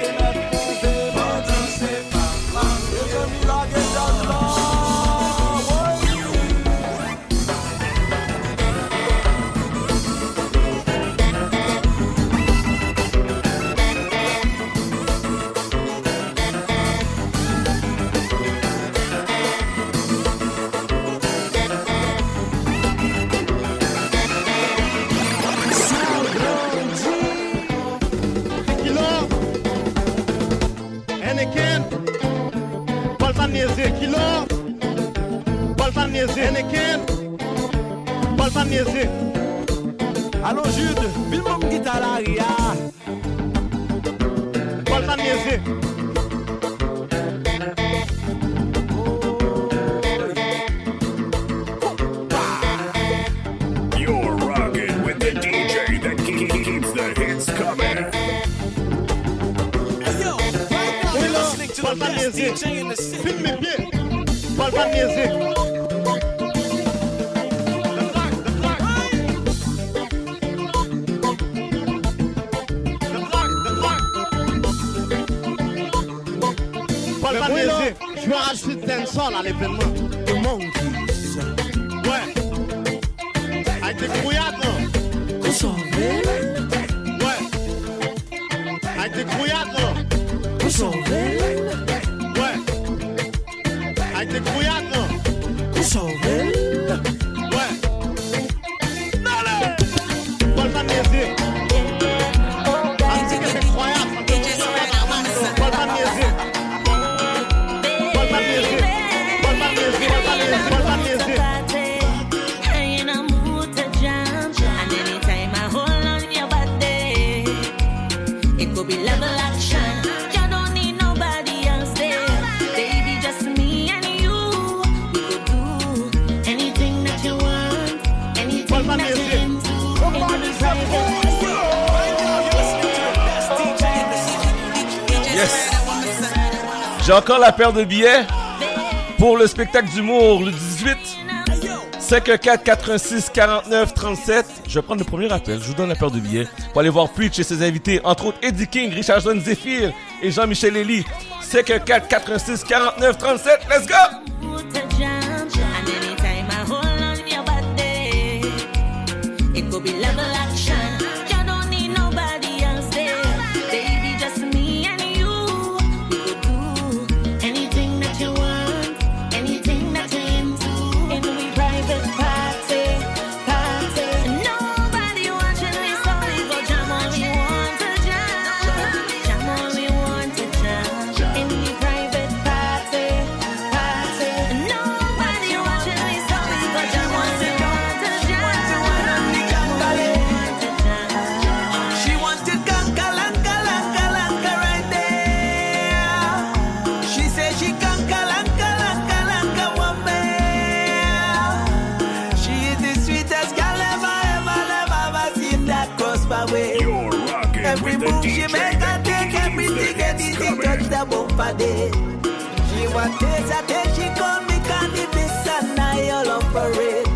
la paire de billets pour le spectacle d'humour le 18. 54 86 49 37. Je vais prendre le premier appel. Je vous donne la paire de billets pour aller voir Preach et ses invités, entre autres Eddie King, Richard John Zephyr et Jean-Michel Elie. 54 86 49 37. Let's go! separate.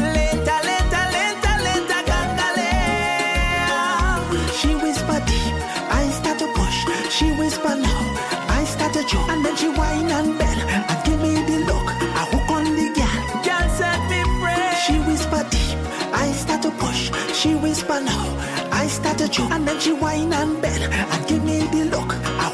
Later, later, later, later, Gangalea. She whispered deep, I start to push. She whispered low, I start to choke. And then she whine and bend and give me the look. I hook on the girl. She whispered deep, I start to push. She low, I start to choke. And then she whine and bend and give me the look. I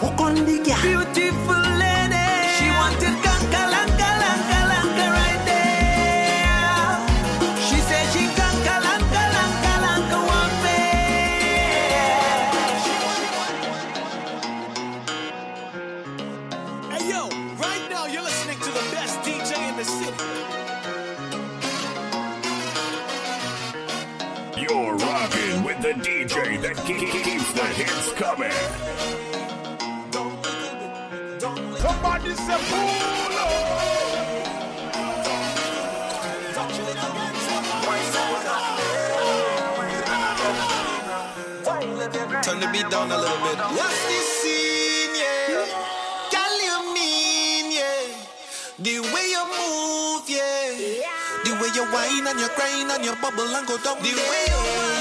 keeps the hits coming. Somebody say pull up. Turn the beat down a little bit. What's this scene, yeah? Girl, you mean, yeah? The way you move, yeah? The way you whine and you grind and you bubble and go down. The way you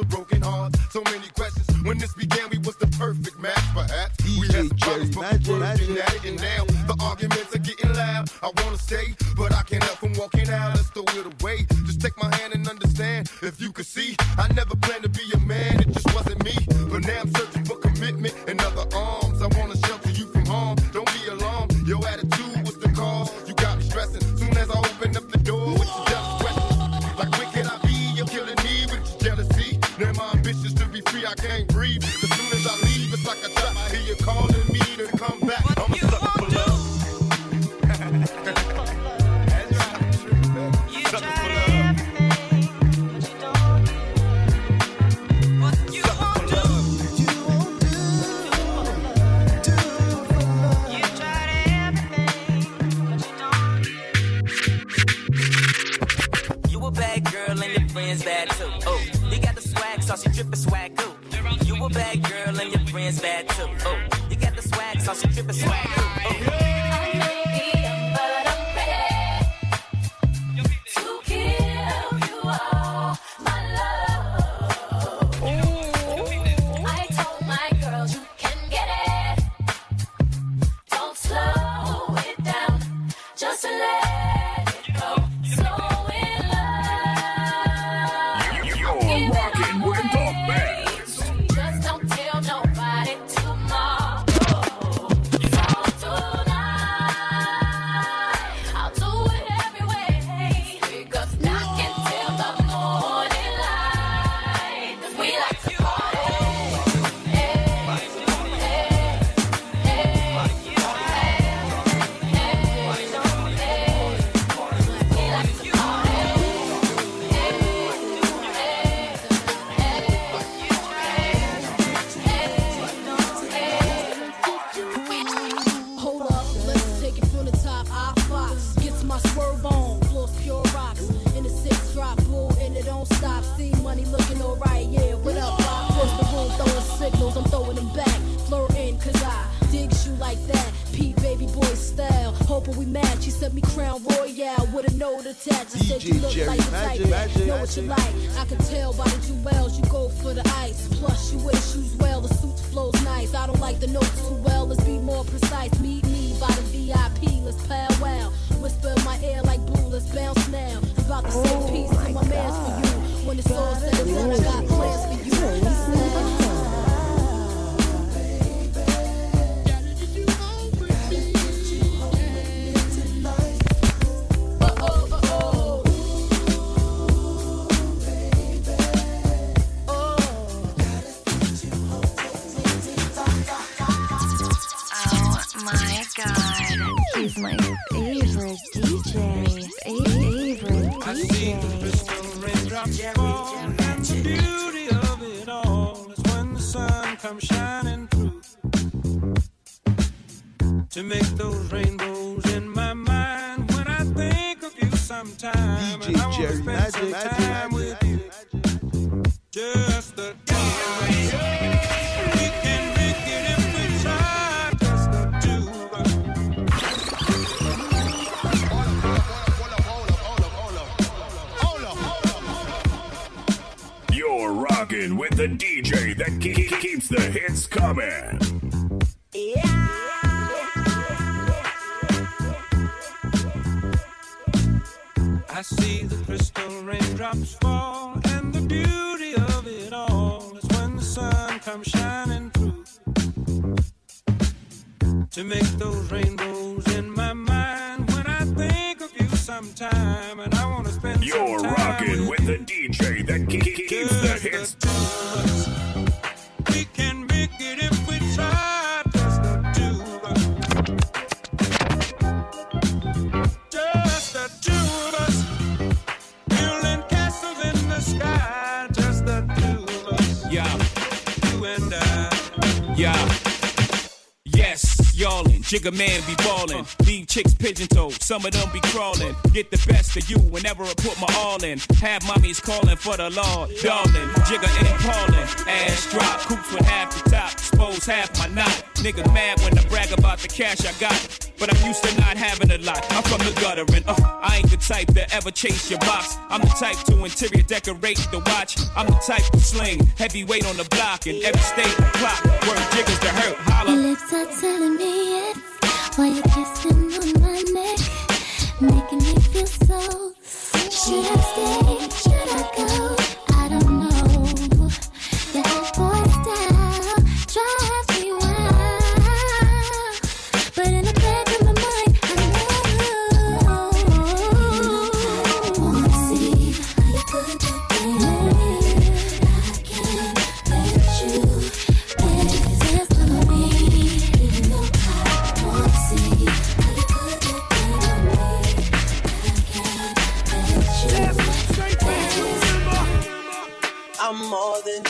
for broken hearts. So many questions. When this began, we was the perfect match, perhaps. DJ we had problems, but we working at it. And now the arguments are getting loud. I wanna stay, but I can't help from walking out. Let's throw it away. Just take my hand and understand. If you could see, I never planned to be a man. It just wasn't me. But now I'm searching for commitment and other arms. I wanna shelter you. swag. You a bad girl and your friends bad too. You got the swag, so she drippin' swag. Jigga man be ballin'. Leave chicks pigeon toed, some of them be crawlin'. Get the best of you whenever I put my all in. Have mommies callin' for the law, darling. Jigga ain't callin'. Ass drop, coops with half the top, expose half my knot. Nigga mad when I brag about the cash I got. But I'm used to not having a lot. I'm from the gutter and uh, I ain't the type to ever chase your box. I'm the type to interior decorate the watch. I'm the type to sling heavyweight on the block in every state clock. Work jiggers to hurt, holla. Your lips are telling me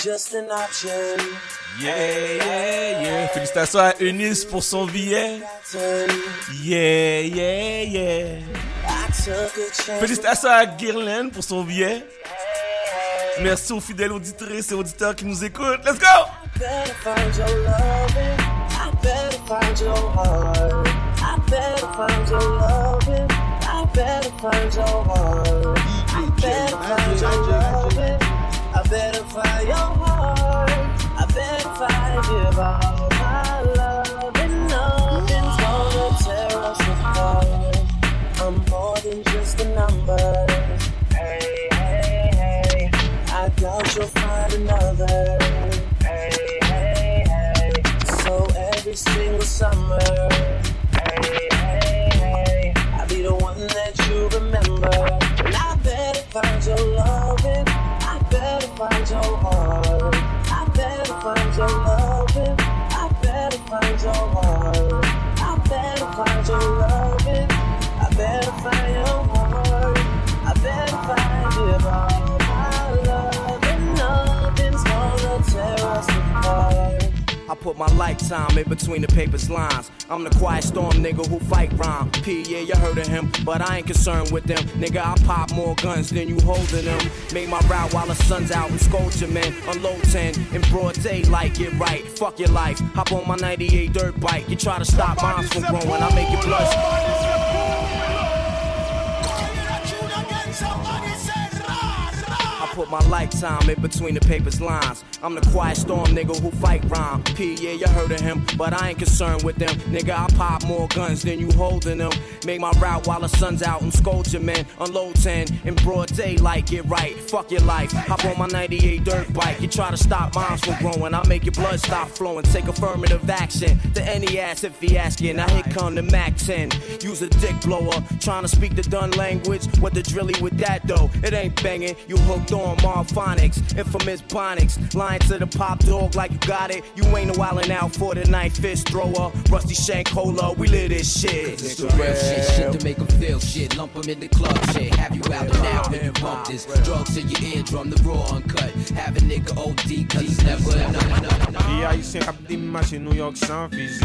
just an option. Yeah, yeah, yeah. Félicitations à Eunice pour son billet. Yeah, yeah, yeah. I. Félicitations à Guirlaine pour son billet. Merci aux fidèles auditrices et auditeurs qui nous écoutent. Let's go! Better find your loving. I better find your heart. I better find your loving. I better find your heart. I better find your loving. I better find your heart. I better find you all my love. And nothing's gonna tear us apart. I'm more than just a number. Hey, hey, hey. I doubt you'll find another. Hey, hey, hey. So every single summer, hey, hey, hey. I'll be the one that you remember. And I better find your loving. I better find your heart. I better find your loving. I better find your heart. I better find your loving. I put my lifetime in between the paper's lines. I'm the quiet storm nigga who fight rhyme. P, yeah, you heard of him, but I ain't concerned with them. Nigga, I pop more guns than you holding them. Make my route while the sun's out and scold your man. Unload 10 in broad daylight, get right. Fuck your life. Hop on my 98 dirt bike. You try to stop mine from growing, I make your blood. Put my lifetime in between the paper's lines. I'm the quiet storm nigga who fight rhyme. P, yeah, you heard of him, but I ain't concerned with them. Nigga, I pop more guns than you holding them. Make my route while the sun's out and scold your man. Unload 10 in broad daylight, get right. Fuck your life. Hop on my 98 dirt bike. You try to stop mines from growing, I make your blood stop flowing. Take affirmative action to any ass if he asking. Now here come the Mac 10. Use a dick blower, trying to speak the done language. What the drilly with that though? It ain't banging. You hooked on Marphonics, infamous Bonics. Lying to the pop dog like you got it. You ain't no wildin' out for the night fist thrower. Rusty Shank Cola, we live this shit. It's the real shit, shit to make 'em feel shit. Lump 'em in the club shit. Have you out and out when you bump this. Drugs in your eardrum, the raw uncut. Have a nigga OD, cause it's never enough. Pi haisyen kap di mache New York san fizi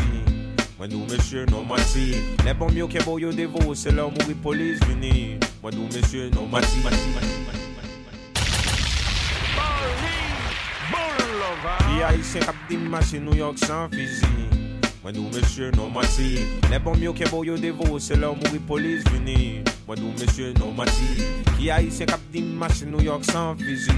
Mwen nou mesye nou mati Le bon myo ke bo yo devo Se lor mouri polis vini Mwen nou mesye nou mati Pi haisyen kap di mache New York san fizi Mwen nou mesye nou mati. Le bon myo ke bo yo devo Se lor mouri polis vini Mwen nou mesye nou mati. Ki haisyen kap di mache New York san fizi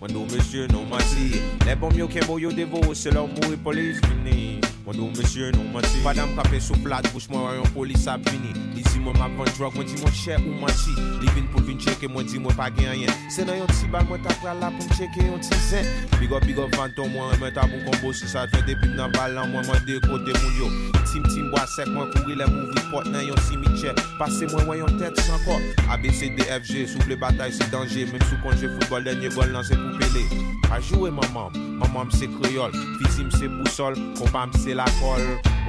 Mwen nou mesye nou mati. Le bon myo ke bo yo devo Se lor mouri polis vini Mwen do monsye nou manti Padam kape sou plat bouch mwen rayon polis ap vini Li di mwen ma van drog mwen di mwen chè ou manti Li vin pou vin cheke mwen di mwen pa gen yen Se nan yon ti bag mwen ta pral la pou mwen cheke yon ti zen Big up big up vanton mwen mwen ta pou kombo Si sa twen depi nan balan mwen mwen de kote moun yo. Tim tim bo sek mwen kouri le mou pot nan yon simi chè Pase mwen mwen yon tet san kor ABCDFG sou ble batay se danje Mem sou konje foutbol denye gol nan se pou pele A jowe maman, maman mse kreol Fizi mse bousol, kompa se mse la kol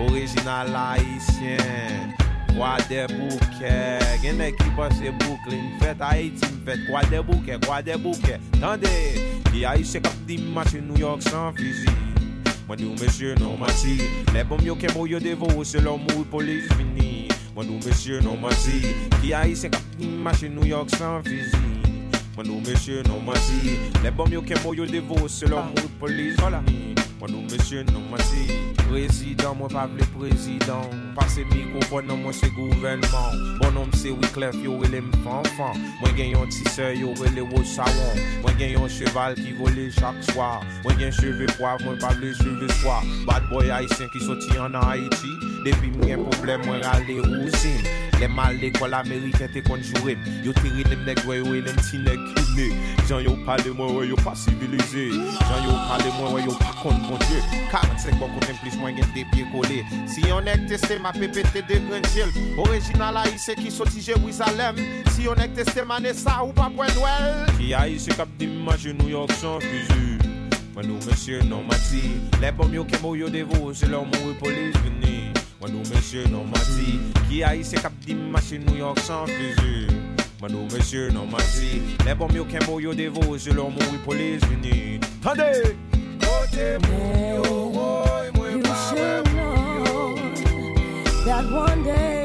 Original haisyen Kwa de bouke Gen ek ki pase Brooklyn Fet Haiti fet Kwa de bouke Kwa de bouke Tande Ki haisyen kap di mache New York san fizi Mwen nou mesye nou mati Le bom yo ke mo yo devo Se lor mou polis vini Mwen nou mesye nou mati Ki haisyen kap di mache New York san fizi Mwen nou mesye nou mati Le bom yo ke mo yo devo Se lor mou polis vini Mwen nou mesye nou mwen si Prezident mwen pa vle prezident. Pase mikrofon nan mwen se gouvenman Bon nom se wiklef yo wile mfanfan Mwen gen yon tise yo wile wosawan Mwen gen yon cheval ki vole chak swa Mwen gen cheve poav mwen pa vle cheve swa Bad boy haisyen ki soti an an Haiti Depi mwen problem mwen rale ousin Le mal l'ekol Ameriken te konjurem Yo tiri dem nek wè yo lem ti nek kine Jan yo pale mwen wè yo pa sivilize Jan yo pale mwen wè yo pa kont bon bonje 45 bon konten plis mwen gen de pie kole Si yon ek teste ma pepe te de grenjel Original a yise ki soti Jerusalem Si yon ek teste ma ne sa ou pa pwen wel Ki a yise kap di maje New York san fizi Mwen nou monsye nan mati Le bom yo kemo yo devo se lor mou polis veni Mwen nou mesye non mati Ki haïse kap di mache New York san fizi Mwen nou mesye non mati Le bom yo yo devo Se lor mou polis vini Tande Kote moun yo woy mwen You should know that one day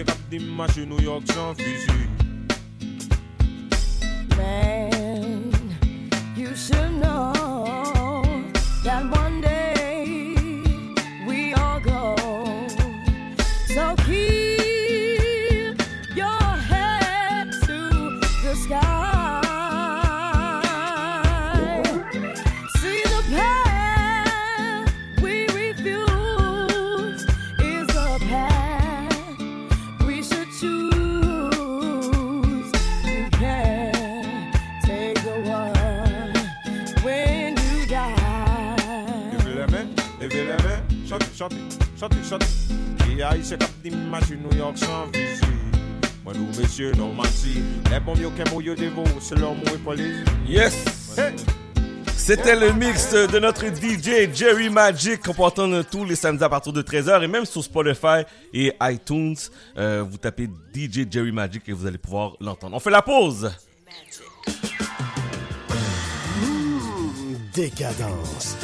Haïse kap New York san fizi New York san fizi Mwen nou mesye non lor mou polis Yes C'était le mix de notre DJ Jerry Magic qu'on peut entendre tous les samedis à partir de 13h et même sur Spotify et iTunes. Euh, vous tapez DJ Jerry Magic et vous allez pouvoir l'entendre. On fait la pause. Mmh, décadence.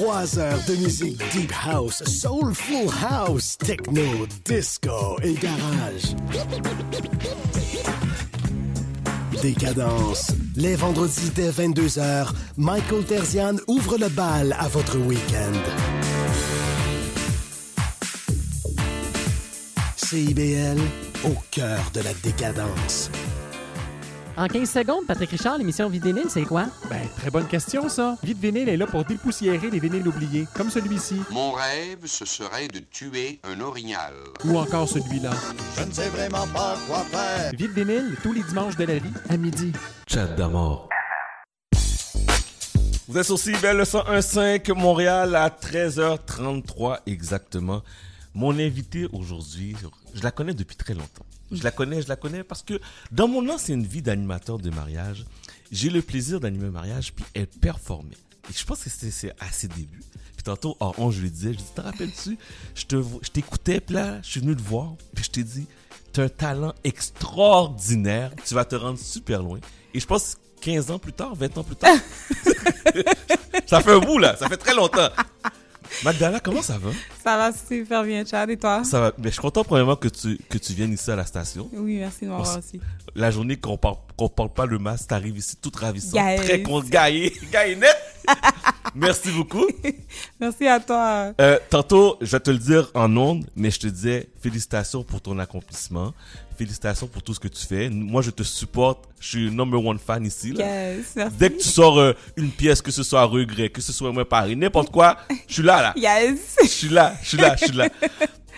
Trois heures de musique deep house, soulful house, techno, disco et garage. Décadence. Les vendredis dès 22h, Michael Terzian ouvre le bal à votre week-end. CIBL au cœur de la décadence. En 15 secondes, Patrick Richard, l'émission Vide Vinyle, c'est quoi? Ben, très bonne question, ça. Vide Vinyle est là pour dépoussiérer les vinyles oubliés, comme celui-ci. Mon rêve, ce serait de tuer un orignal. Ou encore celui-là. Je ne sais vraiment pas quoi faire. Vide Vinyle, tous les dimanches de la vie, à midi. Chat d'amour. Vous êtes sur CIBEL le 101.5 Montréal à 13h33 exactement. Mon invité aujourd'hui, je la connais depuis très longtemps. Je la connais, je la connais parce que dans mon ancienne vie d'animateur de mariage, j'ai le plaisir d'animer un mariage puis elle performait. Et je pense que c'est à ses débuts. Puis tantôt, hors on, je lui disais, je dis, te rappelles-tu, je t'écoutais, puis là, je suis venu te voir, puis je t'ai dit, t'as un talent extraordinaire, tu vas te rendre super loin. Et je pense 15 ans plus tard, 20 ans plus tard, (laughs) ça fait un bout là, ça fait très longtemps. Magdala, comment ça va? Ça va super bien, Chad, et toi? Ça va. Mais je suis content premièrement que tu, que tu viennes ici à la station. Oui, merci de m'avoir aussi. La journée qu'on parle, qu'on parle pas le masque, t'arrives ici toute ravissante, Yes. très con. (laughs) Merci beaucoup. Merci à toi. Euh, tantôt, je vais te le dire en ondes, mais je te disais félicitations pour ton accomplissement. Félicitations pour tout ce que tu fais. Moi, je te supporte. Je suis number one fan ici. Là. Yes, merci. Dès que tu sors euh, une pièce, que ce soit à regret, que ce soit moi Paris, n'importe quoi, je suis là, là. Yes. Je suis là, je suis là, je suis là.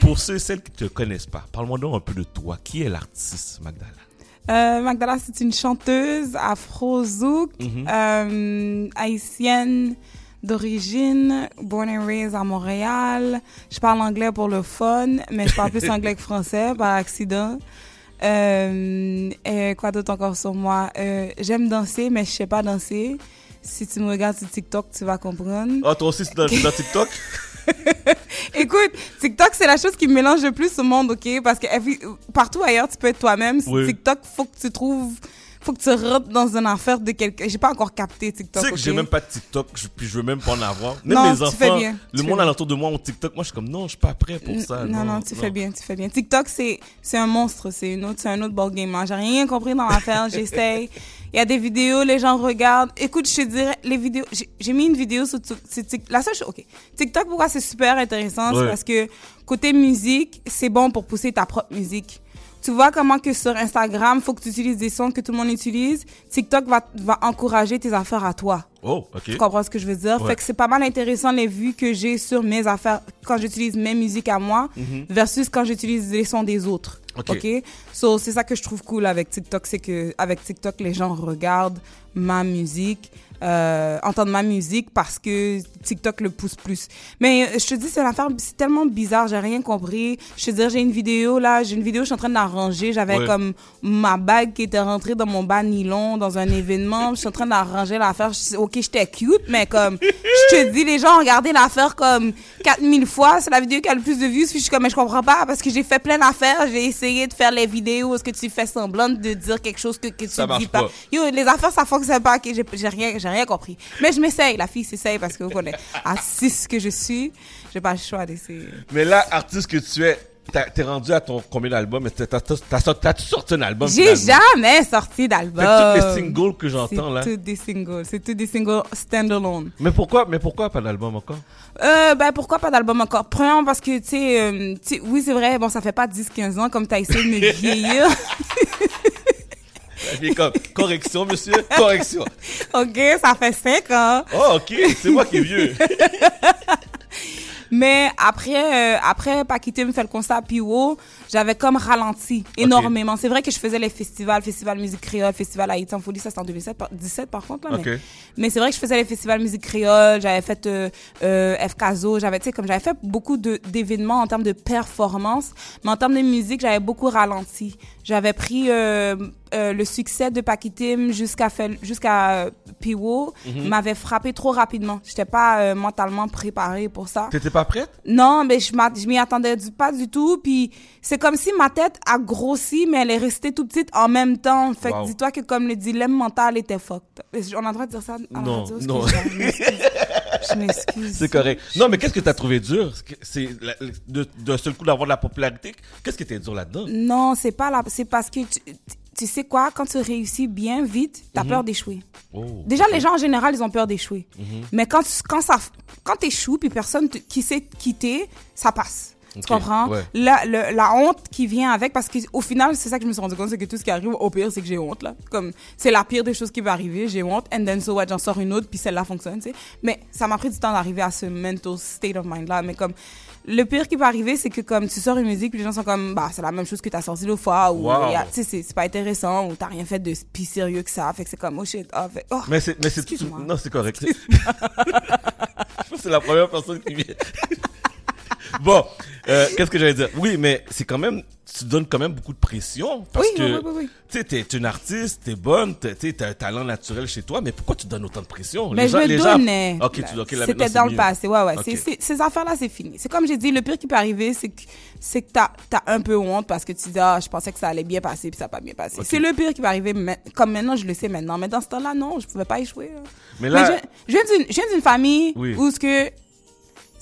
Pour ceux et celles qui te connaissent pas, parle-moi donc un peu de toi. Qui est l'artiste, Magdala? Euh, Magdala, c'est une chanteuse afro-zouk, Mhm. euh, haïtienne d'origine, born and raised à Montréal. Je parle anglais pour le fun, mais je parle plus (laughs) anglais que français par accident. Euh, quoi d'autre encore sur moi? Euh, J'aime danser, mais je sais pas danser. Si tu me regardes sur TikTok, tu vas comprendre. Ah, toi aussi, c'est dans, dans TikTok? (laughs) Écoute, TikTok, c'est la chose qui me mélange le plus au monde, OK? Parce que every- partout ailleurs, tu peux être toi-même. Oui. TikTok, faut que tu trouves... Faut que tu rentres dans une affaire de quelqu'un. J'ai pas encore capté Tu TikTok, sais que j'ai même pas de TikTok, puis je veux même pas en avoir. Même Non, les tu enfants, fais bien. le Tu monde alentour de moi ont TikTok. Moi, je suis comme, non, je suis pas prêt pour ça. Non, non, tu fais bien, tu fais bien. TikTok, c'est c'est un monstre, c'est une autre, c'est un autre ballgame. hein. J'ai rien compris dans l'affaire, (laughs) j'essaye. Il y a des vidéos, les gens regardent. Écoute, je te dirais, les vidéos, j'ai- mis une vidéo sur, Tik- sur Tik- La seule chose, ok. TikTok, pourquoi c'est super intéressant, c'est parce que côté musique, c'est bon pour pousser ta propre musique. Tu vois comment que sur Instagram, faut que tu utilises des sons que tout le monde utilise. TikTok va, va encourager tes affaires à toi. Oh, ok. Tu comprends ce que je veux dire? Ouais. Fait que c'est pas mal intéressant les vues que j'ai sur mes affaires quand j'utilise mes musiques à moi Mhm. versus quand j'utilise les sons des autres. Ok. OK? So, c'est ça que je trouve cool avec TikTok, c'est que avec TikTok, les gens regardent ma musique, euh, entendent ma musique parce que TikTok le pousse plus. Mais euh, je te dis, c'est une affaire, c'est tellement bizarre, j'ai rien compris. Je te dis, j'ai une vidéo là, j'ai une vidéo, je suis en train de la ranger. J'avais Ouais. comme ma bague qui était rentrée dans mon bas nylon dans un événement. Je suis en train de la ranger l'affaire. OK, j'étais cute, mais comme, je te dis, les gens ont regardé l'affaire comme 4000 fois. C'est la vidéo qui a le plus de vues. Je suis comme, mais je comprends pas parce que j'ai fait plein d'affaires. J'ai essayé de faire les vidéos. Est-ce que tu fais semblant de dire quelque chose que, que tu Ça dis pas? pas. Yo, les affaires, ça fonctionne pas. ok, J'ai j'ai rien, j'ai rien compris. Mais je m'essaye. La fille s'essaye parce que vous connaissez. À 6 que je suis, j'ai pas le choix d'essayer. Mais là, artiste que tu es, t'es rendu à ton combien d'albums? T'as- sorti un album? J'ai jamais sorti d'album. Que tous les singles que j'entends, là. C'est tous des singles. C'est tous des singles standalone. Mais pourquoi, mais pourquoi pas d'album encore? Euh, ben pourquoi pas d'album encore? Premièrement parce que tu sais euh, oui c'est vrai bon ça fait pas 10 15 ans comme t'as essayé de me (laughs) vieillir. (laughs) Puis comme, correction, monsieur, correction. (laughs) OK, ça fait 5 ans. Oh, ok, c'est moi qui est vieux. (laughs) Mais après, euh, après Paquité me fait le constat Piwo, j'avais comme ralenti énormément. C'est vrai que je faisais les festivals, Festival Musique Créole, Festival Haïti en folie, ça c'était en 2017 par, 17 par contre. Là, mais Ok. mais c'est vrai que je faisais les festivals Musique Créole, j'avais fait euh, euh, FKZO, j'avais, tu sais, comme j'avais fait beaucoup d'événements en termes de performance, mais en termes de musique, j'avais beaucoup ralenti. J'avais pris euh, le succès de Paquitim jusqu'à jusqu'à euh, Piwo, Mhm. m'avait frappé trop rapidement. J'étais pas euh, mentalement préparée pour ça. T'étais pas prête? Non, mais je m'y attendais du- pas du tout. Puis c'est comme si ma tête a grossi, mais elle est restée tout petite en même temps. Fait Wow. que dis-toi que comme le dilemme mental était fucked. On a le droit de dire ça à la Non, radio? non. Je m'excuse. C'est correct. Non, mais qu'est-ce que t'as trouvé dur? C'est la- de- d'un seul coup d'avoir de la popularité. Qu'est-ce qui était dur là-dedans? Non, c'est pas là. C'est parce que tu, tu sais quoi, quand tu réussis bien vite, t'as Mhm. peur d'échouer. Oh, Déjà, les gens en général, ils ont peur d'échouer. Mhm. Mais quand, tu- quand, ça, quand t'échoues, puis personne te- qui sait quitter, ça passe. Tu comprends? ouais. La, le- la honte qui vient avec, parce qu'au final, c'est ça que je me suis rendu compte, c'est que tout ce qui arrive, au pire, c'est que j'ai honte, là. Comme, c'est la pire des choses qui peut arriver, j'ai honte, and then so what, j'en sors une autre, puis celle-là fonctionne, tu sais. Mais ça m'a pris du temps d'arriver à ce mental state of mind-là. Mais comme, le pire qui peut arriver, c'est que comme tu sors une musique, puis les gens sont comme, bah, c'est la même chose que t'as sorti l'autre fois, ou, Wow. tu sais, c'est- pas intéressant, ou t'as rien fait de plus sérieux que ça, fait que c'est comme, oh shit, oh, fait, oh. Mais c'est, mais c'est, non, c'est correct. (laughs) (laughs) je pense que c'est la première personne qui vient. (laughs) bon, euh, qu'est-ce que j'allais dire? Oui, mais c'est quand même, tu donnes quand même beaucoup de pression parce Oui, que, oui, oui, tu sais, t'es une artiste, t'es bonne, t'as un talent naturel chez toi, mais pourquoi tu donnes autant de pression? Mais je le donnais. Ok, tu ok, là, maintenant, C'était dans le passé, ouais, ouais. Ces affaires-là, c'est fini. C'est comme j'ai dit, le pire qui peut arriver, c'est que, c'est que t'as, t'as un peu honte parce que tu dis, ah, je pensais que ça allait bien passer, puis ça n'a pas bien passé. C'est le pire qui peut arriver, comme maintenant, je le sais maintenant. Mais dans ce temps-là, non, je pouvais pas échouer. là. Mais là- je, je viens d'une, je viens d'une famille où ce que,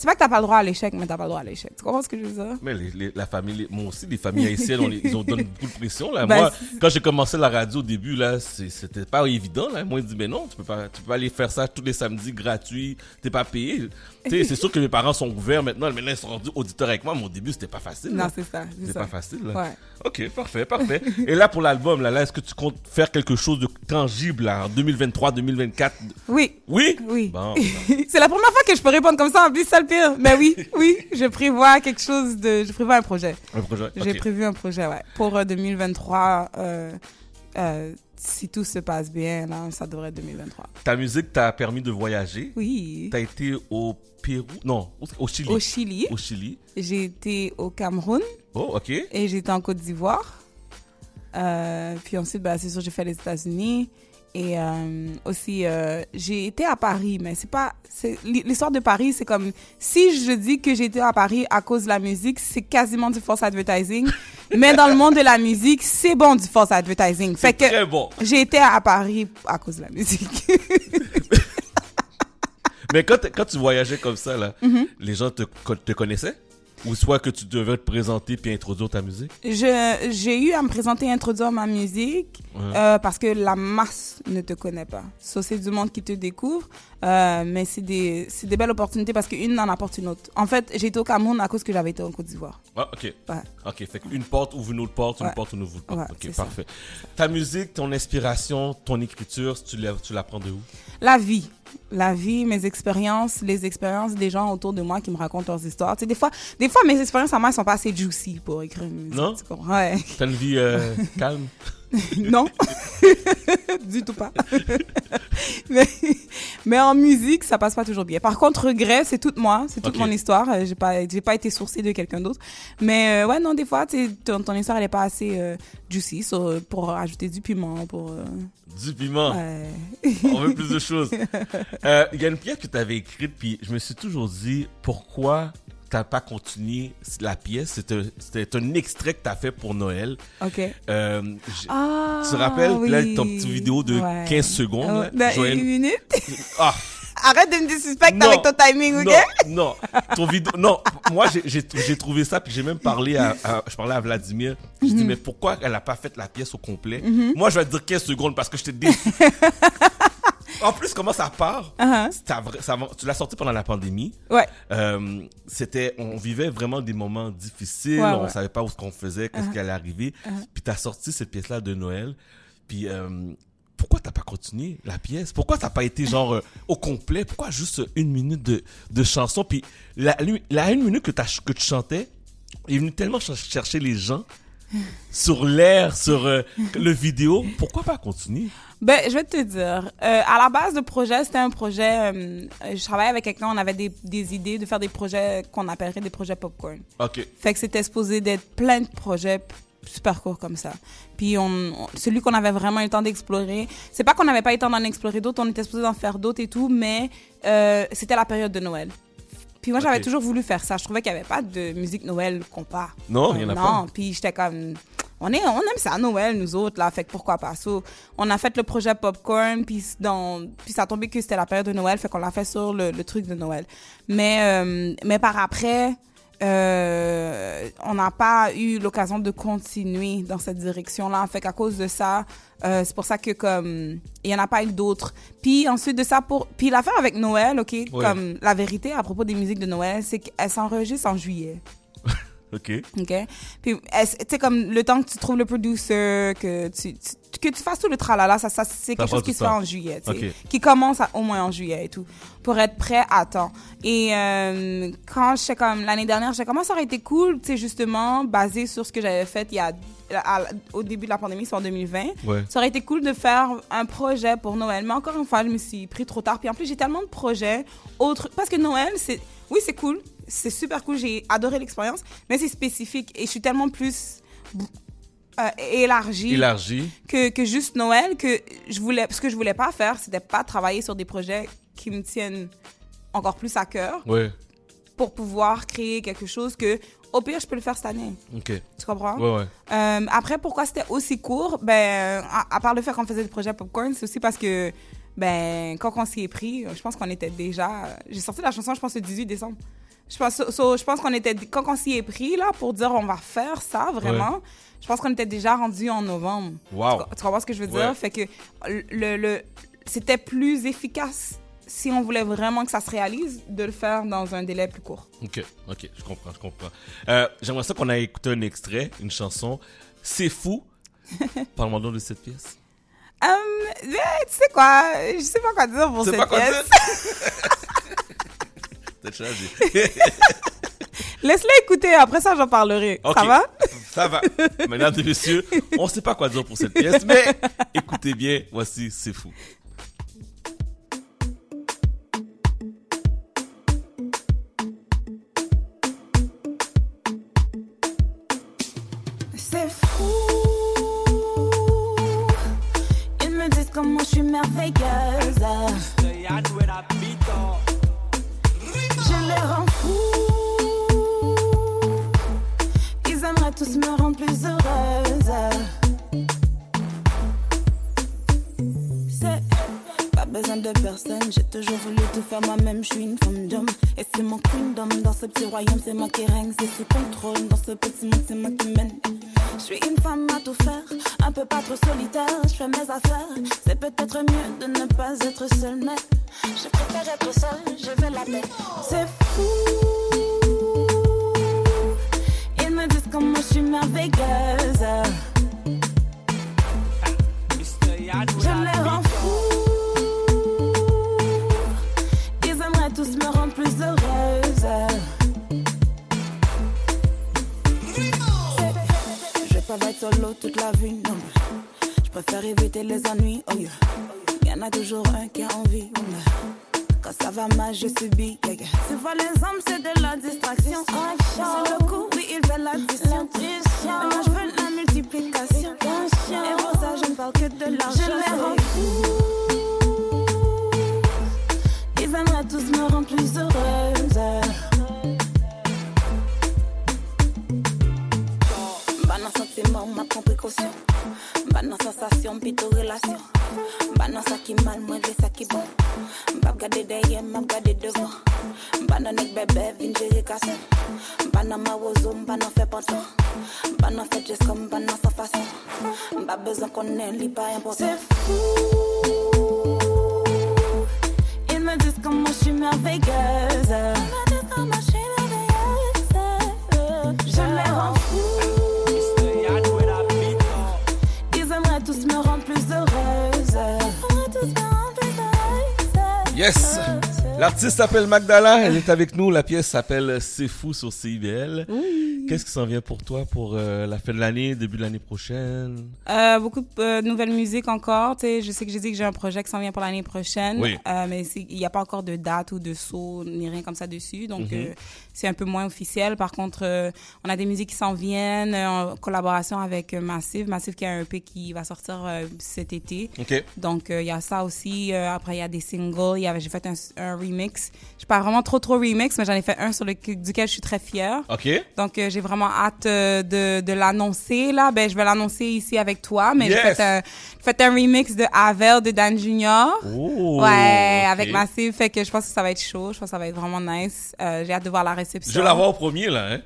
c'est pas que t'as pas le droit à l'échec, mais t'as pas le droit à l'échec. Tu comprends ce que je veux dire? Mais les, les- la famille, les- moi aussi, les familles haïtiennes, on, les- ils ont donné beaucoup de pression. Là. (laughs) Ben, moi, quand j'ai commencé la radio au début, là, c'était pas évident. Là. Moi, ils disent, mais non, tu peux pas, tu peux pas aller faire ça tous les samedis gratuits, t'es pas payé. C'est sûr que mes parents sont ouverts maintenant. Maintenant, ils sont rendus auditeurs avec moi, mais au début, c'était pas facile. Non, là. c'est ça, c'est ça. pas facile. Là. Ouais. Ok, parfait, parfait. Et là, pour l'album, là, là est-ce que tu comptes faire quelque chose de tangible là, en 2023, 2024 Oui. Oui? Oui. Bon. (laughs) c'est la première fois que je peux répondre comme ça, en plus, c'est le pire. Mais oui, (laughs) oui, je prévois quelque chose de, je prévois un projet. Un projet, J'ai prévu un projet, ouais. Pour euh, 2023, euh, euh, si tout se passe bien, là, ça devrait être 2023. Ta musique t'a permis de voyager? Oui. T'as été au Pérou, non, au- Chili. Au Chili. Au Chili. J'ai été au Cameroun. Oh, ok. Et j'étais en Côte d'Ivoire. Euh, puis ensuite, bah, c'est sûr, j'ai fait les États-Unis. Et euh, aussi, euh, j'ai été à Paris, mais c'est pas. L'histoire de Paris, c'est comme. Si je dis que j'ai été à Paris à cause de la musique, c'est quasiment du false advertising. (laughs) mais dans le monde de la musique, c'est bon du false advertising. Fait que. très bon. J'ai été à Paris à cause de la musique. (laughs) Mais quand, quand tu voyageais comme ça, là, Mhm. les gens te, te connaissaient? Ou soit que tu devais te présenter puis introduire ta musique? J'ai eu à me présenter et introduire ma musique Ouais. euh, parce que la masse ne te connaît pas. Ça, c'est du monde qui te découvre, euh, mais c'est des, des belles opportunités parce qu'une en apporte une autre. En fait, j'ai été au Cameroun à cause que j'avais été en Côte d'Ivoire. Ah, ok. Ouais. Ok, fait qu'une porte ouvre une autre porte, une Ouais. porte ouvre une autre porte. Ok, ça. parfait. Ta musique, ton inspiration, ton écriture, tu la, tu la prends de où? La vie. La vie, mes expériences, les expériences des gens autour de moi qui me racontent leurs histoires. Tu sais, des fois, des fois, mes expériences à moi, elles sont pas assez juicy pour écrire une musique. Non? tu comprends? Ouais. T'as une vie euh, (laughs) calme? (laughs) non, (laughs) du tout pas. (laughs) mais, mais en musique, ça passe pas toujours bien. Par contre, regret, c'est toute moi, c'est toute mon histoire. Euh, J'ai pas, j'ai pas été sourcée de quelqu'un d'autre. Mais euh, ouais, non, des fois, ton, ton histoire, elle est pas assez euh, juicy so, pour ajouter du piment, pour. euh, Du piment. Ouais. On veut plus de choses. Euh, Il y a une pièce que tu avais écrite, puis je me suis toujours dit pourquoi t'as pas continué la pièce. C'était un extrait que t'as fait pour Noël. Ok. Euh, Ah, tu te rappelles? Oui. là, ton petit vidéo de Ouais. 15 secondes? Là. Ben, Joël- une minute. Ah! (laughs) Arrête de me disrespect Non, avec ton timing, ok? Non, non, ton vidéo, non. Moi, j'ai- trouvé ça, puis j'ai même parlé à, à- je parlais à Vladimir. Je dis, Mhm. mais pourquoi elle a pas fait la pièce au complet? Mhm. Moi, je vais te dire 15 secondes parce que je t'ai dit. (laughs) en plus, comment ça part? Ta ça va- tu l'as sorti pendant la pandémie. Ouais. Euh, c'était, on vivait vraiment des moments difficiles. Ouais, on ouais. savait pas où ce qu'on faisait, qu'est-ce Uh-huh. qui allait arriver. Uh-huh. Puis t'as sorti cette pièce-là de Noël. Puis euh, pourquoi t'as pas continué la pièce? Pourquoi t'as pas été genre euh, au complet? Pourquoi juste une minute de, de chanson? Puis la, la une minute que, t'as- que tu chantais est venu tellement ch- chercher les gens sur l'air, sur euh, le vidéo. Pourquoi pas continuer? Ben, je vais te dire. Euh, à la base, le projet, c'était un projet. euh, je travaillais avec quelqu'un, on avait des, des idées de faire des projets qu'on appellerait des projets popcorn. Ok. Fait que c'était supposé d'être plein de projets super courts comme ça. Puis on, on- celui qu'on avait vraiment eu le temps d'explorer, c'est pas qu'on n'avait pas eu le temps d'en explorer d'autres, on était supposé d'en faire d'autres et tout, mais euh, c'était la période de Noël. Puis moi, j'avais toujours voulu faire ça. Je trouvais qu'il n'y avait pas de musique Noël compas. Non, il y en a pas. Non, puis j'étais comme... On, est, on aime ça, Noël, nous autres, là, fait que pourquoi pas. So, on a fait le projet Popcorn, puis ça a tombé que c'était la période de Noël, fait qu'on l'a fait sur le, le truc de Noël. Mais, euh, mais par après, euh, on n'a pas eu l'occasion de continuer dans cette direction-là. Fait qu'à cause de ça, euh, c'est pour ça que comme il y en a pas eu d'autres. Puis ensuite de ça, pour puis l'affaire avec Noël, ok, comme la vérité à propos des musiques de Noël, c'est qu'elles s'enregistrent en juillet. OK. OK? Puis, tu sais, comme le temps que tu trouves le producer, que tu, tu- que tu fasses tout le tralala, ça, ça c'est quelque chose qui se fait en juillet, tu sais. OK. Qui commence à- au moins en juillet et tout. Pour être prêt à temps. Et euh, quand j'étais comme, l'année dernière, j'ai comment ça aurait été cool, tu sais, justement, basé sur ce que j'avais fait il y a, à- au début de la pandémie, c'est en 2020. Ouais. Ça aurait été cool de faire un projet pour Noël. Mais encore une fois, je me suis pris trop tard. Puis en plus, j'ai tellement de projets autres. Parce que Noël, c'est. Oui, c'est cool. C'est super cool. J'ai adoré l'expérience. Mais c'est spécifique. Et je suis tellement plus. euh, élargie Élargie. que, que juste Noël que je voulais ce que je voulais pas faire c'était pas travailler sur des projets qui me tiennent encore plus à cœur Ouais. pour pouvoir créer quelque chose que au pire je peux le faire cette année OK. tu comprends? Ouais, ouais. euh, après, pourquoi c'était aussi court? Ben, à, à part le fait qu'on faisait des projets Popcorn, c'est aussi parce que, ben, quand on s'y est pris, je pense qu'on était déjà. J'ai sorti la chanson, je pense, le 18 décembre. Je pense, so- je pense qu'on était. Quand on s'y est pris, là, pour dire on va faire ça, vraiment, Ouais. je pense qu'on était déjà rendu en novembre. Wow. Tu, tu comprends ce que je veux dire? Ouais. Fait que le, le, c'était plus efficace si on voulait vraiment que ça se réalise de le faire dans un délai plus court. OK, OK, je comprends, je comprends. Euh, J'aimerais ça qu'on ait écouté un extrait, une chanson. C'est fou. (laughs) Parle-moi donc de cette pièce. Mais tu sais quoi? Je sais pas quoi dire pour cette pas quoi pièce. (laughs) T'as (laughs) changé. Laisse-le écouter, après ça j'en parlerai. Ça va? Ça va. Mesdames et messieurs, on sait pas quoi dire pour cette pièce, mais écoutez bien, voici C'est fou. C'est fou. Ils me disent comment je suis merveilleuse. Je les rends fous. Ils aimeraient tous me rendre plus heureuse. Besoin de personne, j'ai toujours voulu tout faire moi-même. Je suis une femme d'homme et c'est mon kingdom. Dans ce petit royaume, c'est moi qui règne, c'est sous contrôle. Dans ce petit monde, c'est moi qui mène. Je suis une femme à tout faire, un peu pas trop solitaire. Je fais mes affaires, c'est peut-être mieux de ne pas être seule, mais je préfère être seule. Je veux la paix. C'est fou. Ils me disent comment je suis merveilleuse. Je les rends fous. Heureuse. Je vais pas être solo toute la vie, non. Je préfère éviter les ennuis, oh yeah. Y'en a toujours un qui a envie, oh yeah. Quand ça va mal, je subis, yeah, yeah. Tu vois, les hommes, c'est de la distraction. Sur le coup, oui, ils veulent l'addition. Moi, je veux la multiplication. Et pour ça, je ne parle que de l'argent. Je les rends ces années tous me rendent plus heureuse. Ban nan sentimen, ma pren prekosyon Ban nan sensasyon, pi tou relasyon Ban nan sa ki mal, mwen ve sa ki bon. Mbap gade deye, mbap gade devan Ban nan ek bebe, vin jere kasyon Ban nan ma wozo, ban nan fe panton Ban nan fe jes kom, ban nan sa fasyon Mbap bezan konen, li pa impotant Se fou. Ils me disent comment je suis merveilleuse. Me disent je suis merveilleuse. Je les rends plus. Ils aimeraient tous me rendre plus heureuse. Yes! L'artiste s'appelle Magdala, elle est avec nous. La pièce s'appelle C'est fou sur CIBL. Qu'est-ce qui s'en vient pour toi pour euh, la fin de l'année, début de l'année prochaine? Euh, beaucoup de euh, nouvelles musiques encore. Tu sais, je sais que j'ai dit que j'ai un projet qui s'en vient pour l'année prochaine. Oui. Mais il n'y a pas encore de date ou de saut ni rien comme ça dessus. Donc, Mhm. c'est un peu moins officiel. Par contre, on a des musiques qui s'en viennent en collaboration avec Massive. Massive qui a un EP qui va sortir cet été. OK. Donc, il y a ça aussi. Après, il y a des singles. J'ai fait un, un remix. Je pas vraiment trop, trop remix, mais j'en ai fait un sur le, duquel je suis très fière. OK. Donc, euh, j'ai vraiment hâte euh, de, de l'annoncer. Là, ben, je vais l'annoncer ici avec toi. Mais Yes! j'ai fait un, fait un remix de Avel de Dan Junior. Oh, ouais, avec Massive. Fait que je pense que ça va être chaud. Je pense que ça va être vraiment nice. Euh, j'ai hâte de voir la réception. Je vais l'avoir au premier, là, hein?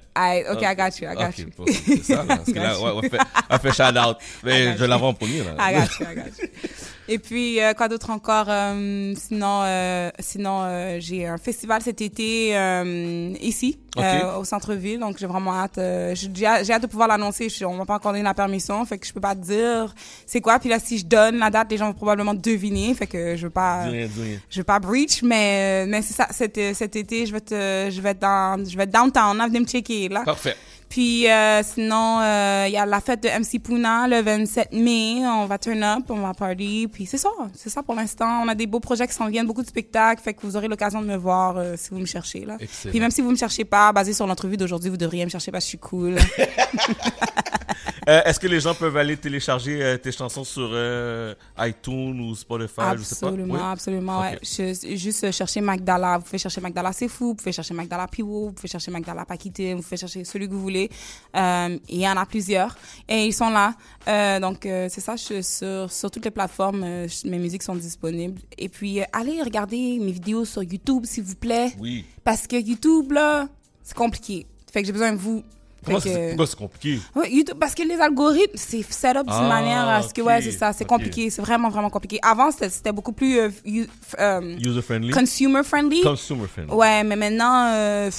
Ok, I got you, I got Ok, you. bon, C'est ça, là, parce que là, (laughs) I got ouais, you. on fait, on fait shout-out. (laughs) I Mais je vais l'avoir en premier, là. I got you, I got you. (laughs) Et puis, euh, quoi d'autre encore? Euh, sinon, euh, sinon euh, j'ai un festival cet été euh, ici, euh, au centre-ville. Donc, j'ai vraiment hâte. euh, j'ai hâte de pouvoir l'annoncer. On m'a pas encore donné la permission, fait que je peux pas te dire c'est quoi. Puis là, si je donne la date, les gens vont probablement deviner. Fait que je veux pas... Dis rien, dis rien. Je veux pas breach, mais, mais c'est ça. Cet, cet été, je vais, te, je vais être dans, je vais être downtown. Là, venez me checker, là. Parfait. Puis euh, sinon, euh, il y a la fête de MC Puna le 27 mai. On va turn up, on va party. Puis c'est ça, c'est ça pour l'instant. On a des beaux projets qui s'en viennent, beaucoup de spectacles. Fait que vous aurez l'occasion de me voir euh, si vous me cherchez. Là. Excellent. Puis même si vous me cherchez pas, basé sur l'entrevue d'aujourd'hui, vous devriez me chercher parce que je suis cool. (laughs) Euh, Est-ce que les gens peuvent aller télécharger euh, tes chansons sur euh, iTunes ou Spotify, je sais pas? Absolument, Oui? absolument. Ok. Ouais. Je- juste chercher Magdala. Vous pouvez chercher Magdala C'est Fou, vous pouvez chercher Magdala Piwo, vous pouvez chercher Magdala Paquité, vous pouvez chercher celui que vous voulez. Euh, il y en a plusieurs et ils sont là. Euh, donc euh, c'est ça, je sur, sur toutes les plateformes, je- mes musiques sont disponibles. Et puis allez regarder mes vidéos sur YouTube, s'il vous plaît. Oui. Parce que YouTube, là, c'est compliqué. Fait que j'ai besoin de vous. Comment c'est compliqué? Ouais, YouTube, parce que les algorithmes, c'est set up d'une Ah, manière à ce que, ouais, c'est ça, c'est compliqué, c'est vraiment, vraiment compliqué. Avant, c'était beaucoup plus euh, euh, User-friendly? consumer friendly. Consumer friendly. Ouais, mais maintenant, euh,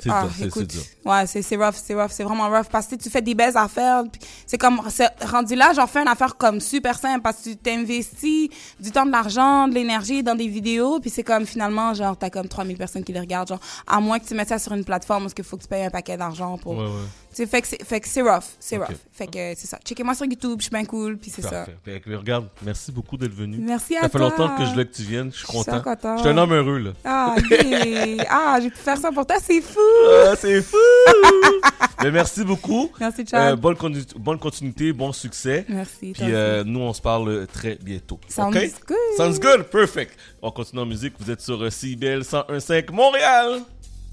C'est ah, écoute, dur. ouais, c'est c'est rough, c'est rough, c'est vraiment rough parce que tu fais des belles affaires. C'est comme, c'est rendu là, j'en fais une affaire comme super simple parce que tu t'investis du temps, de l'argent, de l'énergie dans des vidéos, puis c'est comme finalement, genre, t'as comme 3000 personnes qui les regardent, genre, à moins que tu mettes ça sur une plateforme parce qu'il faut que tu payes un paquet d'argent pour. Ouais, ouais. C'est- fait que c'est rough, c'est rough. Fait que c'est ça. Checkez-moi sur YouTube, je suis bien cool, puis c'est ça. Parfait. Fait que, regarde, merci beaucoup d'être venu. Merci à Ça fait toi. longtemps que je voulais que tu viennes, je suis Je suis content. Je suis un homme heureux, là. Ah, (laughs) yeah. ah, j'ai pu faire ça pour toi, c'est fou. Ah, c'est fou! (laughs) Mais merci beaucoup. Merci. Euh, bonne, condu- bonne continuité, bon succès. Merci, toi Puis euh, nous, on se parle très bientôt. Sounds OK? good. Sounds good. Perfect. On continue en musique. Vous êtes sur euh, CBL 101.5 Montréal.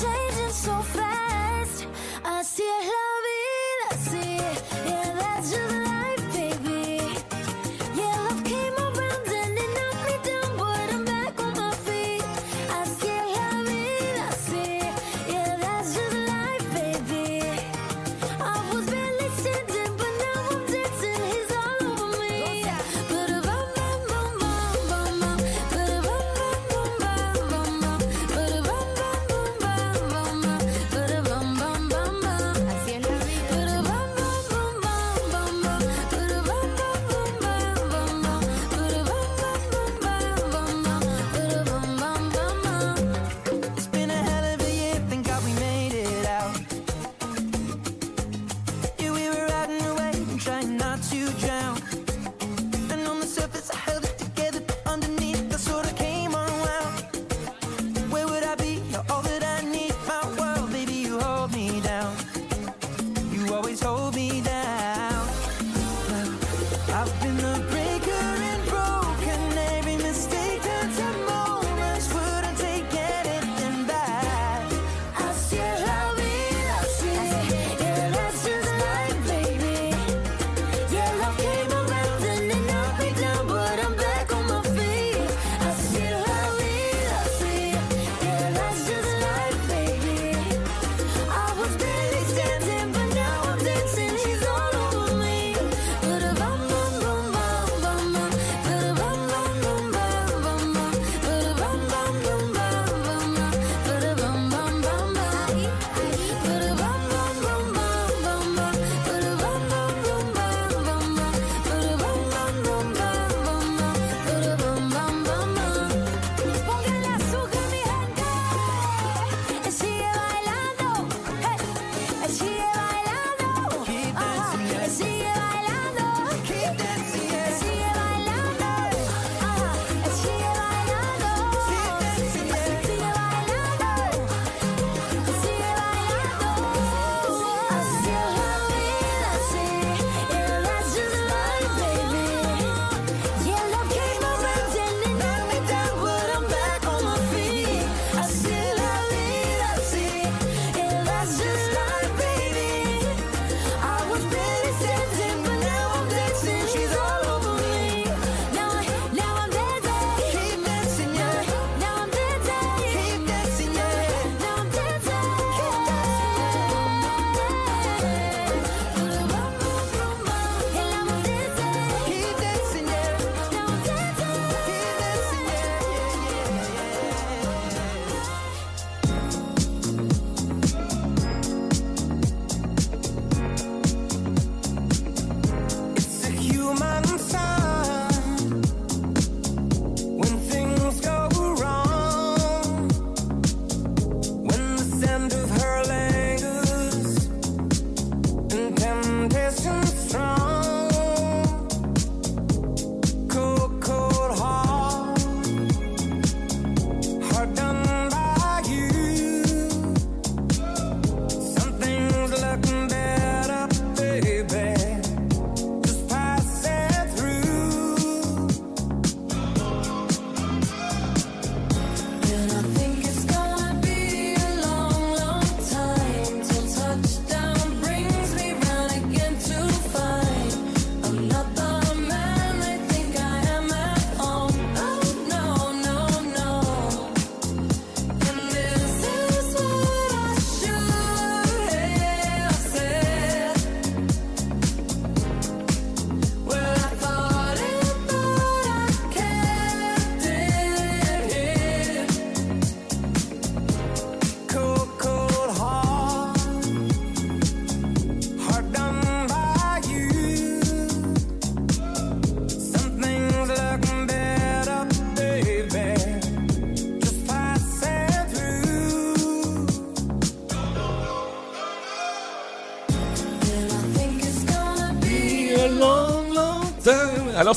changing so fast. I see la vida, see, yeah, that's just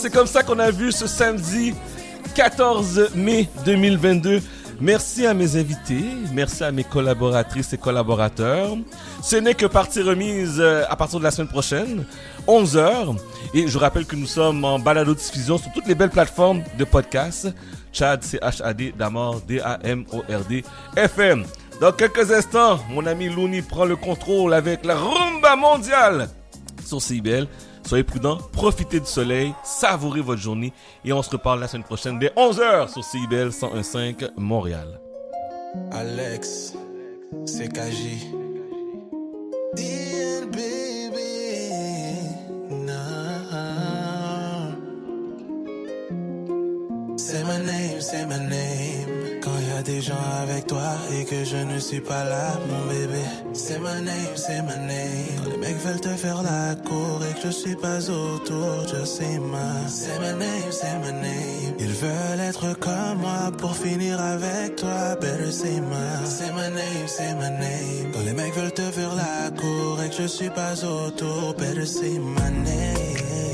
c'est comme ça qu'on a vu ce samedi 14 mai 2022. Merci à mes invités, merci à mes collaboratrices et collaborateurs. Ce n'est que partie remise euh, à partir de la semaine prochaine, 11h. Et je rappelle que nous sommes en balado-diffusion sur toutes les belles plateformes de podcasts. Chad, C-H-A-D, Damord, D-A-M-O-R-D, FM. Dans quelques instants, mon ami Looney prend le contrôle avec la rumba mondiale sur CIBL. Soyez prudents, profitez du soleil, savourez votre journée et on se reparle la semaine prochaine dès 11h sur CIBL 101.5 Montréal. Alex, my name. Des gens avec toi et que je ne suis pas là, mon bébé. C'est my name, c'est my name. Quand les mecs veulent te faire la cour et que je suis pas autour, je sais ma. C'est my name, c'est my name. Ils veulent être comme moi pour finir avec toi, better say my. C'est my name, c'est my name. Quand les mecs veulent te faire la cour et que je suis pas autour, better say my name.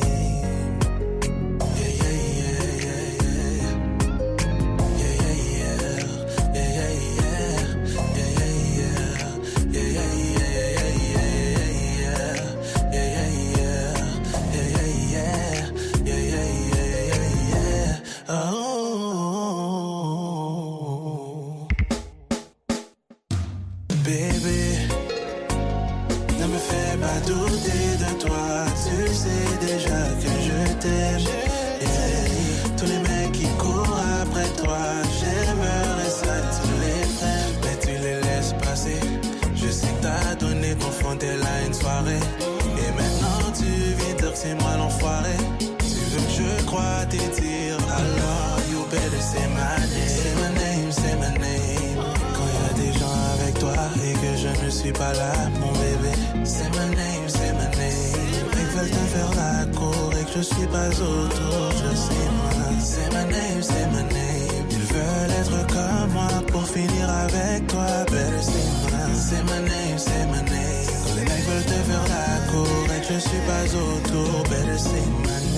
Je suis pas autour, je sais moi. C'est my name, c'est my name. Ils veulent être comme moi pour finir avec toi, better say moi. C'est my name, c'est my name. Quand les mecs veulent te faire la cour et je suis pas autour, better say my